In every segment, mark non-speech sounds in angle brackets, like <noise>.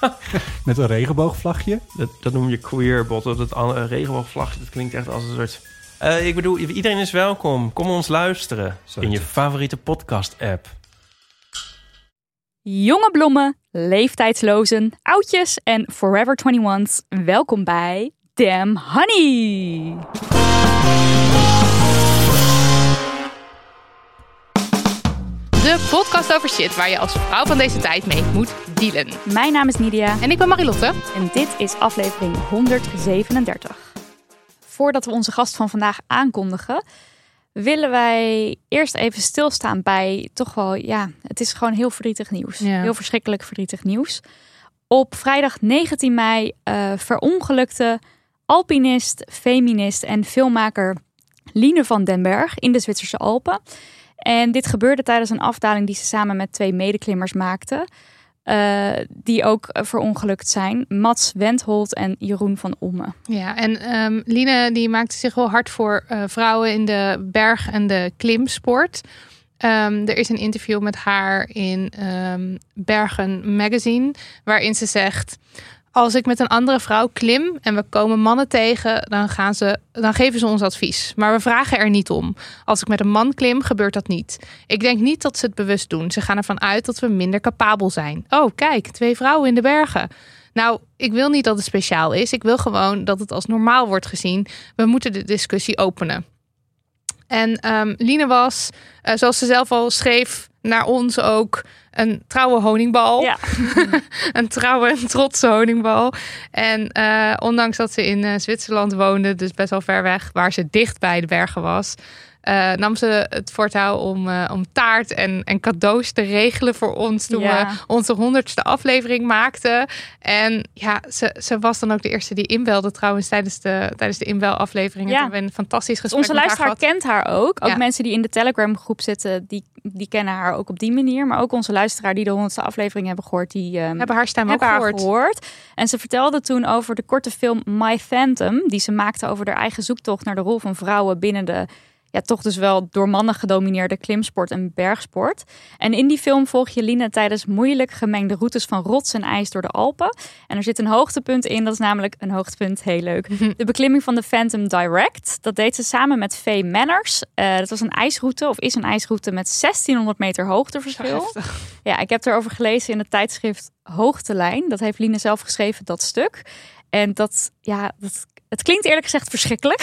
<laughs> met een regenboogvlagje. Dat, dat noem je queerbot. Dat het regenboogvlagje, dat klinkt echt als een soort... Eh, ik bedoel, iedereen is welkom. Kom ons luisteren in je favoriete podcast-app. Jonge bloemen, leeftijdslozen, oudjes en Forever 21's. Welkom bij Damn Honey. De podcast over shit waar je als vrouw van deze tijd mee moet dealen. Mijn naam is Nidia En ik ben Marilotte. en dit is aflevering 137. Voordat we onze gast van vandaag aankondigen, willen wij eerst even stilstaan bij toch wel, ja, het is gewoon heel verdrietig nieuws. Ja. Heel verschrikkelijk verdrietig nieuws. Op vrijdag 19 mei eh, verongelukte alpinist, feminist en filmmaker Line van den Berg in de Zwitserse Alpen. En dit gebeurde tijdens een afdaling die ze samen met twee medeklimmers maakte. eh, die ook eh, verongelukt zijn. Mats Wendholt en Jeroen van Omme. Ja, en ehm Line die maakte zich wel hard voor eh, vrouwen in de berg- en de klimsport. Ehm, er is een interview met haar in ehm, Bergen Magazine, waarin ze zegt: Als ik met een andere vrouw klim en we komen mannen tegen, dan, gaan ze, dan geven ze ons advies. Maar we vragen er niet om. Als ik met een man klim, gebeurt dat niet. Ik denk niet dat ze het bewust doen. Ze gaan ervan uit dat we minder capabel zijn. Oh, kijk, twee vrouwen in de bergen. Nou, ik wil niet dat het speciaal is. Ik wil gewoon dat het als normaal wordt gezien. We moeten de discussie openen. En ehm Line was, eh, zoals ze zelf al schreef, naar ons ook een trouwe honingbal. Ja. <laughs> een trouwe en trotse honingbal. En eh, ondanks dat ze in eh, Zwitserland woonde, dus best wel ver weg, waar ze dicht bij de bergen was, eh, nam ze het voortouw om, eh, om taart en, en cadeaus te regelen voor ons toen Ja. we onze honderdste aflevering maakten. En ja, ze, ze was dan ook de eerste die inbelde trouwens tijdens de, tijdens de inbelaflevering. Ja. We een fantastisch gesprek Onze haar luisteraar kent haar ook. Ook Ja. mensen die in de Telegram groep zitten, die, die kennen haar ook op die manier. Maar ook onze luisteraar die de honderdste aflevering hebben gehoord, die ehm, Hebben haar stem ook haar gehoord. gehoord. En ze vertelde toen over de korte film My Phantom, die ze maakte over haar eigen zoektocht naar de rol van vrouwen binnen de ja, toch dus wel door mannen gedomineerde klimsport en bergsport. En in die film volg je Line tijdens moeilijk gemengde routes van rots en ijs door de Alpen. En er zit een hoogtepunt in, dat is namelijk een hoogtepunt, heel leuk. <laughs> De beklimming van de Phantom Direct. Dat deed ze samen met Faye Manners. Eh, dat was een ijsroute, of is een ijsroute met 1600 meter hoogteverschil. <laughs> Ja, ik heb erover gelezen in het tijdschrift Hoogtelijn. Dat heeft Line zelf geschreven, dat stuk. En dat, ja, dat, het klinkt eerlijk gezegd verschrikkelijk.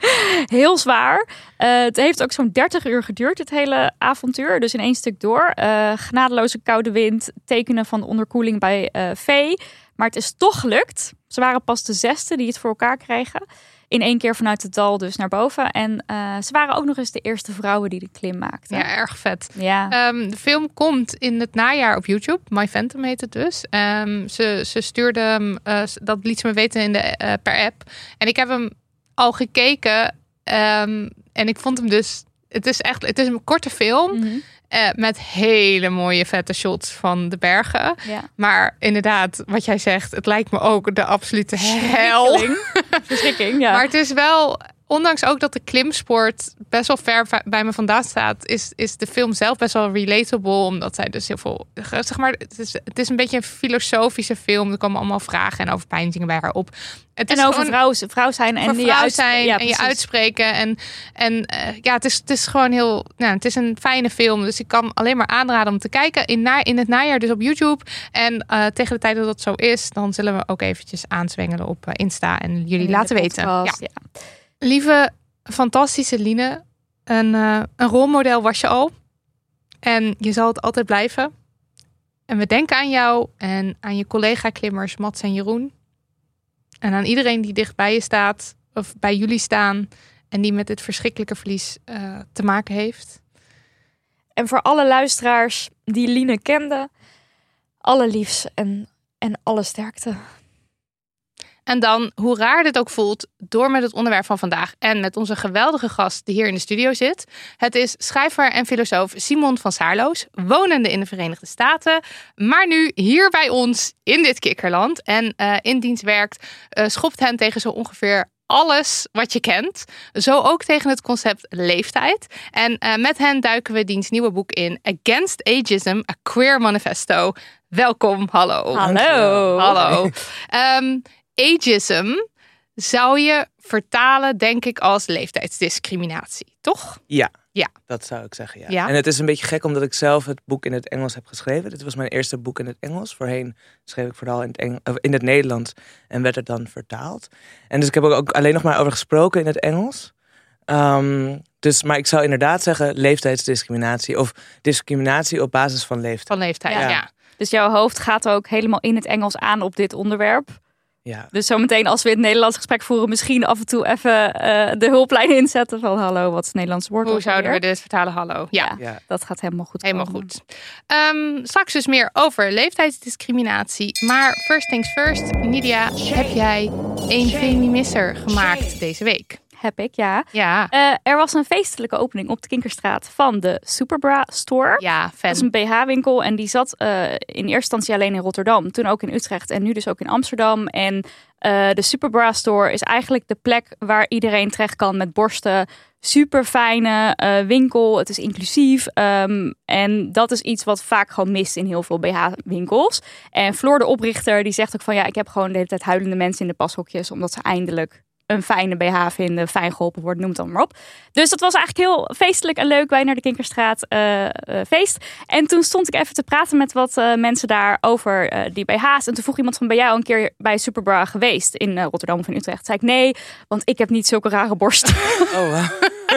<laughs> Heel zwaar. Eh, het heeft ook zo'n 30 uur geduurd, dit hele avontuur. Dus in één stuk door. Eh, genadeloze koude wind, tekenen van onderkoeling bij eh Vee. Maar het is toch gelukt. Ze waren pas de zesde die het voor elkaar kregen. In één keer vanuit het dal dus naar boven. En eh, ze waren ook nog eens de eerste vrouwen die de klim maakten. Ja, erg vet. ja. Ehm, de film komt in het najaar op YouTube. My Phantom heet het dus. Ehm, ze, ze stuurde hem, eh, dat liet ze me weten in de, eh, per app. En ik heb hem al gekeken. ehm, en ik vond hem dus... Het is echt het is een korte film. Mhm. Eh, met hele mooie vette shots van de bergen. ja. Maar inderdaad, wat jij zegt, het lijkt me ook de absolute hel. <laughs> Verschrikking, ja. Maar het is wel ondanks ook dat de klimsport best wel ver bij me vandaan staat, is, is de film zelf best wel relatable. Omdat zij dus heel veel. Zeg maar, het is, het is een beetje een filosofische film. Er komen allemaal vragen en overpeinzingen bij haar op. Het En is over gewoon vrouw, vrouw zijn en je vrouw uit- zijn ja, en je uitspreken. En, en eh, ja, het is, het is gewoon heel. Nou, het is een fijne film. Dus ik kan alleen maar aanraden om te kijken in, na, in het najaar, dus op YouTube. En eh, tegen de tijd dat dat zo is, dan zullen we ook eventjes aanzwengelen op eh, Insta en jullie In laten weten. Ja. Lieve, fantastische Line, een, eh, een rolmodel was je al. En je zal het altijd blijven. En we denken aan jou en aan je collega-klimmers Mats en Jeroen. En aan iedereen die dicht bij je staat, of bij jullie staan. En die met dit verschrikkelijke verlies eh, te maken heeft. En voor alle luisteraars die Line kenden, alle liefs en, en alle sterkte. En dan, hoe raar dit ook voelt, door met het onderwerp van vandaag en met onze geweldige gast die hier in de studio zit. Het is schrijver en filosoof Simon van Saarloos, wonende in de Verenigde Staten, maar nu hier bij ons in dit kikkerland. En eh, in dienst werkt, eh, schopt hen tegen zo ongeveer alles wat je kent. Zo ook tegen het concept leeftijd. En eh, met hen duiken we diens nieuwe boek in Against Ageism, A Queer Manifesto. Welkom, hallo. Hallo. Hallo. Ehm, ageism zou je vertalen, denk ik, als leeftijdsdiscriminatie, toch? Ja. Ja. Dat zou ik zeggen, ja. Ja. En het is een beetje gek omdat ik zelf het boek in het Engels heb geschreven. Dit was mijn eerste boek in het Engels. Voorheen schreef ik vooral in het, Eng of in het Nederlands en werd het dan vertaald. En dus ik heb er ook alleen nog maar over gesproken in het Engels. Ehm, dus, maar ik zou inderdaad zeggen leeftijdsdiscriminatie of discriminatie op basis van leeftijd. Van leeftijd, ja. Ja. Dus jouw hoofd gaat ook helemaal in het Engels aan op dit onderwerp. Ja. Dus zometeen als we in het Nederlands gesprek voeren, misschien af en toe even eh, de hulplijn inzetten van hallo, wat is het Nederlandse woord? Hoe zouden we dit vertalen? Hallo. Ja, Ja. ja. Dat gaat helemaal goed. helemaal komen. goed. Ehm, straks dus meer over leeftijdsdiscriminatie. Maar first things first, Nidia, heb jij een feminisser gemaakt deze week? Heb ik, ja. Ja, Eh, er was een feestelijke opening op de Kinkerstraat van de Superbra Store. ja, Dat is een BH-winkel en die zat eh, in eerste instantie alleen in Rotterdam, toen ook in Utrecht en nu dus ook in Amsterdam. En eh, de Superbra Store is eigenlijk de plek waar iedereen terecht kan met borsten. Super fijne winkel, het is inclusief. ehm, en dat is iets wat vaak gewoon mist in heel veel BH-winkels. En Floor, de oprichter, die zegt ook van ja, ik heb gewoon de hele tijd huilende mensen in de pashokjes, omdat ze eindelijk een fijne BH vinden, fijn geholpen wordt, noem het dan maar op. Dus dat was eigenlijk heel feestelijk en leuk. Wij naar de Kinkerstraat eh, eh, feest. En toen stond ik even te praten met wat eh, mensen daar over die BH's. En toen vroeg iemand van, ben jij al een keer bij Superbra geweest in Rotterdam of in Utrecht? Zei ik, nee, want ik heb niet zulke rare borsten. Oh. <laughs> <laughs>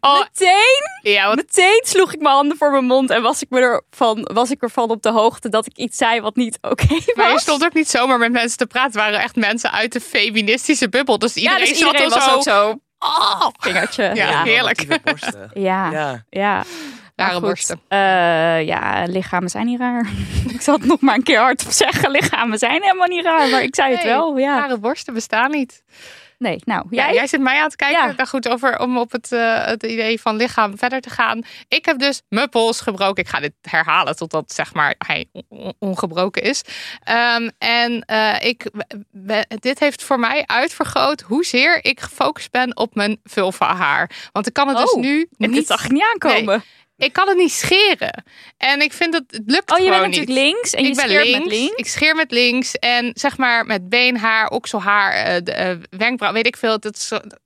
Oh, meteen, ja, wat meteen sloeg ik mijn handen voor mijn mond en was ik, me ervan, was ik ervan op de hoogte dat ik iets zei wat niet oké <laughs> Maar je was. stond ook niet zomaar met mensen te praten. Het waren echt mensen uit de feministische bubbel. Dus ja, iedereen, dus iedereen zat was er ook zo. zo. Oh, <laughs> Vingertje. Ja, Ja, heerlijk. Ja, ja. Ja. Rare goed, borsten. eh, ja, lichamen zijn niet raar. ik zal het nog maar een keer hardop zeggen. Lichamen zijn helemaal niet raar, maar ik zei het wel. Ja. Rare borsten bestaan niet. Nee, nou, Ja, jij? jij zit mij aan te kijken. Ja. Nou goed, over, om op het, eh, het idee van lichaam verder te gaan. Ik heb dus mijn pols gebroken. Ik ga dit herhalen totdat zeg maar, hij on- on- ongebroken is. Ehm, en eh, ik, dit heeft voor mij uitvergroot hoezeer ik gefocust ben op mijn vulva-haar. Want ik kan het dus Oh, nu Ik dit niet... zag ik niet aankomen. Ik kan het niet scheren. En ik vind dat het lukt Oh, je bent niet. natuurlijk links en je ik ben scheert links, met links. Ik scheer met links. En zeg maar met beenhaar, okselhaar, de, eh, wenkbrauw, weet ik veel. Dat, is- dat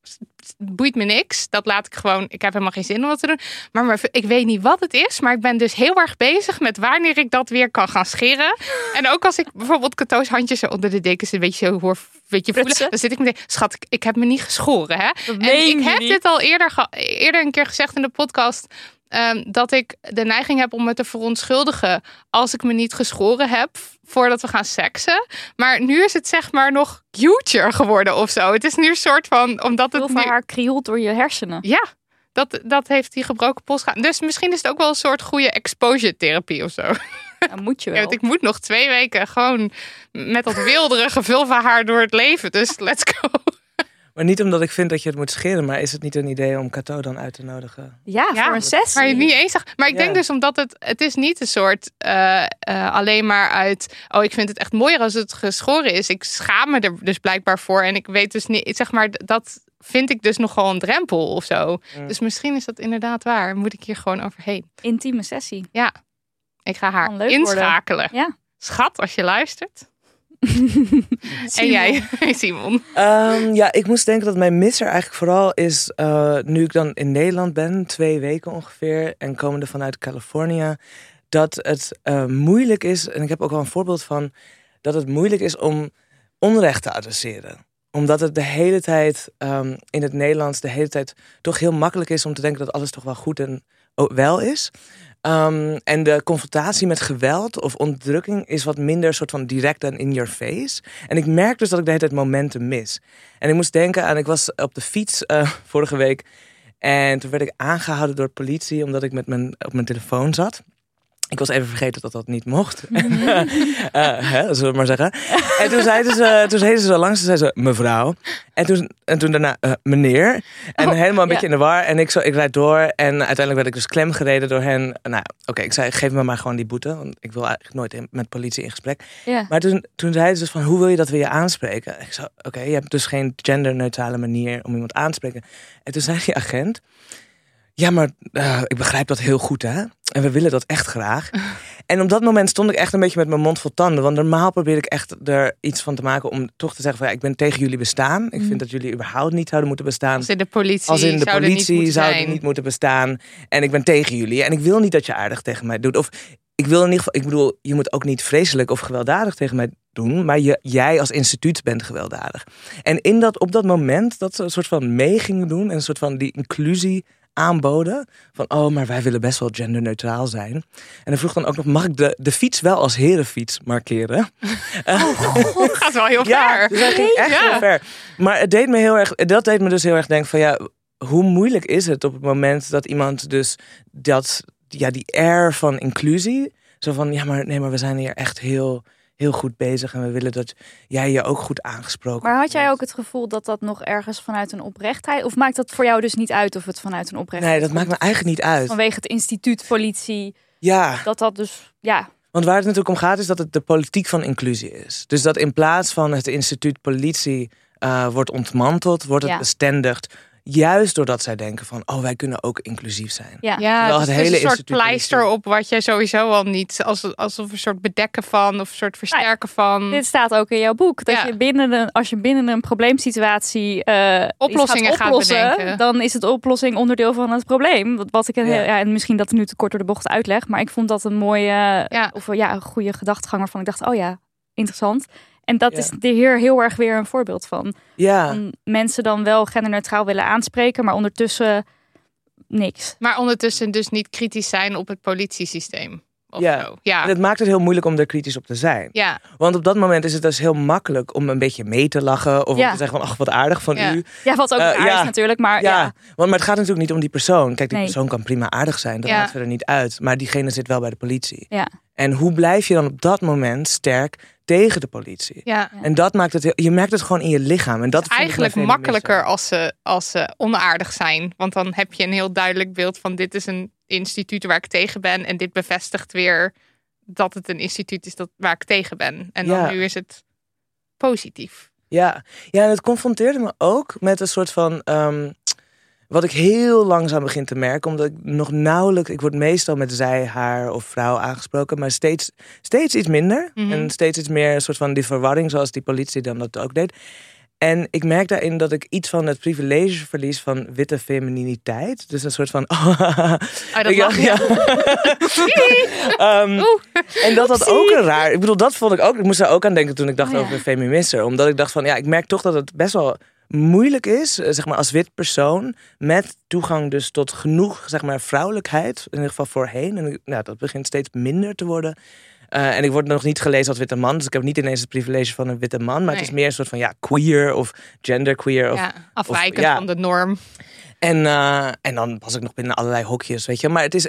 boeit me niks. Dat laat ik gewoon. Ik heb helemaal geen zin om dat te doen. Maar, maar ik weet niet wat het is. Maar ik ben dus heel erg bezig met wanneer ik dat weer kan gaan scheren. En ook als ik bijvoorbeeld Kato's handjes zo onder de dekens een beetje zo hoor. Weet je, voelen, dan zit ik meteen, schat, ik, ik heb me niet geschoren. Hè? En ik heb niet. dit al eerder, eerder een keer gezegd in de podcast. Ehm, dat ik de neiging heb om me te verontschuldigen als ik me niet geschoren heb voordat we gaan seksen. Maar nu is het zeg maar nog cuter geworden of zo. Het is nu een soort van, omdat het Heel nu... haar krioelt door je hersenen. Ja, dat, dat heeft die gebroken pols gaan. Dus misschien is het ook wel een soort goede exposure therapie of zo. <laughs> Dan moet je Ja, wel. want ik moet nog twee weken gewoon met dat wilderige vulva-haar door het leven. Dus let's go. Maar niet omdat ik vind dat je het moet scheren, maar is het niet een idee om Cato dan uit te nodigen? Ja, Ja, voor een sessie. Maar je niet eens zag. Maar ik Ja. denk dus omdat het, het is niet een soort eh, eh, alleen maar uit. Oh, ik vind het echt mooier als het geschoren is. Ik schaam me er dus blijkbaar voor. En ik weet dus niet, zeg maar, dat vind ik dus nogal een drempel of zo. Dus misschien is dat inderdaad waar. Moet ik hier gewoon overheen. Intieme sessie. Ja, ik ga haar inschakelen. Ja. Schat, als je luistert. <laughs> En jij, <laughs> Simon. Ehm, ja, ik moest denken dat mijn misser eigenlijk vooral is, eh, nu ik dan in Nederland ben, twee weken ongeveer, en komende vanuit Californië, dat het eh, moeilijk is, en ik heb ook wel een voorbeeld van, dat het moeilijk is om onrecht te adresseren. Omdat het de hele tijd ehm, in het Nederlands, de hele tijd toch heel makkelijk is om te denken dat alles toch wel goed en wel is. Ehm, en de confrontatie met geweld of onderdrukking is wat minder soort van direct en in your face. En ik merk dus dat ik de hele tijd momenten mis. En ik moest denken aan, ik was op de fiets eh, <laughs> vorige week. En toen werd ik aangehouden door politie omdat ik met mijn, op mijn telefoon zat. Ik was even vergeten dat dat niet mocht. <laughs> <laughs> Eh, hè, zullen we maar zeggen. En toen zeiden ze, <laughs> toen zeiden ze zo langs, zei ze mevrouw. En toen, en toen daarna eh, meneer. En Oh, helemaal een ja. beetje in de war. En ik, zo, ik rijd door. En uiteindelijk werd ik dus klem gereden door hen. Nou, ja, oké, ik zei, geef me maar gewoon die boete. Want ik wil eigenlijk nooit in- met politie in gesprek. Maar toen, toen zeiden ze dus van, hoe wil je dat we je aanspreken? Ik zei, oké, je hebt dus geen genderneutrale manier om iemand aan te spreken. En toen zei die agent, ja, maar eh, ik begrijp dat heel goed, hè? En we willen dat echt graag. <laughs> en op dat moment stond ik echt een beetje met mijn mond vol tanden. Want normaal probeer ik echt er iets van te maken om toch te zeggen van, ja, ik ben tegen jullie bestaan. Ik vind dat jullie überhaupt niet zouden moeten bestaan. Als in de politie, Als in de zou politie niet moeten zou zijn. het niet moeten bestaan. En ik ben tegen jullie. En ik wil niet dat je aardig tegen mij doet. Of ik wil in ieder geval, ik bedoel, je moet ook niet vreselijk of gewelddadig tegen mij doen. Maar je, jij als instituut bent gewelddadig. En in dat, op dat moment dat ze een soort van mee gingen doen. En een soort van die inclusie aanboden. Van, oh, maar wij willen best wel genderneutraal zijn. En dan vroeg dan ook nog, mag ik de, de fiets wel als herenfiets markeren? <laughs> Het gaat <laughs> wel heel Ja, ver. dus hij ging echt Ja. heel ver. Maar het deed me heel erg, dat deed me dus heel erg denken van ja, hoe moeilijk is het op het moment dat iemand dus dat, ja, die air van inclusie, zo van ja, maar nee, maar we zijn hier echt heel, heel goed bezig en we willen dat jij je ook goed aangesproken Maar had jij ook het gevoel dat dat nog ergens vanuit een oprechtheid... Of maakt dat voor jou dus niet uit of het vanuit een oprechtheid Nee, dat maakt me eigenlijk niet uit. Vanwege het instituut, politie, Ja, dat dat dus... Ja, want waar het natuurlijk om gaat is dat het de politiek van inclusie is. Dus dat in plaats van het instituut politie eh, wordt ontmanteld, wordt het Ja. bestendigd. Juist doordat zij denken van, oh, wij kunnen ook inclusief zijn. ja. Ja, het het is hele een soort pleister op wat jij sowieso al niet, als, alsof een soort bedekken van of een soort versterken van. Dit staat ook in jouw boek. Dat Ja. je binnen een, als je binnen een probleemsituatie eh, iets Oplossingen gaat oplossen, bedenken. dan is het oplossing onderdeel van het probleem. Wat, wat ik een Ja. heel, ja, en misschien dat nu te kort door de bocht uitleg, maar ik vond dat een mooie Ja. of ja, een goede gedachtegang waarvan ik dacht, oh ja, interessant. En dat Ja. is de hier heel erg weer een voorbeeld van. Ja, Van mensen dan wel genderneutraal willen aanspreken, maar ondertussen niks. Maar ondertussen dus niet kritisch zijn op het politiesysteem. Of Ja. zo. en Ja. het maakt het heel moeilijk om er kritisch op te zijn. Ja. Want op dat moment is het dus heel makkelijk om een beetje mee te lachen. Of Ja. om te zeggen van, ach, wat aardig van Ja. u. Ja, wat ook Eh, raar ja. is natuurlijk, maar Ja, ja. Want, maar het gaat natuurlijk niet om die persoon. Kijk, die Nee. persoon kan prima aardig zijn. Dat Ja. maakt verder niet uit. Maar diegene zit wel bij de politie. Ja. En hoe blijf je dan op dat moment sterk tegen de politie? ja. En dat maakt het heel, je merkt het gewoon in je lichaam. En dat vind ik Eigenlijk makkelijker als ze, als ze onaardig zijn. Want dan heb je een heel duidelijk beeld van dit is een instituut waar ik tegen ben. En dit bevestigt weer dat het een instituut is dat, waar ik tegen ben. En dan Ja. nu is het positief. Ja. ja, en het confronteerde me ook met een soort van. ehm, wat ik heel langzaam begin te merken, omdat ik nog nauwelijks. Ik word meestal met zij, haar of vrouw aangesproken, maar steeds, steeds iets minder. Mhm. En steeds iets meer een soort van die verwarring, zoals die politie dan dat ook deed. En ik merk daarin dat ik iets van het privilege verlies van witte femininiteit. Dus een soort van. Ah, <laughs> dat mag, ja. <laughs> Ehm, en dat dat ook een raar. Ik bedoel, dat vond ik ook. Ik moest daar ook aan denken toen ik dacht Oh, ja. over feminisser. Omdat ik dacht van ja, ik merk toch dat het best wel moeilijk is, eh, zeg maar, als wit persoon. Met toegang dus tot genoeg, zeg maar, vrouwelijkheid. In ieder geval voorheen. En nou, dat begint steeds minder te worden. Eh, en ik word nog niet gelezen als witte man. Dus ik heb niet ineens het privilege van een witte man. Maar het is meer een soort van ja, queer of genderqueer. Of, Ja, afwijkend ja. van de norm. En, eh, en dan was ik nog binnen allerlei hokjes, weet je. Maar het is,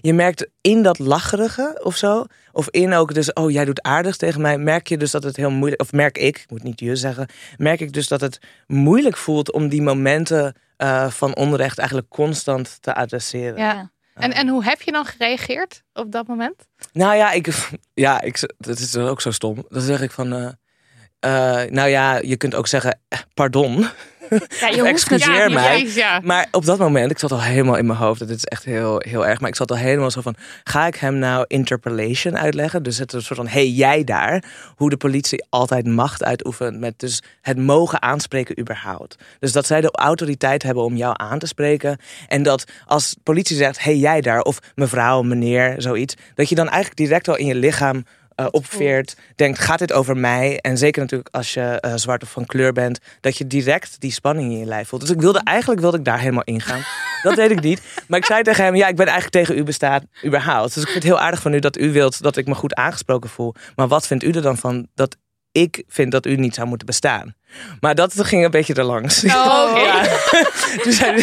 je merkt in dat lacherige of zo, of in ook dus, oh jij doet aardig tegen mij, merk je dus dat het heel moeilijk, of merk ik, ik moet niet je zeggen, merk ik dus dat het moeilijk voelt om die momenten eh, van onrecht eigenlijk constant te adresseren. Ja. En, en hoe heb je dan gereageerd op dat moment? Nou ja, ik, <laughs> ja, ik, dat is ook zo stom. Dan zeg ik van, eh, eh, nou ja, je kunt ook zeggen, eh, pardon. Ja, je <laughs> excuseer mij. Ja, ja. Maar op dat moment, ik zat al helemaal in mijn hoofd. Dit is echt heel, heel erg. Maar ik zat al helemaal zo van: ga ik hem nou interpellation uitleggen? Dus het is een soort van: hey, jij daar. Hoe de politie altijd macht uitoefent met dus het mogen aanspreken überhaupt. Dus dat zij de autoriteit hebben om jou aan te spreken. En dat als politie zegt: hey, jij daar. Of mevrouw, meneer, zoiets. Dat je dan eigenlijk direct al in je lichaam. Eh, opveert, denkt, gaat dit over mij? En zeker natuurlijk als je eh, zwart of van kleur bent, dat je direct die spanning in je lijf voelt. Dus ik wilde eigenlijk wilde ik daar helemaal ingaan. <laughs> Dat deed ik niet. Maar ik zei tegen hem, ja, ik ben eigenlijk tegen u bestaat überhaupt. Dus ik vind het heel aardig van u dat u wilt dat ik me goed aangesproken voel. Maar wat vindt u er dan van dat ik vind dat u niet zou moeten bestaan? Maar dat ging een beetje erlangs. Oh. <laughs> Ja. <laughs> Toen zei <laughs>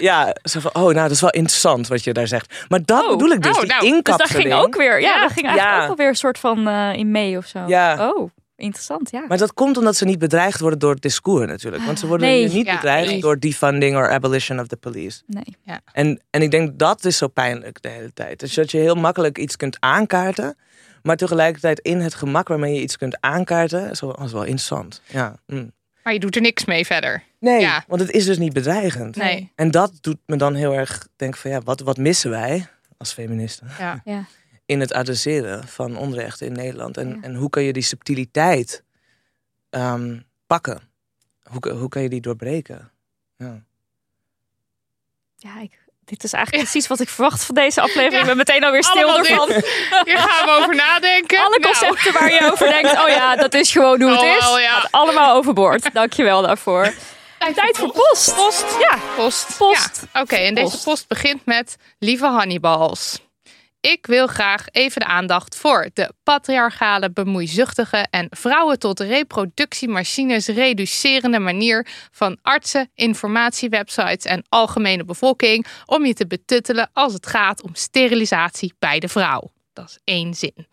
ja, zo van, oh, nou, dat is wel interessant wat je daar zegt. Maar dat Oh, bedoel ik dus, oh, die nou, Dus dat ging ook weer. Ja, Ja. dat ging eigenlijk Ja. ook alweer een soort van eh, in mee of zo. Ja. Oh, interessant. Ja. Maar dat komt omdat ze niet bedreigd worden door het discours natuurlijk. Want ze worden Nee. niet Ja, bedreigd nee. door defunding or abolition of the police. Nee. En, en ik denk dat is zo pijnlijk de hele tijd. Dus dat je heel makkelijk iets kunt aankaarten. Maar tegelijkertijd in het gemak waarmee je iets kunt aankaarten. is wel, is wel interessant. Ja. mm. Maar je doet er niks mee verder. Nee, Ja. want het is dus niet bedreigend. Nee. En dat doet me dan heel erg denken van ja, wat, wat missen wij als feministen? Ja. Ja. in het adresseren van onrecht in Nederland. En, Ja. en hoe kan je die subtiliteit ehm, pakken? Hoe, kan- hoe kan je die doorbreken? Ja. Ja, ik, dit is eigenlijk precies wat ik verwacht van deze aflevering. Ik ben meteen alweer stil Allemaal ervan. Hier gaan we over nadenken. Alle Nou, concepten waar je over denkt, oh ja, dat is gewoon hoe het Oh, is. wel, ja. Gaat allemaal overboord. Dankjewel daarvoor. Tijd voor post. Post. Ja, Post. Post. Ja. Oké, en deze Post. post begint met lieve Hannibals. Ik wil graag even de aandacht voor de patriarchale, bemoeizuchtige en vrouwen tot reproductiemachines reducerende manier van artsen, informatiewebsites en algemene bevolking om je te betuttelen als het gaat om sterilisatie bij de vrouw. Dat is één zin.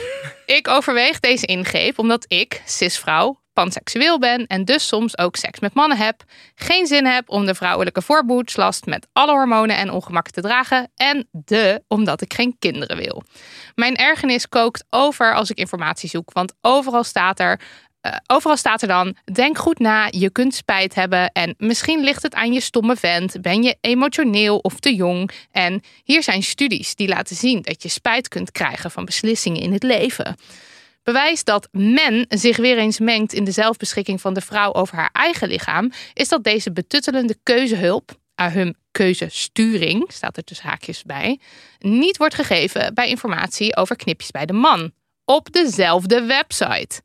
<laughs> ik overweeg deze ingreep omdat ik, cisvrouw, panseksueel ben en dus soms ook seks met mannen heb, geen zin heb om de vrouwelijke voorboedslast met alle hormonen en ongemakken te dragen en de omdat ik geen kinderen wil. Mijn ergernis kookt over als ik informatie zoek, want overal staat er eh, overal staat er dan: denk goed na, je kunt spijt hebben en misschien ligt het aan je stomme vent, ben je emotioneel of te jong. En hier zijn studies die laten zien dat je spijt kunt krijgen van beslissingen in het leven. Bewijs dat men zich weer eens mengt in de zelfbeschikking van de vrouw over haar eigen lichaam, is dat deze betuttelende keuzehulp, ahum keuzesturing, staat er tussen haakjes bij, niet wordt gegeven bij informatie over knipjes bij de man. Op dezelfde website.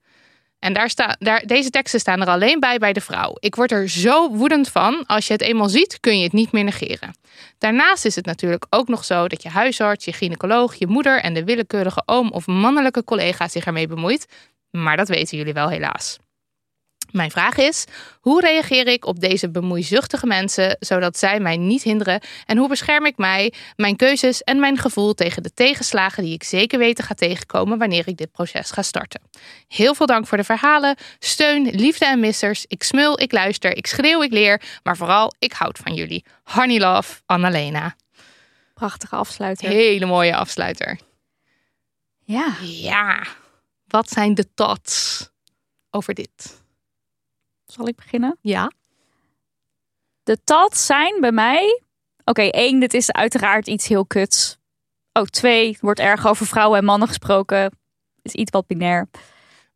En daar sta, daar, deze teksten staan er alleen bij bij de vrouw. Ik word er zo woedend van. Als je het eenmaal ziet, kun je het niet meer negeren. Daarnaast is het natuurlijk ook nog zo dat je huisarts, je gynaecoloog, je moeder en de willekeurige oom of mannelijke collega zich ermee bemoeit. Maar dat weten jullie wel helaas. Mijn vraag is: hoe reageer ik op deze bemoeizuchtige mensen zodat zij mij niet hinderen? En hoe bescherm ik mij, mijn keuzes en mijn gevoel tegen de tegenslagen die ik zeker weten ga tegenkomen wanneer ik dit proces ga starten? Heel veel dank voor de verhalen, steun, liefde en missers. Ik smul, ik luister, ik schreeuw, ik leer, maar vooral ik houd van jullie. Honey love, Annalena. prachtige afsluiter. Hele mooie afsluiter. Ja. Ja, wat zijn de thoughts over dit? Zal ik beginnen? Ja. De thoughts zijn bij mij... Oké, één, dit is uiteraard iets heel kuts. Ook twee, wordt erg over vrouwen en mannen gesproken. Is iets wat binair.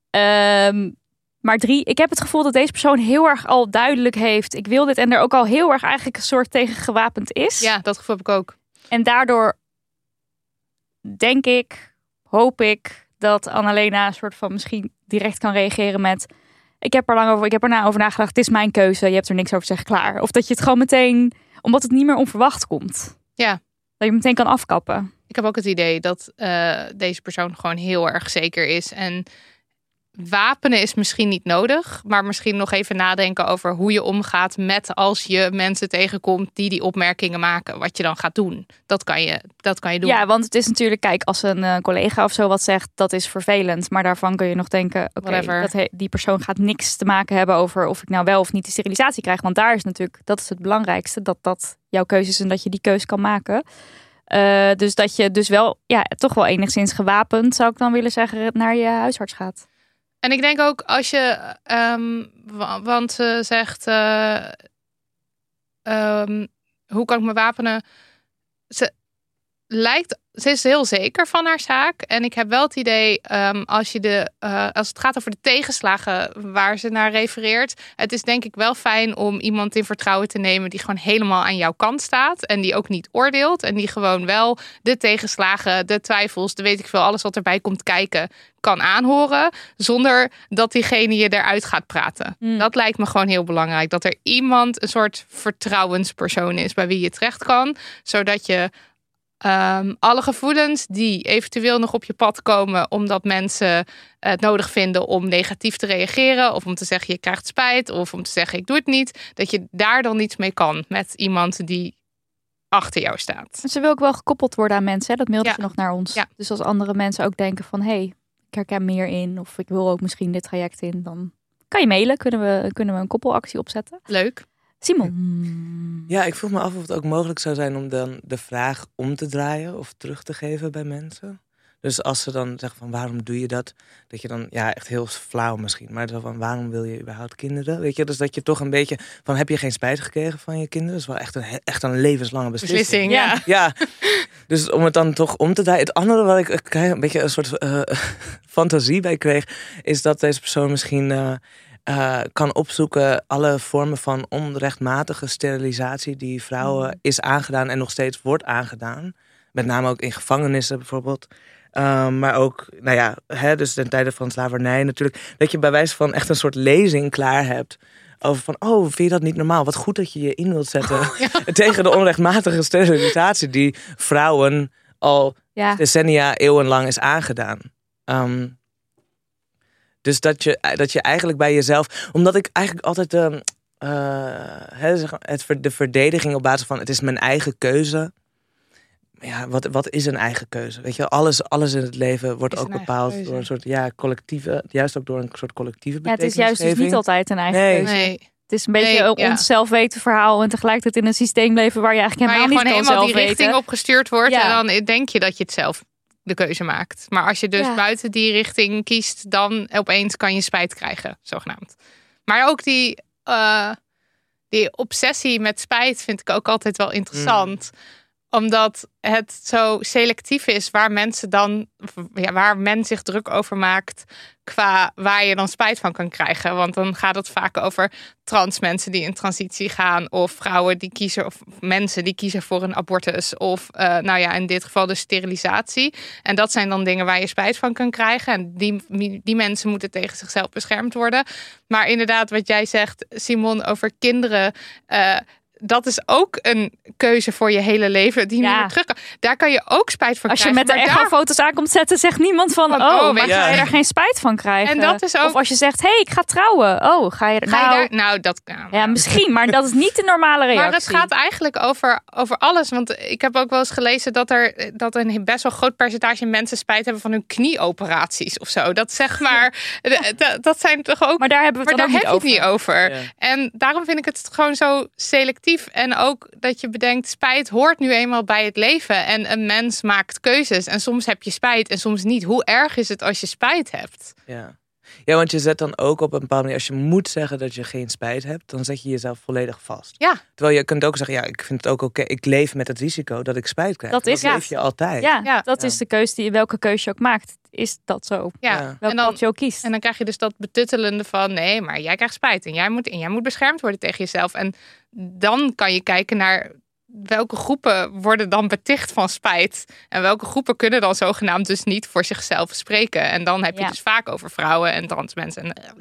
Ehm, maar drie, ik heb het gevoel dat deze persoon heel erg al duidelijk heeft... ik wil dit en er ook al heel erg eigenlijk een soort tegen gewapend is. Ja, dat gevoel heb ik ook. En daardoor denk ik, hoop ik dat Annalena een soort van misschien direct kan reageren met: ik heb er lang over, ik heb er na over nagedacht. Het is mijn keuze. Je hebt er niks over te zeggen, klaar. Of dat je het gewoon meteen, omdat het niet meer onverwacht komt. Ja. Dat je meteen kan afkappen. Ik heb ook het idee dat eh, deze persoon gewoon heel erg zeker is. En wapenen is misschien niet nodig, maar misschien nog even nadenken over hoe je omgaat met als je mensen tegenkomt die die opmerkingen maken. Wat je dan gaat doen. Dat kan je, dat kan je doen. Ja, want het is natuurlijk, kijk, als een eh, collega of zo wat zegt, dat is vervelend. Maar daarvan kun je nog denken, oké, die persoon gaat niks te maken hebben over of ik nou wel of niet die sterilisatie krijg. Want daar is natuurlijk, dat is het belangrijkste, dat dat jouw keuze is en dat je die keuze kan maken. Eh, dus dat je dus wel, ja, toch wel enigszins gewapend, zou ik dan willen zeggen, naar je huisarts gaat. En ik denk ook als je, ehm, wa- want ze zegt, eh, ehm, hoe kan ik me wapenen? Ze lijkt, ze is heel zeker van haar zaak. En ik heb wel het idee, ehm, als, je de, eh, als het gaat over de tegenslagen waar ze naar refereert. Het is denk ik wel fijn om iemand in vertrouwen te nemen die gewoon helemaal aan jouw kant staat. En die ook niet oordeelt. En die gewoon wel de tegenslagen, de twijfels, de weet ik veel, alles wat erbij komt kijken, kan aanhoren. Zonder dat diegene je eruit gaat praten. Hmm. Dat lijkt me gewoon heel belangrijk. Dat er iemand, een soort vertrouwenspersoon is bij wie je terecht kan. Zodat je Ehm, alle gevoelens die eventueel nog op je pad komen omdat mensen het nodig vinden om negatief te reageren of om te zeggen je krijgt spijt of om te zeggen ik doe het niet, dat je daar dan iets mee kan met iemand die achter jou staat. Ze wil ook wel gekoppeld worden aan mensen. Hè? Dat mailde Ja. ze nog naar ons. Ja. Dus als andere mensen ook denken van... hé, hey, ik herken meer in. Of ik wil ook misschien dit traject in. Dan kan je mailen. Kunnen we, kunnen we een koppelactie opzetten. Leuk. Simon. Ja, ik vroeg me af of het ook mogelijk zou zijn om dan de vraag om te draaien of terug te geven bij mensen. Dus als ze dan zeggen van waarom doe je dat? Dat je dan, ja, echt heel flauw misschien, maar zo van waarom wil je überhaupt kinderen? Weet je, dus dat je toch een beetje van heb je geen spijt gekregen van je kinderen? Dat is wel echt een, echt een levenslange beslissing. Beslissing, Ja. ja. Dus om het dan toch om te draaien. Het andere wat ik een beetje een soort eh, <laughs> fantasie bij kreeg, is dat deze persoon misschien eh, eh, kan opzoeken alle vormen van onrechtmatige sterilisatie die vrouwen is aangedaan en nog steeds wordt aangedaan. Met name ook in gevangenissen bijvoorbeeld. Um, maar ook, nou ja, hè, dus ten tijde van slavernij natuurlijk. Dat je bij wijze van echt een soort lezing klaar hebt. Over van, oh, vind je dat niet normaal? Wat goed dat je je in wilt zetten <laughs> tegen de onrechtmatige sterilisatie die vrouwen al Ja. decennia, eeuwenlang is aangedaan. Um, dus dat je, dat je eigenlijk bij jezelf, omdat ik eigenlijk altijd uh, het, de verdediging op basis van het is mijn eigen keuze. Ja, wat, wat is een eigen keuze? Weet je, alles, alles in het leven wordt Is ook bepaald keuze. door een soort ja, collectieve, juist ook door een soort collectieve Ja, het is juist dus niet altijd een eigen Nee. keuze. Nee. Het is een beetje Nee, een ja. onszelf weten verhaal. En tegelijkertijd in een systeem leven waar je eigenlijk Waar je helemaal gewoon helemaal zelf die richting weten. op gestuurd wordt Ja. en dan denk je dat je het zelf de keuze maakt. Maar als je dus Ja. buiten die richting kiest, dan opeens kan je spijt krijgen, zogenaamd. Maar ook die, eh, die obsessie met spijt vind ik ook altijd wel interessant. Omdat het zo selectief is waar mensen dan, ja, waar men zich druk over maakt qua waar je dan spijt van kan krijgen. Want dan gaat het vaak over trans mensen die in transitie gaan, of vrouwen die kiezen, of mensen die kiezen voor een abortus, of eh, nou ja, in dit geval de sterilisatie. En dat zijn dan dingen waar je spijt van kan krijgen. En die, die mensen moeten tegen zichzelf beschermd worden. Maar inderdaad, wat jij zegt, Simon, over kinderen. eh, dat is ook een keuze voor je hele leven die Ja. niet meer terug kan. Daar kan je ook spijt van Als je krijgen. met de daar- echo-foto's aankomt zetten, zegt niemand van... Van, oh, oh, maar ga je er geen spijt van krijgen? En dat is ook- Of als je zegt, hé, hey, ik ga trouwen. Oh, ga je er... Ga je nou, daar, nou, dat kan. Ja, misschien, maar dat is niet de normale reactie. Maar het gaat eigenlijk over, over alles. Want ik heb ook wel eens gelezen dat er dat een best wel groot percentage mensen spijt hebben van hun knieoperaties of zo. Dat zeg maar, dat zijn toch ook. Maar daar hebben we het daar dan ook niet het over. niet over. Ja. En daarom vind ik het gewoon zo selectief. En ook dat je bedenkt, spijt hoort nu eenmaal bij het leven. En een mens maakt keuzes. En soms heb je spijt en soms niet. Hoe erg is het als je spijt hebt? Ja. Ja, want je zet dan ook op een bepaalde manier, als je moet zeggen dat je geen spijt hebt, dan zet je jezelf volledig vast. Ja. Terwijl je kunt ook zeggen, ja, ik vind het ook oké, ik leef met het risico dat ik spijt krijg. Dat is- ja. leef je altijd. Ja, Ja. dat Ja. is de keuze die welke keuze je ook maakt. Is dat zo? Ja. En dan, pad je ook kiest. En dan krijg je dus dat betuttelende van nee, maar jij krijgt spijt en jij moet, en jij moet beschermd worden tegen jezelf. En dan kan je kijken naar welke groepen worden dan beticht van spijt. En welke groepen kunnen dan zogenaamd dus niet voor zichzelf spreken. En dan heb je Ja. dus vaak over vrouwen en trans mensen. En,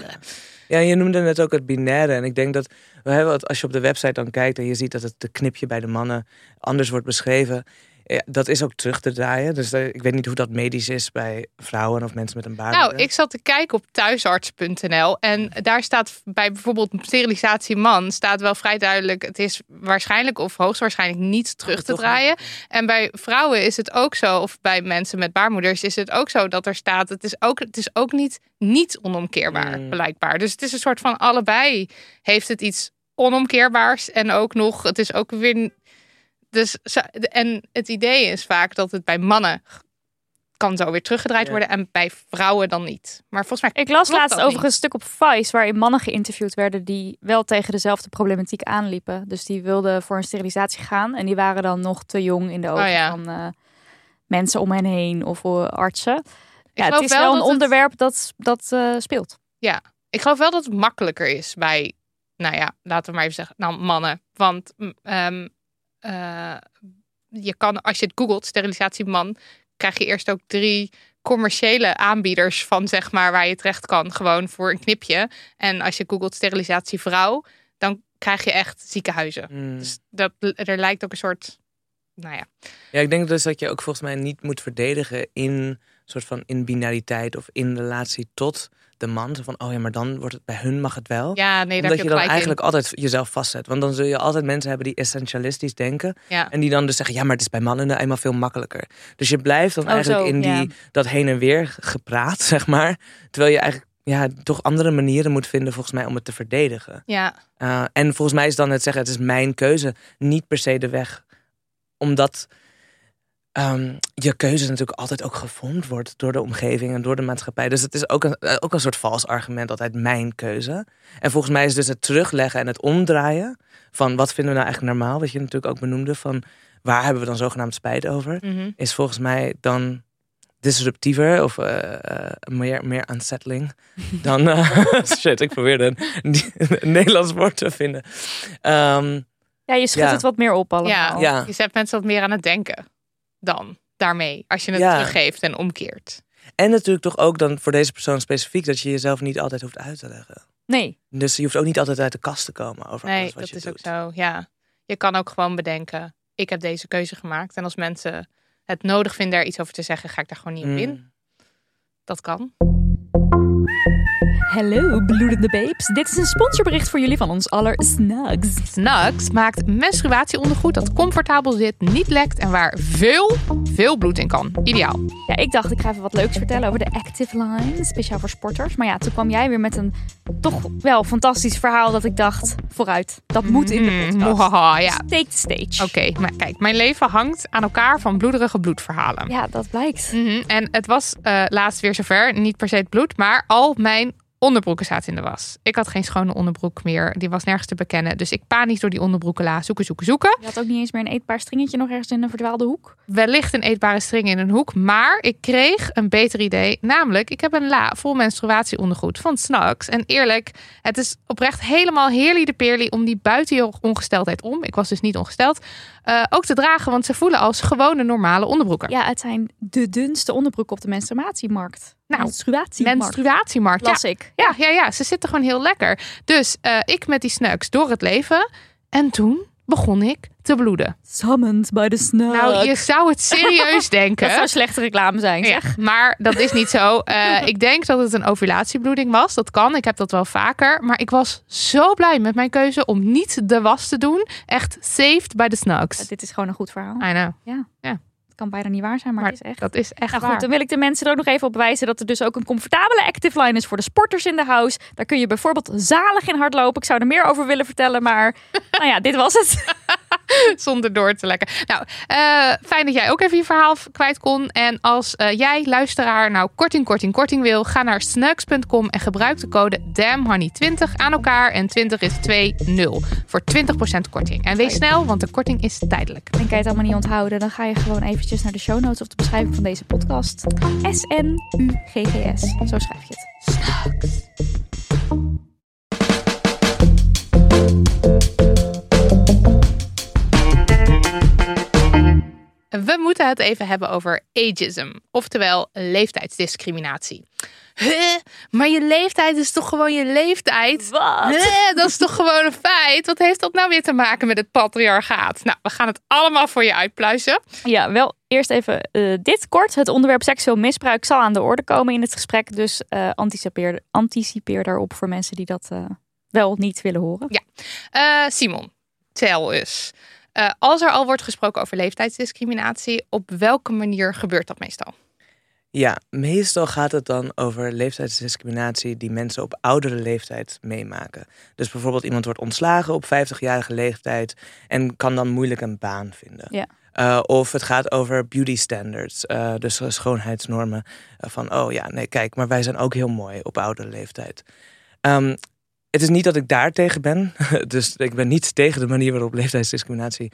Ja, je noemde net ook het binaire. En ik denk dat we hebben het, als je op de website dan kijkt en je ziet dat het de knipje bij de mannen anders wordt beschreven. Ja, dat is ook terug te draaien. Dus eh, ik weet niet hoe dat medisch is bij vrouwen of mensen met een baard. Nou, ik zat te kijken op thuisarts.nl en daar staat bij bijvoorbeeld sterilisatie man staat wel vrij duidelijk. Het is waarschijnlijk of hoogstwaarschijnlijk niet terug te draaien. En bij vrouwen is het ook zo, of bij mensen met baarmoeders is het ook zo dat er staat. Het is ook, het is ook niet, niet onomkeerbaar, Mm. blijkbaar. Dus het is een soort van allebei heeft het iets onomkeerbaars en ook nog, het is ook weer. Dus, en het idee is vaak dat het bij mannen kan zo weer teruggedraaid Ja. worden en bij vrouwen dan niet. Maar volgens mij Ik las laatst over een stuk op Vice waarin mannen geïnterviewd werden die wel tegen dezelfde problematiek aanliepen. Dus die wilden voor een sterilisatie gaan en die waren dan nog te jong in de ogen Oh ja. van eh, mensen om hen heen of eh, artsen. Ja, het geloof is wel wel een dat het- onderwerp dat, dat eh, speelt. Ik geloof wel dat het makkelijker is bij, nou ja, laten we maar even zeggen, nou, mannen. Want mm, eh, je kan, als je het googelt, sterilisatie man, krijg je eerst ook drie commerciële aanbieders van, zeg maar, waar je terecht kan, gewoon voor een knipje. En als je googelt sterilisatie vrouw, dan krijg je echt ziekenhuizen. Mm. Dus dat, er lijkt ook een soort, nou ja, Ja, ik denk dus dat je ook volgens mij niet moet verdedigen in soort van in binariteit of in relatie tot de man. Zo van, oh ja, maar dan wordt het bij hun mag het wel. ja, nee, Omdat je je dan eigenlijk altijd jezelf vastzet. Want dan zul je altijd mensen hebben die essentialistisch denken. Ja. En die dan dus zeggen, ja, maar het is bij mannen nou eenmaal veel makkelijker. Dus je blijft dan Oh, eigenlijk zo, in die, ja. dat heen en weer gepraat, <laughs> zeg maar. Terwijl je eigenlijk ja, toch andere manieren moet vinden volgens mij om het te verdedigen. ja, Uh, en volgens mij is dan het zeggen, het is mijn keuze, niet per se de weg. Omdat ehm, je keuze natuurlijk altijd ook gevormd wordt door de omgeving en door de maatschappij. Dus het is ook een, eh, ook een soort vals argument, altijd mijn keuze. En volgens mij is dus het terugleggen en het omdraaien van wat vinden we nou eigenlijk normaal, wat je natuurlijk ook benoemde, van waar hebben we dan zogenaamd spijt over, mhm. is volgens mij dan disruptiever of eh, eh, meer, meer unsettling <laughs> dan... <laughs> shit, ik probeerde een, een <laughs> Nederlands woord te vinden. Ehm, Ja, je schudt Ja. het wat meer op allemaal. Ja, Ja. je zet mensen wat meer aan het denken dan daarmee. Als je het Ja. teruggeeft en omkeert. en natuurlijk toch ook dan voor deze persoon specifiek... dat je jezelf niet altijd hoeft uit te leggen. Nee, Dus je hoeft ook niet altijd uit de kast te komen over Nee, alles wat dat je is doet. ook zo. Ja. Je kan ook gewoon bedenken, ik heb deze keuze gemaakt. En als mensen het nodig vinden er iets over te zeggen, ga ik daar gewoon niet op in. Mm. Dat kan. Hallo, bloedende babes. Dit is een sponsorbericht voor jullie van ons aller Snugs. Snacks maakt menstruatieondergoed dat comfortabel zit, niet lekt en waar veel, veel bloed in kan. Ideaal. Ja, ik dacht ik ga even wat leuks vertellen over de Active Line, speciaal voor sporters. Maar ja, toen kwam jij weer met een toch wel fantastisch verhaal dat ik dacht, vooruit, dat moet in de Mhm, podcast. mohaha, ja. Take the stage. Oké, maar kijk, mijn leven hangt aan elkaar van bloederige bloedverhalen. Ja, dat blijkt. Mhm, En het was eh, laatst weer zover. Niet per se het bloed, maar al mijn onderbroeken zaten in de was. Ik had geen schone onderbroek meer. Die was nergens te bekennen. Dus ik panisch door die onderbroeken la. Zoeken, zoeken, zoeken. Je had ook niet eens meer een eetbaar stringetje nog ergens in een verdwaalde hoek. Wellicht een eetbare string in een hoek. Maar ik kreeg een beter idee. Namelijk, ik heb een la vol menstruatieondergoed van Snacks. En eerlijk, het is oprecht helemaal heerly de peerly om die buiten je ongesteldheid om. Ik was dus niet ongesteld. Eh, ook te dragen, want ze voelen als gewone normale onderbroeken. Ja, het zijn de dunste onderbroeken op de menstruatiemarkt. Nou, menstruatiemarkt. Menstruatiemarkt. Ja, Las ik. Ja, ja, ja, ze zitten gewoon heel lekker. Dus eh, ik met die snacks door het leven. En toen begon ik te bloeden. Summoned by the snug. Nou, je zou het serieus <laughs> denken. dat zou slechte reclame zijn, Ja, zeg. maar dat is niet zo. <laughs> Eh, ik denk dat het een ovulatiebloeding was. Dat kan. Ik heb dat wel vaker. Maar ik was zo blij met mijn keuze om niet de was te doen. Echt saved by the snugs. Dit is gewoon een goed verhaal. I know. Het kan bijna niet waar zijn, maar, Maar het is echt. dat is echt Nou waar. goed, dan wil ik de mensen er ook nog even op wijzen dat er dus ook een comfortabele active line is voor de sporters in de house. Daar kun je bijvoorbeeld zalig in hardlopen. Ik zou er meer over willen vertellen, maar <laughs> nou ja, dit was het. <laughs> <laughs> Zonder door te lekken. Nou, eh, fijn dat jij ook even je verhaal kwijt kon. En als eh, jij, luisteraar, nou korting, korting, korting wil, ga naar snacks.com en gebruik de code DAMHoney20 aan elkaar. En 20 is 2-0 voor 20% korting. En wees snel, want de korting is tijdelijk. En kan je het allemaal niet onthouden, dan ga je gewoon eventjes naar de show notes of de beschrijving van deze podcast. S-N-U-G-G-S. Zo schrijf je het. We moeten het even hebben over ageism, oftewel leeftijdsdiscriminatie. Huh? Maar je leeftijd is toch gewoon je leeftijd? Wat? Huh? Dat is toch gewoon een feit? Wat heeft dat nou weer te maken met het patriarchaat? Nou, we gaan het allemaal voor je uitpluizen. Ja, wel eerst even eh, dit kort. Het onderwerp seksueel misbruik zal aan de orde komen in het gesprek. Dus eh, anticipeer, anticipeer daarop voor mensen die dat eh, wel niet willen horen. Eh, Simon, tel eens. Eh, als er al wordt gesproken over leeftijdsdiscriminatie, op welke manier gebeurt dat meestal? Ja, meestal gaat het dan over leeftijdsdiscriminatie die mensen op oudere leeftijd meemaken. Dus bijvoorbeeld iemand wordt ontslagen op 50-jarige leeftijd en kan dan moeilijk een baan vinden. Ja. Uh, of het gaat over beauty standards, uh, dus schoonheidsnormen. Uh, van, oh ja, nee, kijk, maar wij zijn ook heel mooi op oudere leeftijd. Um, het is niet dat ik daar tegen ben. <laughs> dus ik ben niet tegen de manier waarop leeftijdsdiscriminatie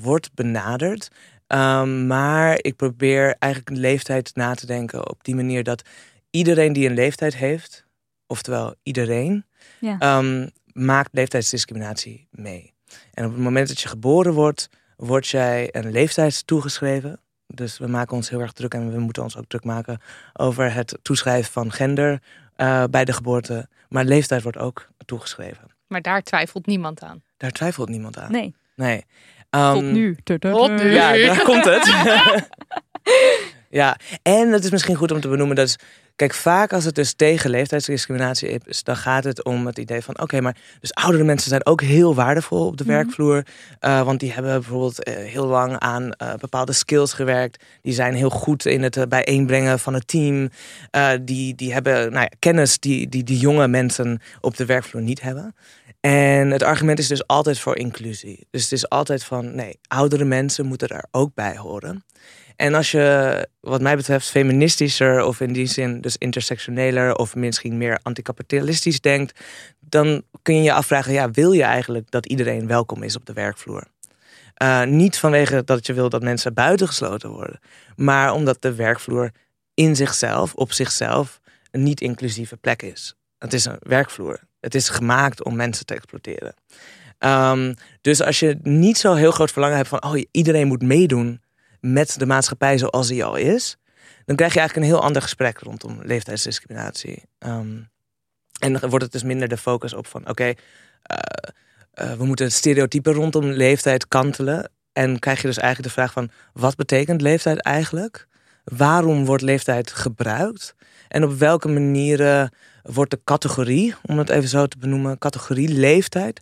wordt benaderd. Um, maar ik probeer eigenlijk leeftijd na te denken op die manier dat iedereen die een leeftijd heeft, oftewel iedereen, ja. um, maakt leeftijdsdiscriminatie mee. En op het moment dat je geboren wordt, word jij een leeftijd toegeschreven. Dus we maken ons heel erg druk en we moeten ons ook druk maken over het toeschrijven van gender uh, bij de geboorte. Maar leeftijd wordt ook toegeschreven. Maar daar twijfelt niemand aan. Daar twijfelt niemand aan. Nee. Nee. Um, Tot nu. Tot nu. Ja, daar komt het. <laughs> <laughs> ja, en het is misschien goed om te benoemen dat Kijk, vaak als het dus tegen leeftijdsdiscriminatie is, dan gaat het om het idee van: oké, maar dus oudere mensen zijn ook heel waardevol op de mhm. werkvloer. Uh, want die hebben bijvoorbeeld uh, heel lang aan uh, bepaalde skills gewerkt. Die zijn heel goed in het bijeenbrengen van het team. die, die hebben nou ja, kennis die, die die jonge mensen op de werkvloer niet hebben. En het argument is dus altijd voor inclusie. Dus het is altijd van: nee, oudere mensen moeten daar ook bij horen. En als je, wat mij betreft, feministischer of in die zin dus intersectioneler of misschien meer anticapitalistisch denkt, dan kun je je afvragen: ja, wil je eigenlijk dat iedereen welkom is op de werkvloer? Uh, niet vanwege dat je wil dat mensen buitengesloten worden, maar omdat de werkvloer in zichzelf, op zichzelf, een niet inclusieve plek is. Het is een werkvloer. Het is gemaakt om mensen te exploiteren. Um, dus als je niet zo heel groot verlangen hebt van, oh, iedereen moet meedoen met de maatschappij zoals die al is, dan krijg je eigenlijk een heel ander gesprek rondom leeftijdsdiscriminatie. Um, en dan wordt het dus minder de focus op van oké, uh, uh, we moeten stereotypen rondom leeftijd kantelen. En krijg je dus eigenlijk de vraag van wat betekent leeftijd eigenlijk? Waarom wordt leeftijd gebruikt? En op welke manieren wordt de categorie, om het even zo te benoemen, categorie leeftijd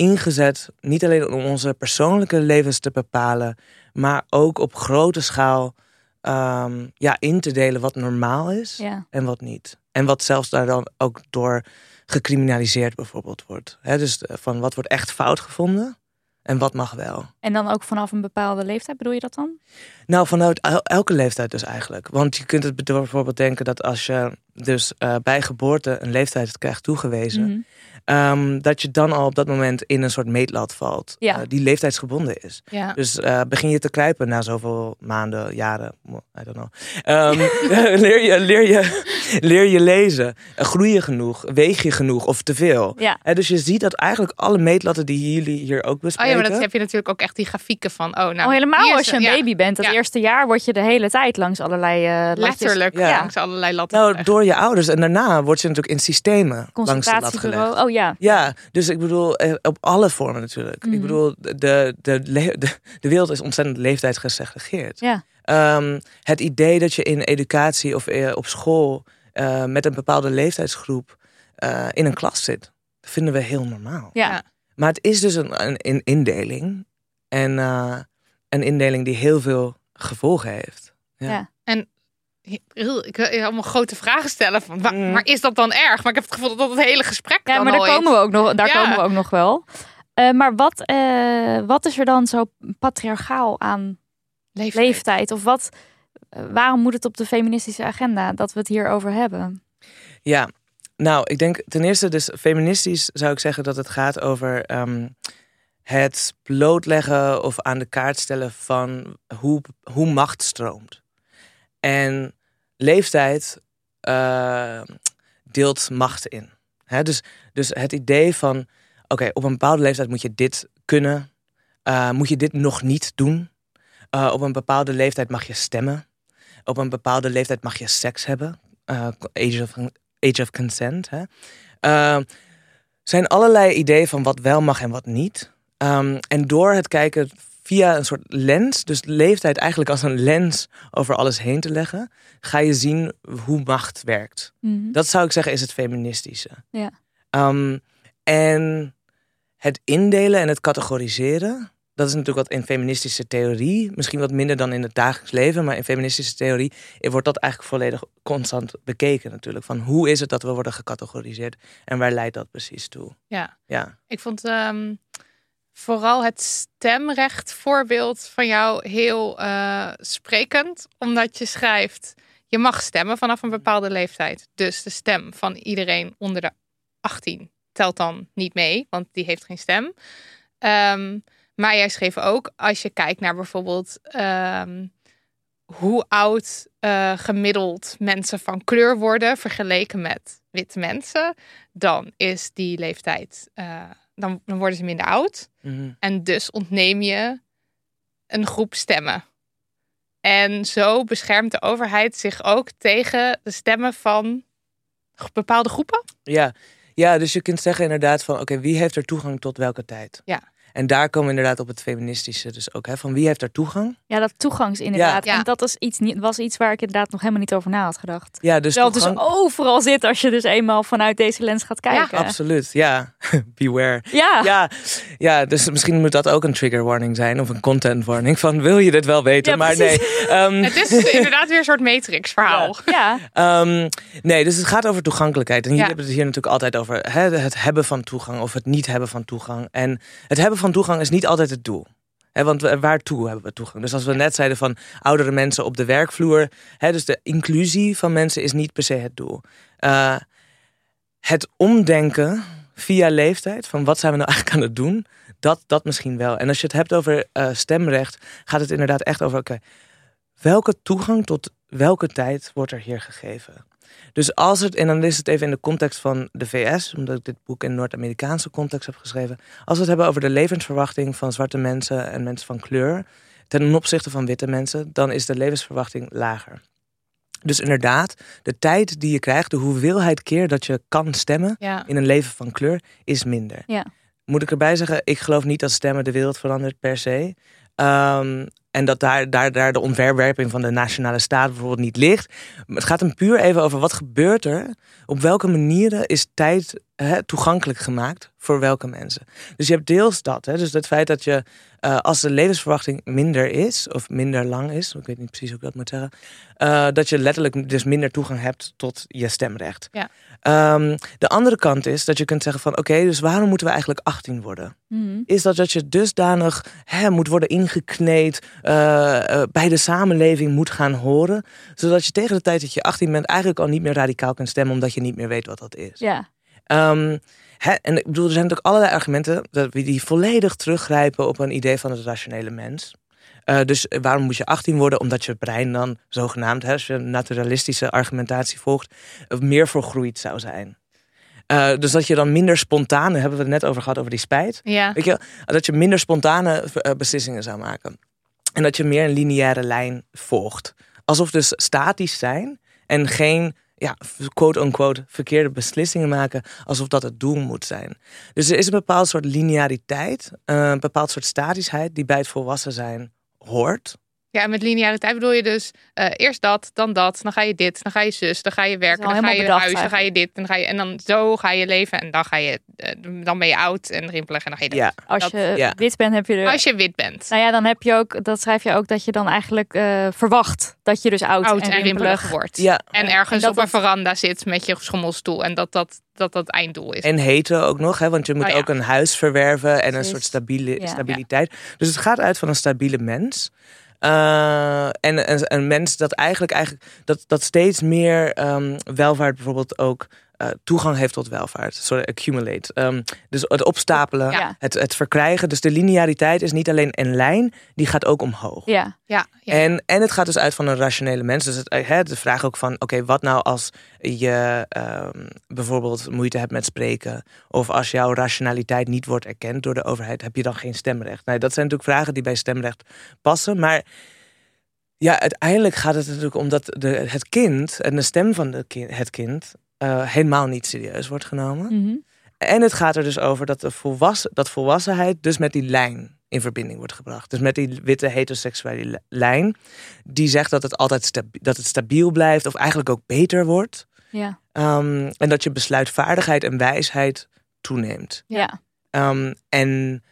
ingezet, niet alleen om onze persoonlijke levens te bepalen, maar ook op grote schaal um, ja, in te delen wat normaal is en wat niet. En wat zelfs daar dan ook door gecriminaliseerd bijvoorbeeld wordt. He, dus eh, van wat wordt echt fout gevonden en wat mag wel. En dan ook vanaf een bepaalde leeftijd, bedoel je dat dan? Nou, vanuit elke leeftijd dus eigenlijk. Want je kunt het bijvoorbeeld denken dat als je dus uh, bij geboorte een leeftijd krijgt toegewezen, mhm. Um, dat je dan al op dat moment in een soort meetlat valt. Ja. Uh, die leeftijdsgebonden is. Ja. Dus uh, begin je te kruipen na zoveel maanden, jaren, I don't know. Um, <laughs> leer, je, leer, je, leer je lezen. Groei je genoeg? Weeg je genoeg of te veel? Ja. dus je ziet dat eigenlijk alle meetlatten die jullie hier ook bespreken. Oh ja, maar dat heb je natuurlijk ook echt die grafieken van. Oh, nou, oh helemaal als je een baby bent. Het eerste jaar word je de hele tijd langs allerlei uh, Letterlijk langs allerlei latten. Nou, door je ouders. En daarna word je natuurlijk in systemen langs de lat gelegd. Oh ja. Ja, dus ik bedoel, eh, op alle vormen natuurlijk. Ik mhm. bedoel, de, de, de, de wereld is ontzettend leeftijdsgesegregeerd. Ja. Um, het idee dat je in educatie of uh, op school uh, met een bepaalde leeftijdsgroep uh, in een klas zit, vinden we heel normaal. Ja. Maar het is dus een, een, een indeling. En een indeling die heel veel gevolgen heeft. Ja. ja. Ik wil allemaal grote vragen stellen. Van, mm. Maar is dat dan erg? Maar ik heb het gevoel dat het hele gesprek. Ja, maar daar komen we ook nog, daar komen we ook nog wel. Uh, maar wat, uh, wat is er dan zo patriarchaal aan leeftijd? leeftijd? Of wat, uh, waarom moet het op de feministische agenda dat we het hierover hebben? Ja, nou, ik denk ten eerste, dus feministisch zou ik zeggen dat het gaat over um, het blootleggen of aan de kaart stellen van hoe, hoe macht stroomt. En leeftijd uh, deelt macht in. dus, dus het idee van, oké, op een bepaalde leeftijd moet je dit kunnen. Uh, moet je dit nog niet doen. Uh, op een bepaalde leeftijd mag je stemmen. Op een bepaalde leeftijd mag je seks hebben. age, of, age of consent. Hè. zijn allerlei ideeën van wat wel mag en wat niet. Um, en door het kijken via een soort lens, dus leeftijd eigenlijk als een lens over alles heen te leggen, ga je zien hoe macht werkt. Mhm. Dat zou ik zeggen is het feministische. Ja. Um, en het indelen en het categoriseren, dat is natuurlijk wat in feministische theorie, misschien wat minder dan in het dagelijks leven, maar in feministische theorie wordt dat eigenlijk volledig constant bekeken natuurlijk. Van hoe is het dat we worden gecategoriseerd en waar leidt dat precies toe? Ja, ja. ik vond um, vooral het stemrecht voorbeeld van jou heel eh, sprekend. Omdat je schrijft, je mag stemmen vanaf een bepaalde leeftijd. Dus de stem van iedereen onder de 18 telt dan niet mee, want die heeft geen stem. Ehm, maar jij schreef ook, als je kijkt naar bijvoorbeeld ehm, hoe oud eh, gemiddeld mensen van kleur worden vergeleken met witte mensen, dan is die leeftijd, eh, dan, dan worden ze minder oud. Mhm. En dus ontneem je een groep stemmen. En zo beschermt de overheid zich ook tegen de stemmen van bepaalde groepen. Ja. ja, dus je kunt zeggen inderdaad van... oké, wie heeft er toegang tot welke tijd? Ja. En daar komen we inderdaad op het feministische dus ook. Hè, van wie heeft er toegang? Ja, dat toegangs inderdaad. Ja. En dat is iets, niet- was iets waar ik inderdaad nog helemaal niet over na had gedacht. Ja, dus het dus toegang... overal zit als je dus eenmaal vanuit deze lens gaat kijken. Absoluut, ja. <laughs> Beware. Ja. Ja, ja, dus misschien moet dat ook een trigger warning zijn of een content warning van wil je dit wel weten? Ja, maar nee. precies. Ehm, Het is inderdaad weer een soort matrix verhaal. Ja. Ehm, nee, dus het gaat over toegankelijkheid. En Ja. hebben het hier natuurlijk altijd over hè, het hebben van toegang of het niet hebben van toegang. En het hebben van toegang is niet altijd het doel. Hè, want waartoe hebben we toegang? Dus als we net zeiden van oudere mensen op de werkvloer. Dus de inclusie van mensen is niet per se het doel. Eh, het omdenken via leeftijd, van wat zijn we nou <laughs> eigenlijk aan het doen, dat, dat misschien wel. En als je het hebt over eh, stemrecht, gaat het inderdaad echt over, welke toegang tot welke tijd wordt er hier gegeven? Dus als het, en dan is het even in de context van de VS, omdat ik dit boek in Noord-Amerikaanse context heb geschreven. Als we het hebben over de levensverwachting van zwarte mensen en mensen van kleur, ten opzichte van witte mensen, dan is de levensverwachting lager. Dus inderdaad, de tijd die je krijgt, de hoeveelheid keer dat je kan stemmen Ja. in een leven van kleur, is minder. Ja. Moet ik erbij zeggen, ik geloof niet dat stemmen de wereld verandert per se. Ehm, en dat daar, daar, daar de ontwerping van de nationale staat bijvoorbeeld niet ligt. Het gaat hem puur even over wat gebeurt er. Op welke manieren is tijd hè, toegankelijk gemaakt voor welke mensen. Dus je hebt deels dat. Hè, dus het feit dat je, eh, als de levensverwachting minder is, of minder lang is, ik weet niet precies hoe ik dat moet zeggen, eh, dat je letterlijk dus minder toegang hebt tot je stemrecht. Ja. Ehm, de andere kant is dat je kunt zeggen van oké, dus waarom moeten we eigenlijk 18 worden? Mhm. is dat, dat je dusdanig hè, moet worden ingekneed, eh, bij de samenleving moet gaan horen. Zodat je tegen de tijd dat je 18 bent eigenlijk al niet meer radicaal kunt stemmen, omdat je niet meer weet wat dat is. Ja. Ehm, hè, en ik bedoel, er zijn natuurlijk allerlei argumenten dat we die volledig teruggrijpen op een idee van het rationele mens. Eh, dus waarom moet je 18 worden? Omdat je brein dan zogenaamd, hè, als je een naturalistische argumentatie volgt, eh, meer vergroeid zou zijn. Eh, dus dat je dan minder spontane, hebben we het net over gehad, over die spijt. Ja. Weet je, dat je minder spontane beslissingen zou maken. En dat je meer een lineaire lijn volgt. Alsof dus statisch zijn en geen, ja, quote-unquote, verkeerde beslissingen maken. Alsof dat het doel moet zijn. Dus er is een bepaald soort lineariteit, eh, een bepaald soort statischheid die bij het volwassen zijn hoort. Ja, met lineariteit bedoel je dus eh, eerst dat, dan dat, dan ga je dit, dan ga je zus, dan ga je werken, dan ga je huis, dan ga je dit, dan ga je en dan zo ga je leven en dan ga je, eh, dan ben je oud en rimpelig en dan ga je dit. Ja, Als Dat- je ja. wit bent, heb je er. Als je wit bent. Nou ja, dan heb je ook, dat schrijf je ook, dat je dan eigenlijk eh, verwacht dat je dus oud, oud en en rimpelig rimpelig wordt. ja. En ergens En dat op een dat- veranda zit met je schommelstoel. En dat dat, dat, dat einddoel is. En heten ook nog, hè? want je moet Oh ja. ook een huis verwerven en een soort stabiele, Ja. stabiliteit. Dus het gaat uit van een stabiele mens. Eh, en een, mens dat eigenlijk, eigenlijk dat, dat steeds meer ehm, welvaart bijvoorbeeld ook eh, toegang heeft tot welvaart. Sorry, accumulate. Ehm, dus het opstapelen, Ja. het, het verkrijgen. Dus de lineariteit is niet alleen een lijn, die gaat ook omhoog. Ja, ja, ja. En, en het gaat dus uit van een rationele mens. Dus het, eh, hè, de vraag ook van, oké, wat nou als je ehm, bijvoorbeeld moeite hebt met spreken... of als jouw rationaliteit niet wordt erkend door de overheid... heb je dan geen stemrecht? Nou, dat zijn natuurlijk vragen die bij stemrecht passen. Maar ja, uiteindelijk gaat het natuurlijk om dat de, het kind... en de stem van de kind, het kind eh, helemaal niet serieus wordt genomen. Mhm. En het gaat er dus over dat, de volwassen, dat volwassenheid dus met die lijn in verbinding wordt gebracht. Dus met die witte heteroseksuele li- lijn. Die zegt dat het altijd stabi- dat het stabiel blijft of eigenlijk ook beter wordt. ja, Ehm, en dat je besluitvaardigheid en wijsheid toeneemt. ja. Ehm, en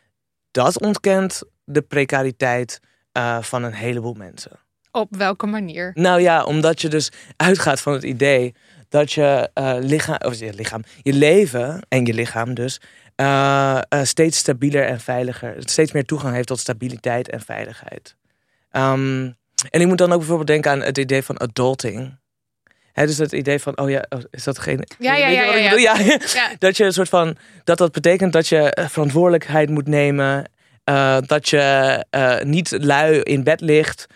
dat ontkent de precariteit eh, van een heleboel mensen. Op welke manier? Nou ja, omdat je dus uitgaat van het idee dat je eh, lichaam, of je lichaam, je leven en je lichaam dus eh, eh, steeds stabieler en veiliger, steeds meer toegang heeft tot stabiliteit en veiligheid. Ehm, en ik moet dan ook bijvoorbeeld denken aan het idee van adulting. Hè, dus het idee van, oh ja, oh, is dat geen. Ja, ja, ja, ja, bedoel? ja. Ja. <laughs> dat je een soort van, dat dat betekent dat je verantwoordelijkheid moet nemen, dat je niet lui in bed ligt.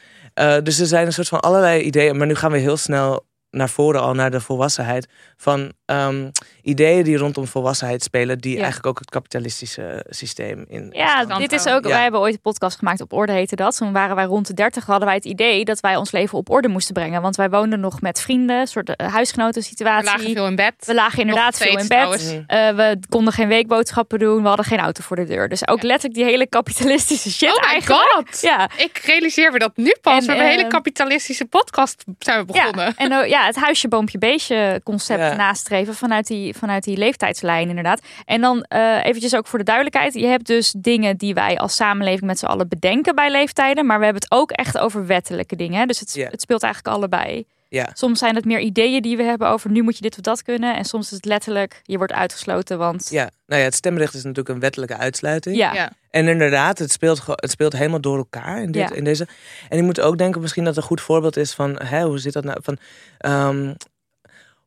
Dus er zijn een soort van allerlei ideeën, maar nu gaan we heel snel naar voren al naar de volwassenheid van ehm, ideeën die rondom volwassenheid spelen, die Ja. eigenlijk ook het kapitalistische systeem in. Ja, stand dit is ook. Ja. Wij hebben ooit een podcast gemaakt op orde heette dat. Toen waren wij rond de 30, hadden wij het idee dat wij ons leven op orde moesten brengen. Want wij woonden nog met vrienden, een soort eh, huisgenoten We situatie. lagen veel in bed. We lagen inderdaad veel in bed. Mhm. Eh, we konden geen weekboodschappen doen. We hadden geen auto voor de deur. Dus ook letterlijk die hele kapitalistische shit Oh my eigenlijk. god. Ja. Ik realiseer me dat nu pas. En, we hebben een hele kapitalistische podcast zijn we begonnen. Ja, en oh, ja, het huisje, boompje, beestje concept Ja. nastreven vanuit die, vanuit die leeftijdslijn inderdaad. En dan eh eventjes ook voor de duidelijkheid. Je hebt dus dingen die wij als samenleving met z'n allen bedenken bij leeftijden. Maar we hebben het ook echt over wettelijke dingen. hè. Dus het, het speelt eigenlijk allebei. Ja. Soms zijn het meer ideeën die we hebben over nu moet je dit of dat kunnen. En soms is het letterlijk, je wordt uitgesloten, want... Ja, nou ja, het stemrecht is natuurlijk een wettelijke uitsluiting. Ja. Ja. En inderdaad, het speelt, het speelt helemaal door elkaar in, dit, Ja. in deze. En je moet ook denken, misschien dat een goed voorbeeld is van hè, hoe zit dat nou? Van, ehm,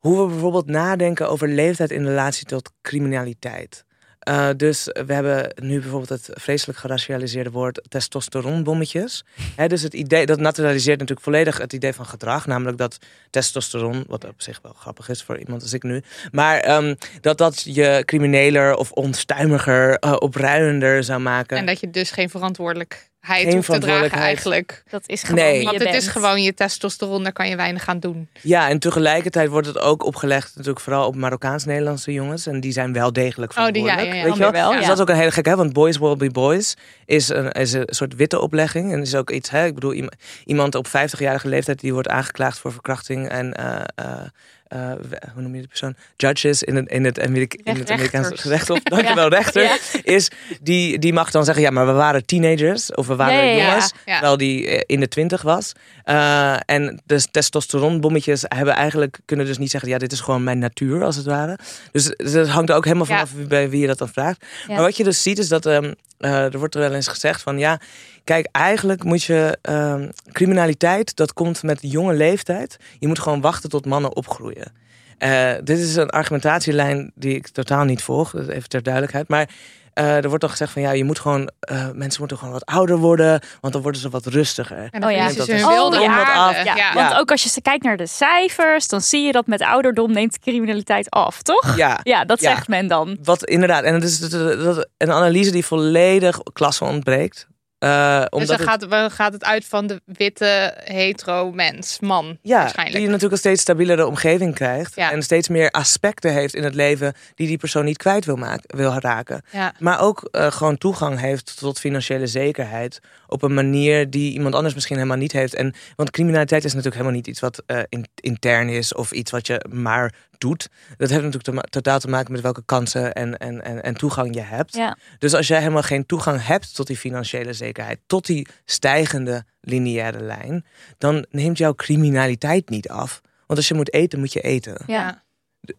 hoe we bijvoorbeeld nadenken over leeftijd in relatie tot criminaliteit. Eh, dus we hebben nu bijvoorbeeld het vreselijk geracialiseerde woord testosteronbommetjes. Hè, dus het idee, dat naturaliseert natuurlijk volledig het idee van gedrag. Namelijk dat testosteron, wat op zich wel grappig is voor iemand als ik nu. Maar ehm, dat dat je crimineler of onstuimiger, eh opruiender zou maken. En dat je dus geen verantwoordelijkheid Geen hoeft te dragen verantwoordelijkheid. eigenlijk. Dat is gewoon Nee. wie je Want het is gewoon je testosteron, daar kan je weinig aan doen. Ja, en tegelijkertijd wordt het ook opgelegd, natuurlijk vooral op Marokkaans-Nederlandse jongens. En die zijn wel degelijk Oh, die- ja, verantwoordelijk. ja, ja. weet je wel? Dus dat is ook een hele gekke, hè? want Boys Will Be Boys is een, is een soort witte oplegging. En is ook iets, hè? ik bedoel, iem- iemand op 50-jarige leeftijd die wordt aangeklaagd voor verkrachting. En eh, eh, we- hoe noem je de persoon? Judges in het, in het, Amerika- in het Amerikaanse <laughs> dankjewel, rechter. Ja. Is die, die mag dan zeggen, ja, maar we waren teenagers of we waren Ja, jongens. Terwijl die eh, in de twintig was. Eh, en de testosteronbommetjes hebben eigenlijk kunnen dus niet zeggen, ja, dit is gewoon mijn natuur als het ware. Dus het hangt er ook helemaal vanaf bij wie je dat dan vraagt. Maar wat je dus ziet is dat ehm, eh, er wordt er wel eens gezegd van ja, kijk, eigenlijk moet je ehm, criminaliteit, dat komt met jonge leeftijd. Je moet gewoon wachten tot mannen opgroeien. Eh, dit is een argumentatielijn die ik totaal niet volg, dus even ter duidelijkheid. Maar eh, er wordt dan gezegd van ja, je moet gewoon, eh, mensen moeten gewoon wat ouder worden, want dan worden ze wat rustiger. En Oh ja. Dat ze is- wilde Oh, ja. aarde. Ja, Ja. want ook als je kijkt naar de cijfers, dan zie je dat met ouderdom neemt de criminaliteit af, toch? Ja, Ja, dat Ja. zegt men dan. Wat inderdaad, en het is dat- dat- een analyse die volledig klasse ontbreekt. Eh, Dus omdat dan het- gaat, dan gaat het uit van de witte hetero mens, man ja, waarschijnlijk. die natuurlijk een steeds stabielere omgeving krijgt. Ja. En steeds meer aspecten heeft in het leven die die persoon niet kwijt wil, maken, wil raken. Ja. Maar ook eh, gewoon toegang heeft tot financiële zekerheid. Op een manier die iemand anders misschien helemaal niet heeft. En, want criminaliteit is natuurlijk helemaal niet iets wat eh, in- intern is of iets wat je maar doet. Dat heeft natuurlijk te totaal te maken met welke kansen en, en, en, en toegang je hebt. Ja. Dus als jij helemaal geen toegang hebt tot die financiële zekerheid, tot die stijgende lineaire lijn, dan neemt jouw criminaliteit niet af. Want als je moet eten, moet je eten. Ja.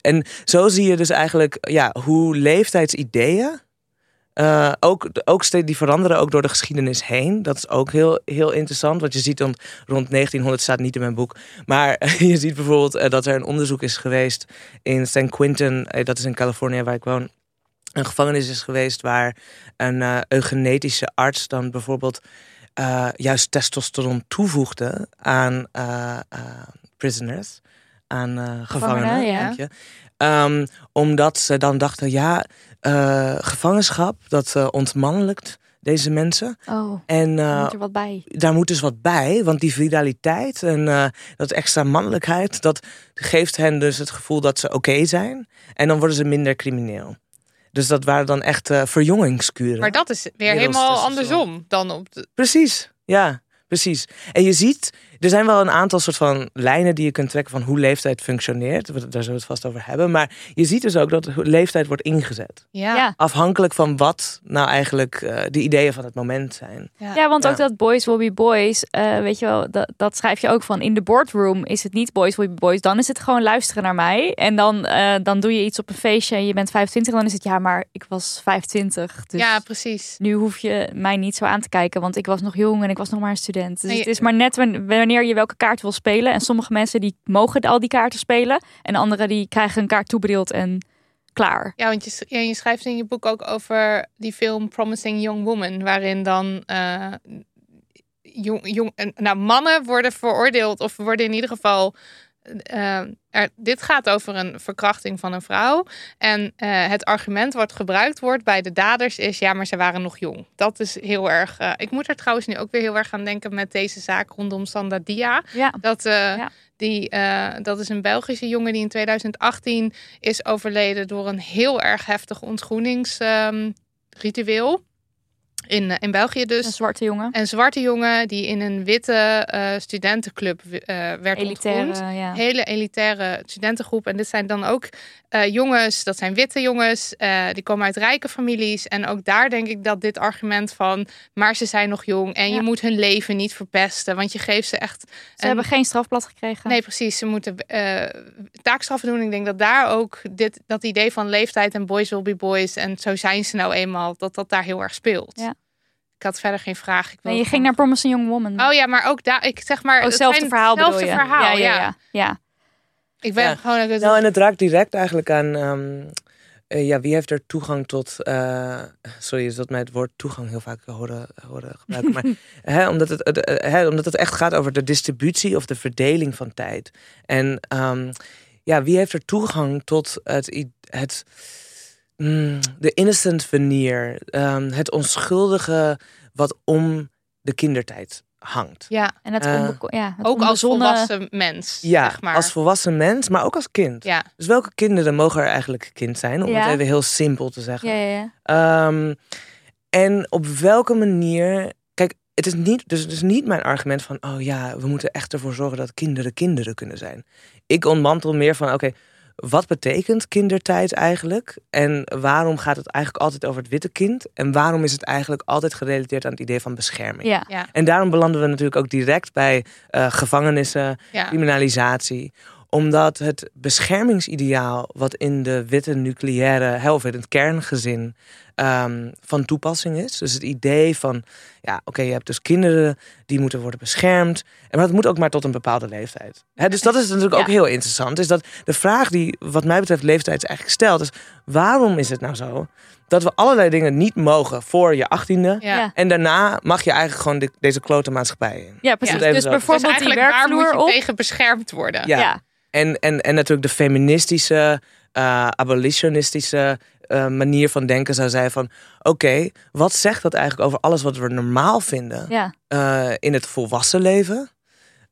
En zo zie je dus eigenlijk ja, hoe leeftijdsideeën eh, ook, ook die veranderen ook door de geschiedenis heen. Dat is ook heel, heel interessant. Want je ziet dan rond 1900 staat niet in mijn boek. Maar <laughs> je ziet bijvoorbeeld eh, dat er een onderzoek is geweest in San Quentin. eh, dat is in Californië waar ik woon. Een gevangenis is geweest waar een eugenetische arts dan bijvoorbeeld juist testosteron toevoegde aan prisoners. Aan eh, gevangenen. ja. dank je. Ehm, omdat ze dan dachten, ja, eh, gevangenschap, dat eh, ontmannelijkt deze mensen. Oh, En eh, moet er wat bij. daar moet dus wat bij, want die viraliteit en eh, dat extra mannelijkheid, dat geeft hen dus het gevoel dat ze oké zijn. En dan worden ze minder crimineel. Dus dat waren dan echt eh verjongingskuren. Maar dat is weer Middels helemaal andersom dan op de... Precies, ja, precies. En je ziet er zijn wel een aantal soort van lijnen die je kunt trekken van hoe leeftijd functioneert. Daar zullen we het vast over hebben. Maar je ziet dus ook dat leeftijd wordt ingezet. Ja. Ja. Afhankelijk van wat nou eigenlijk eh, de ideeën van het moment zijn. Ja, want Ja. ook dat boys will be boys, eh, weet je wel, dat, dat schrijf je ook van in de boardroom is het niet boys will be boys, dan is het gewoon luisteren naar mij. En dan, eh, dan doe je iets op een feestje en je bent 25, dan is het ja, maar ik was 25. Dus ja, precies. nu hoef je mij niet zo aan te kijken, want ik was nog jong en ik was nog maar een student. Dus Nee, het is maar net wan- wanneer je welke kaart wil spelen. En sommige mensen die mogen al die kaarten spelen en anderen die krijgen een kaart toebedeeld en klaar. Ja, want je, je schrijft in je boek ook over die film Promising Young Woman, waarin dan eh, jong, jong, nou, mannen worden veroordeeld of worden in ieder geval. Eh, er, dit gaat over een verkrachting van een vrouw. En eh, het argument wat gebruikt wordt bij de daders is: ja, maar ze waren nog jong. Dat is heel erg. eh, ik moet er trouwens nu ook weer heel erg aan denken met deze zaak rondom Sanda Dia. Ja. Dat, Ja. die, dat is een Belgische jongen die in 2018 is overleden door een heel erg heftig ontgroeningsritueel. In, eh, in België dus. Een zwarte jongen. Een zwarte jongen die in een witte eh, studentenclub eh, werd Elitaire, ontgroend. ja. Hele elitaire studentengroep. En dit zijn dan ook jongens, dat zijn witte jongens, die komen uit rijke families. En ook daar denk ik dat dit argument van, maar ze zijn nog jong en je moet hun leven niet verpesten. Want je geeft ze echt Ze een- hebben geen strafblad gekregen. Nee, precies. Ze moeten taakstraffen doen. Ik denk dat daar ook dit, dat idee van leeftijd en boys will be boys en zo zijn ze nou eenmaal, dat dat daar heel erg speelt. Ja. Ik had verder geen vraag. Ik Nee, je ging naar Promising Young Woman. Oh ja, maar ook daar, ik zeg maar. Oh, het zelfde zijn verhaal hetzelfde bedoel je? verhaal, ja, ja. ja, ja. ja. Ik ben Ja. gewoon. het- Nou, en het raakt direct eigenlijk aan. ehm, eh, ja, wie heeft er toegang tot. eh, sorry, is dat mij het woord toegang heel vaak horen, horen gebruiken. Maar <laughs> hè, omdat, het, het, eh, hè, omdat het echt gaat over de distributie of de verdeling van tijd. En ehm, ja, wie heeft er toegang tot het. het mm, de innocent veneer, ehm, het onschuldige wat om de kindertijd hangt. ja, En het, Eh, ja, het ook als volwassen mens. Ja, zeg maar. als volwassen mens, maar ook als kind. Ja, Dus welke kinderen mogen er eigenlijk kind zijn? Om Ja. het even heel simpel te zeggen. Ja, ja, ja. Ehm, en op welke manier. Kijk, het is, niet, dus het is niet mijn argument van. Oh ja, we moeten echt ervoor zorgen dat kinderen kinderen kunnen zijn. Ik ontmantel meer van. Oké, wat betekent kindertijd eigenlijk? En waarom gaat het eigenlijk altijd over het witte kind? En waarom is het eigenlijk altijd gerelateerd aan het idee van bescherming? ja. ja, En daarom belanden we natuurlijk ook direct bij eh, gevangenissen, ja. criminalisatie omdat het beschermingsideaal wat in de witte nucleaire, of in het kerngezin ehm, van toepassing is. Dus het idee van, ja, oké, je hebt dus kinderen die moeten worden beschermd. Maar dat moet ook maar tot een bepaalde leeftijd. Hè, dus dat is natuurlijk ook heel interessant. Is dat de vraag die, wat mij betreft, leeftijd is eigenlijk stelt, is waarom is het nou zo dat we allerlei dingen niet mogen voor je achttiende? Ja. En daarna mag je eigenlijk gewoon de- deze klote maatschappij in. Ja, precies. Dus Dus bijvoorbeeld die eigenlijk waar moet werkvloer je op. tegen beschermd worden? Ja. Ja. En, en, en natuurlijk de feministische, eh, abolitionistische eh, manier van denken zou zijn van... oké, wat zegt dat eigenlijk over alles wat we normaal vinden Ja. eh, in het volwassen leven?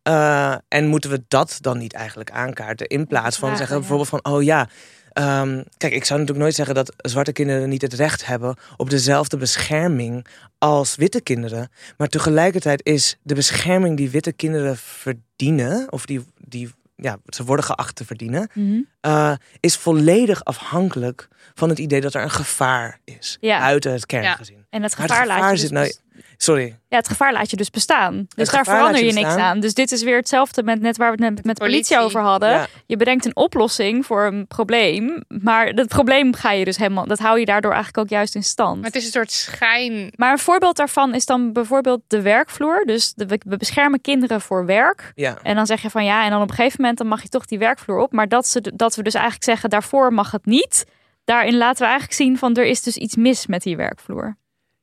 Eh, en moeten we dat dan niet eigenlijk aankaarten? In plaats van zeggen ja. bijvoorbeeld van... oh ja, ehm, kijk, ik zou natuurlijk nooit zeggen dat zwarte kinderen niet het recht hebben... op dezelfde bescherming als witte kinderen. Maar tegelijkertijd is de bescherming die witte kinderen verdienen... of die, die ja, ze worden geacht te verdienen... Mhm. is volledig afhankelijk van het idee dat er een gevaar is. Ja. Uit het kerngezin. En het gevaar, het laat gevaar je zit dus nou... Sorry. Ja, het gevaar laat je dus bestaan. Dus daar verander je je niks aan. Dus dit is weer hetzelfde met net waar we het met, met politie, politie. over hadden. Ja. Je bedenkt een oplossing voor een probleem. Maar dat probleem ga je dus helemaal. Dat hou je daardoor eigenlijk ook juist in stand. Maar het is een soort schijn. Maar een voorbeeld daarvan is dan bijvoorbeeld de werkvloer. Dus de, we- we beschermen kinderen voor werk. Ja. En dan zeg je van ja, en dan op een gegeven moment dan mag je toch die werkvloer op. Maar dat, ze, dat we dus eigenlijk zeggen, daarvoor mag het niet. Daarin laten we eigenlijk zien van er is dus iets mis met die werkvloer.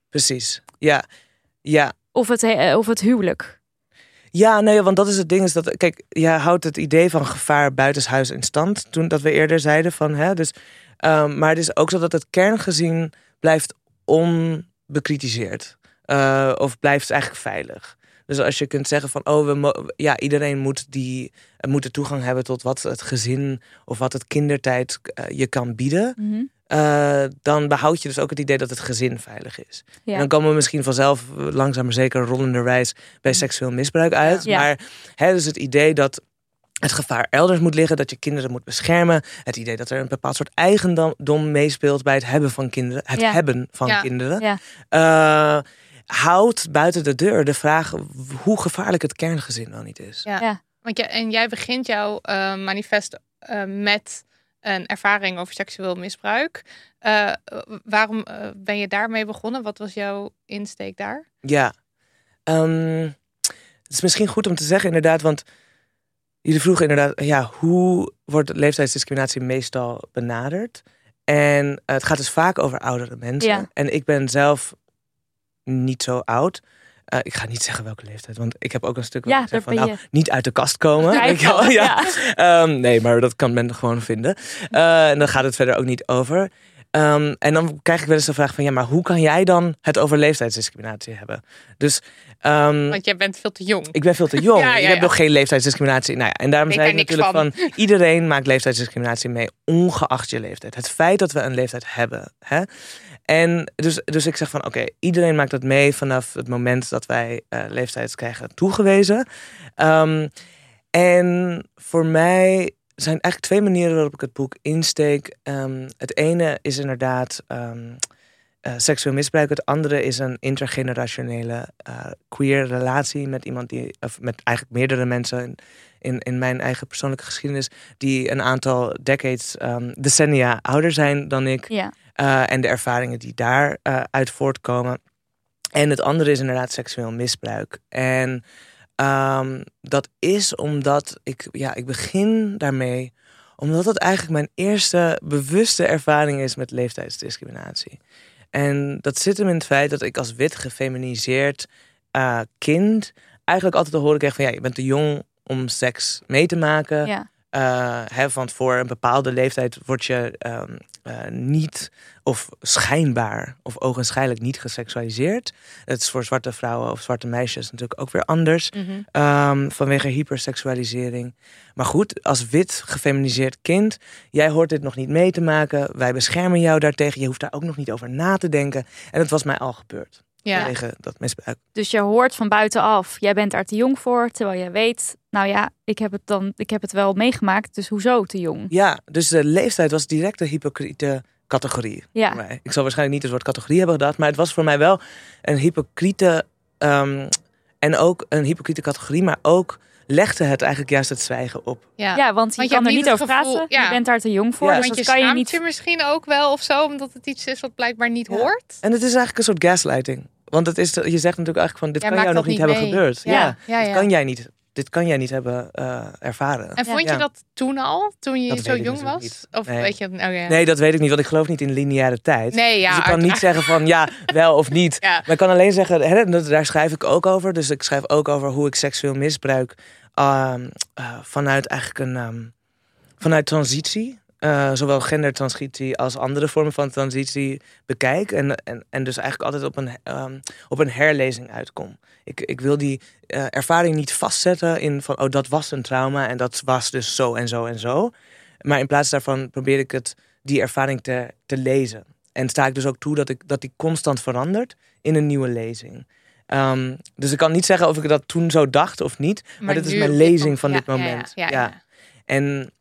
Precies. Ja. Ja. Of het, he- of het huwelijk. Ja, nee, want dat is het ding. Is dat, kijk, jij houdt het idee van gevaar buitenshuis in stand. Toen dat we eerder zeiden van, hè, dus, ehm, maar het is ook zo dat het kerngezin blijft onbekritiseerd. Eh, of blijft eigenlijk veilig. Dus als je kunt zeggen van, oh, we ja, iedereen moet, die, eh, moet de toegang hebben tot wat het gezin of wat het kindertijd eh, je kan bieden. Mhm. eh, dan behoud je dus ook het idee dat het gezin veilig is. Ja. En dan komen we misschien vanzelf langzaam maar zeker rollenderwijs bij seksueel misbruik uit. Ja. Maar hè, dus het idee dat het gevaar elders moet liggen, dat je kinderen moet beschermen. Het idee dat er een bepaald soort eigendom meespeelt bij het hebben van kinderen. Het Ja. hebben van kinderen. Ja. Houdt buiten de deur de vraag hoe gevaarlijk het kerngezin wel niet is. Ja. Ja. Want je, en jij begint jouw eh, manifest eh, met een ervaring over seksueel misbruik. Eh, waarom ben je daarmee begonnen? Wat was jouw insteek daar? Ja. Ehm, het is misschien goed om te zeggen inderdaad, want jullie vroegen inderdaad, ja, hoe wordt leeftijdsdiscriminatie meestal benaderd? En het gaat dus vaak over oudere mensen. Ja. En ik ben zelf niet zo oud. Eh, ik ga niet zeggen welke leeftijd, want ik heb ook een stuk Ja, ik van, nou, niet uit de kast komen. <laughs> Ja, wel, ja. ja. Ehm, nee, maar dat kan men gewoon vinden. Eh, en dan gaat het verder ook niet over. Ehm, en dan krijg ik wel eens de vraag van, ja, maar hoe kan jij dan het over leeftijdsdiscriminatie hebben? Dus ehm, Want jij bent veel te jong. ik ben veel te jong. Ja, <laughs> ja, ik heb nog geen leeftijdsdiscriminatie. Nou ja, en daarom zei ik natuurlijk van... iedereen maakt leeftijdsdiscriminatie mee, ongeacht je leeftijd. Het feit dat we een leeftijd hebben. Hè? En dus, dus ik zeg van, oké, iedereen maakt dat mee vanaf het moment dat wij eh leeftijd krijgen toegewezen. Ehm, en voor mij zijn eigenlijk twee manieren waarop ik het boek insteek. Ehm, het ene is inderdaad ehm, eh, seksueel misbruik. Het andere is een intergenerationele eh, queer relatie met iemand die, of met eigenlijk meerdere mensen in, in, in mijn eigen persoonlijke geschiedenis, die een aantal decades, ehm, decennia ouder zijn dan ik. Ja. Eh, en de ervaringen die daaruit uit voortkomen. En het andere is inderdaad seksueel misbruik. En ehm, dat is omdat ik, ja, ik begin daarmee omdat het eigenlijk mijn eerste bewuste ervaring is met leeftijdsdiscriminatie. En dat zit hem in het feit dat ik als wit gefeminiseerd eh, kind eigenlijk altijd te horen kreeg van ja, je bent te jong om seks mee te maken. Ja. Eh, hè, want voor een bepaalde leeftijd word je ehm, eh, niet of schijnbaar of ogenschijnlijk niet geseksualiseerd. Het is voor zwarte vrouwen of zwarte meisjes natuurlijk ook weer anders. Mhm. ehm, vanwege hyperseksualisering. Maar goed, als wit gefeminiseerd kind, jij hoort dit nog niet mee te maken. Wij beschermen jou daartegen. Je hoeft daar ook nog niet over na te denken. En het was mij al gebeurd. Ja. Vanwege dat misbruik. Dus je hoort van buitenaf, jij bent daar te jong voor, terwijl jij weet, nou ja, ik heb het dan, ik heb het wel meegemaakt, dus hoezo te jong? Ja, dus de leeftijd was direct een hypocriete categorie. Ja. voor mij. Ik zal waarschijnlijk niet het woord categorie hebben gedacht, maar het was voor mij wel een hypocriete ehm, en ook een hypocriete categorie, maar ook legde het eigenlijk juist het zwijgen op. Ja. Ja, want je Want je kan er niet over gevoel- praten. ja. Je bent daar te jong voor, Ja. dus Want je dat kan je niet. je misschien ook wel of zo, omdat het iets is wat blijkbaar niet Ja. hoort. En het is eigenlijk een soort gaslighting. Want het is, je zegt natuurlijk eigenlijk van, dit Jij kan jou nog dat niet hebben gebeurd. Ja, Ja, ja, Dit, ja. kan jij niet, dit kan jij niet hebben eh, ervaren. En vond Ja. je dat toen al, toen je Dat zo jong was? niet. Of Nee. weet je het? Oh, ja. Nee, dat weet ik niet, want ik geloof niet in lineaire tijd. Nee, ja. dus ik kan niet zeggen van ja, <laughs> wel of niet. Ja. Maar ik kan alleen zeggen, hè, daar schrijf ik ook over. Dus ik schrijf ook over hoe ik seksueel misbruik ehm, eh, vanuit eigenlijk een ehm, vanuit transitie, eh, zowel gendertransitie als andere vormen van transitie bekijk. En, en, en dus eigenlijk altijd op een, ehm, op een herlezing uitkom. Ik, ik wil die eh, ervaring niet vastzetten in van oh dat was een trauma en dat was dus zo en zo en zo. Maar in plaats daarvan probeer ik het, die ervaring te, te lezen. En sta ik dus ook toe dat, ik, dat die constant verandert in een nieuwe lezing. Ehm, dus ik kan niet zeggen of ik dat toen zo dacht of niet. Maar, dit is mijn lezing van ja, dit moment. Ja, ja. En,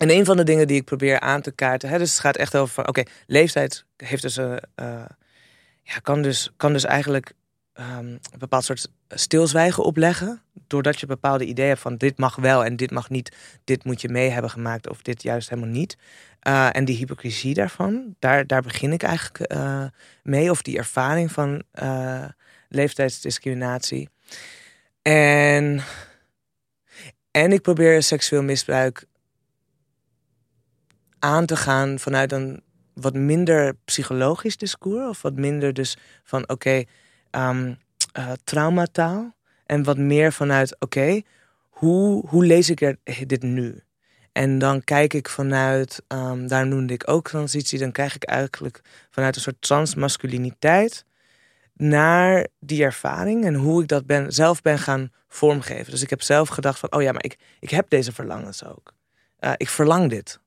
en een van de dingen die ik probeer aan te kaarten, hè, dus het gaat echt over oké, leeftijd heeft dus, eh, eh, ja, kan dus, kan dus eigenlijk ehm, een bepaald soort stilzwijgen opleggen, doordat je bepaalde ideeën hebt van dit mag wel en dit mag niet, dit moet je mee hebben gemaakt of dit juist helemaal niet. Eh, en die hypocrisie daarvan, daar, daar begin ik eigenlijk eh, mee, of die ervaring van eh, leeftijdsdiscriminatie. En, en ik probeer seksueel misbruik aan te gaan vanuit een wat minder psychologisch discours. Of wat minder dus van oké, ehm, eh, traumataal. En wat meer vanuit oké, hoe, hoe lees ik er dit nu? En dan kijk ik vanuit, ehm daar noemde ik ook transitie, dan krijg ik eigenlijk vanuit een soort transmasculiniteit naar die ervaring en hoe ik dat ben, zelf ben gaan vormgeven. Dus ik heb zelf gedacht van, oh ja, maar ik, ik heb deze verlangens ook. Eh, ik verlang dit.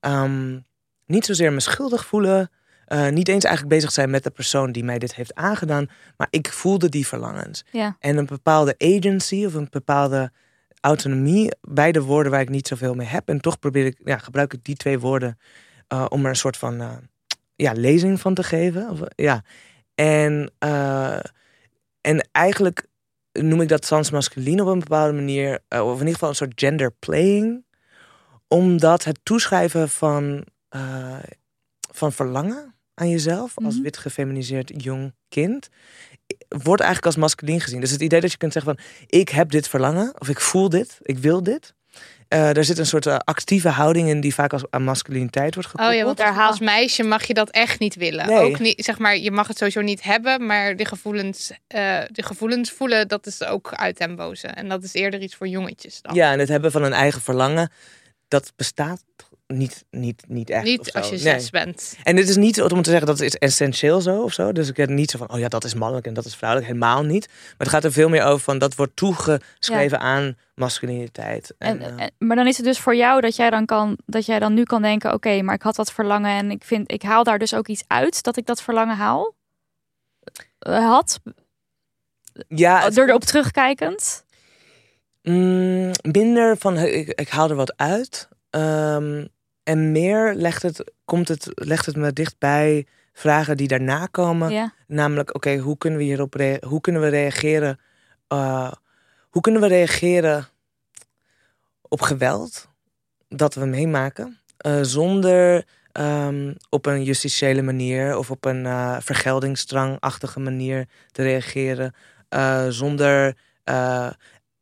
Ehm, niet zozeer me schuldig voelen. Eh, niet eens eigenlijk bezig zijn met de persoon die mij dit heeft aangedaan. Maar ik voelde die verlangens. Ja. En een bepaalde agency of een bepaalde autonomie. Beide woorden waar ik niet zoveel mee heb. En toch probeer ik, ja, gebruik ik die twee woorden eh, om er een soort van eh, ja, lezing van te geven. Of, ja. En, en eigenlijk noem ik dat transmasculien op een bepaalde manier. of in ieder geval een soort gender playing. Omdat het toeschrijven van, van verlangen aan jezelf als Mhm. wit gefeminiseerd jong kind wordt eigenlijk als masculien gezien. Dus het idee dat je kunt zeggen van ik heb dit verlangen of ik voel dit, ik wil dit. Eh daar zit een soort eh, actieve houding in die vaak als aan masculiniteit wordt gekoppeld. Oh ja, want Daar als, meisje mag je dat echt niet willen. Nee. Ook niet, zeg maar, je mag het sowieso niet hebben, maar de gevoelens, eh, de gevoelens voelen, dat is ook uit boze. En dat is eerder iets voor jongetjes dan. Ja, en het hebben van een eigen verlangen, dat bestaat niet, niet, niet echt. of niet zo. als je Nee. zes bent. En dit is niet om te zeggen dat het is essentieel zo of zo. Dus ik heb niet zo van, oh ja, dat is mannelijk en dat is vrouwelijk. Helemaal niet. Maar het gaat er veel meer over van, dat wordt toegeschreven aan masculiniteit. En, En, eh, en- maar dan is het dus voor jou dat jij dan, kan, dat jij dan nu kan denken: oké, maar ik had dat verlangen en ik, vind, ik haal daar dus ook iets uit dat ik dat verlangen haal. Eh, had, ja, het door erop terugkijkend. Mm, minder van ik, ik haal er wat uit. Ehm, en meer legt het, komt het, legt het me dichtbij vragen die daarna komen. Ja. Namelijk, oké, hoe kunnen we hierop rea- hoe kunnen we reageren? eh, hoe kunnen we reageren op geweld dat we meemaken? eh, zonder ehm, op een justitiële manier of op een eh vergeldingsdrangachtige manier te reageren. zonder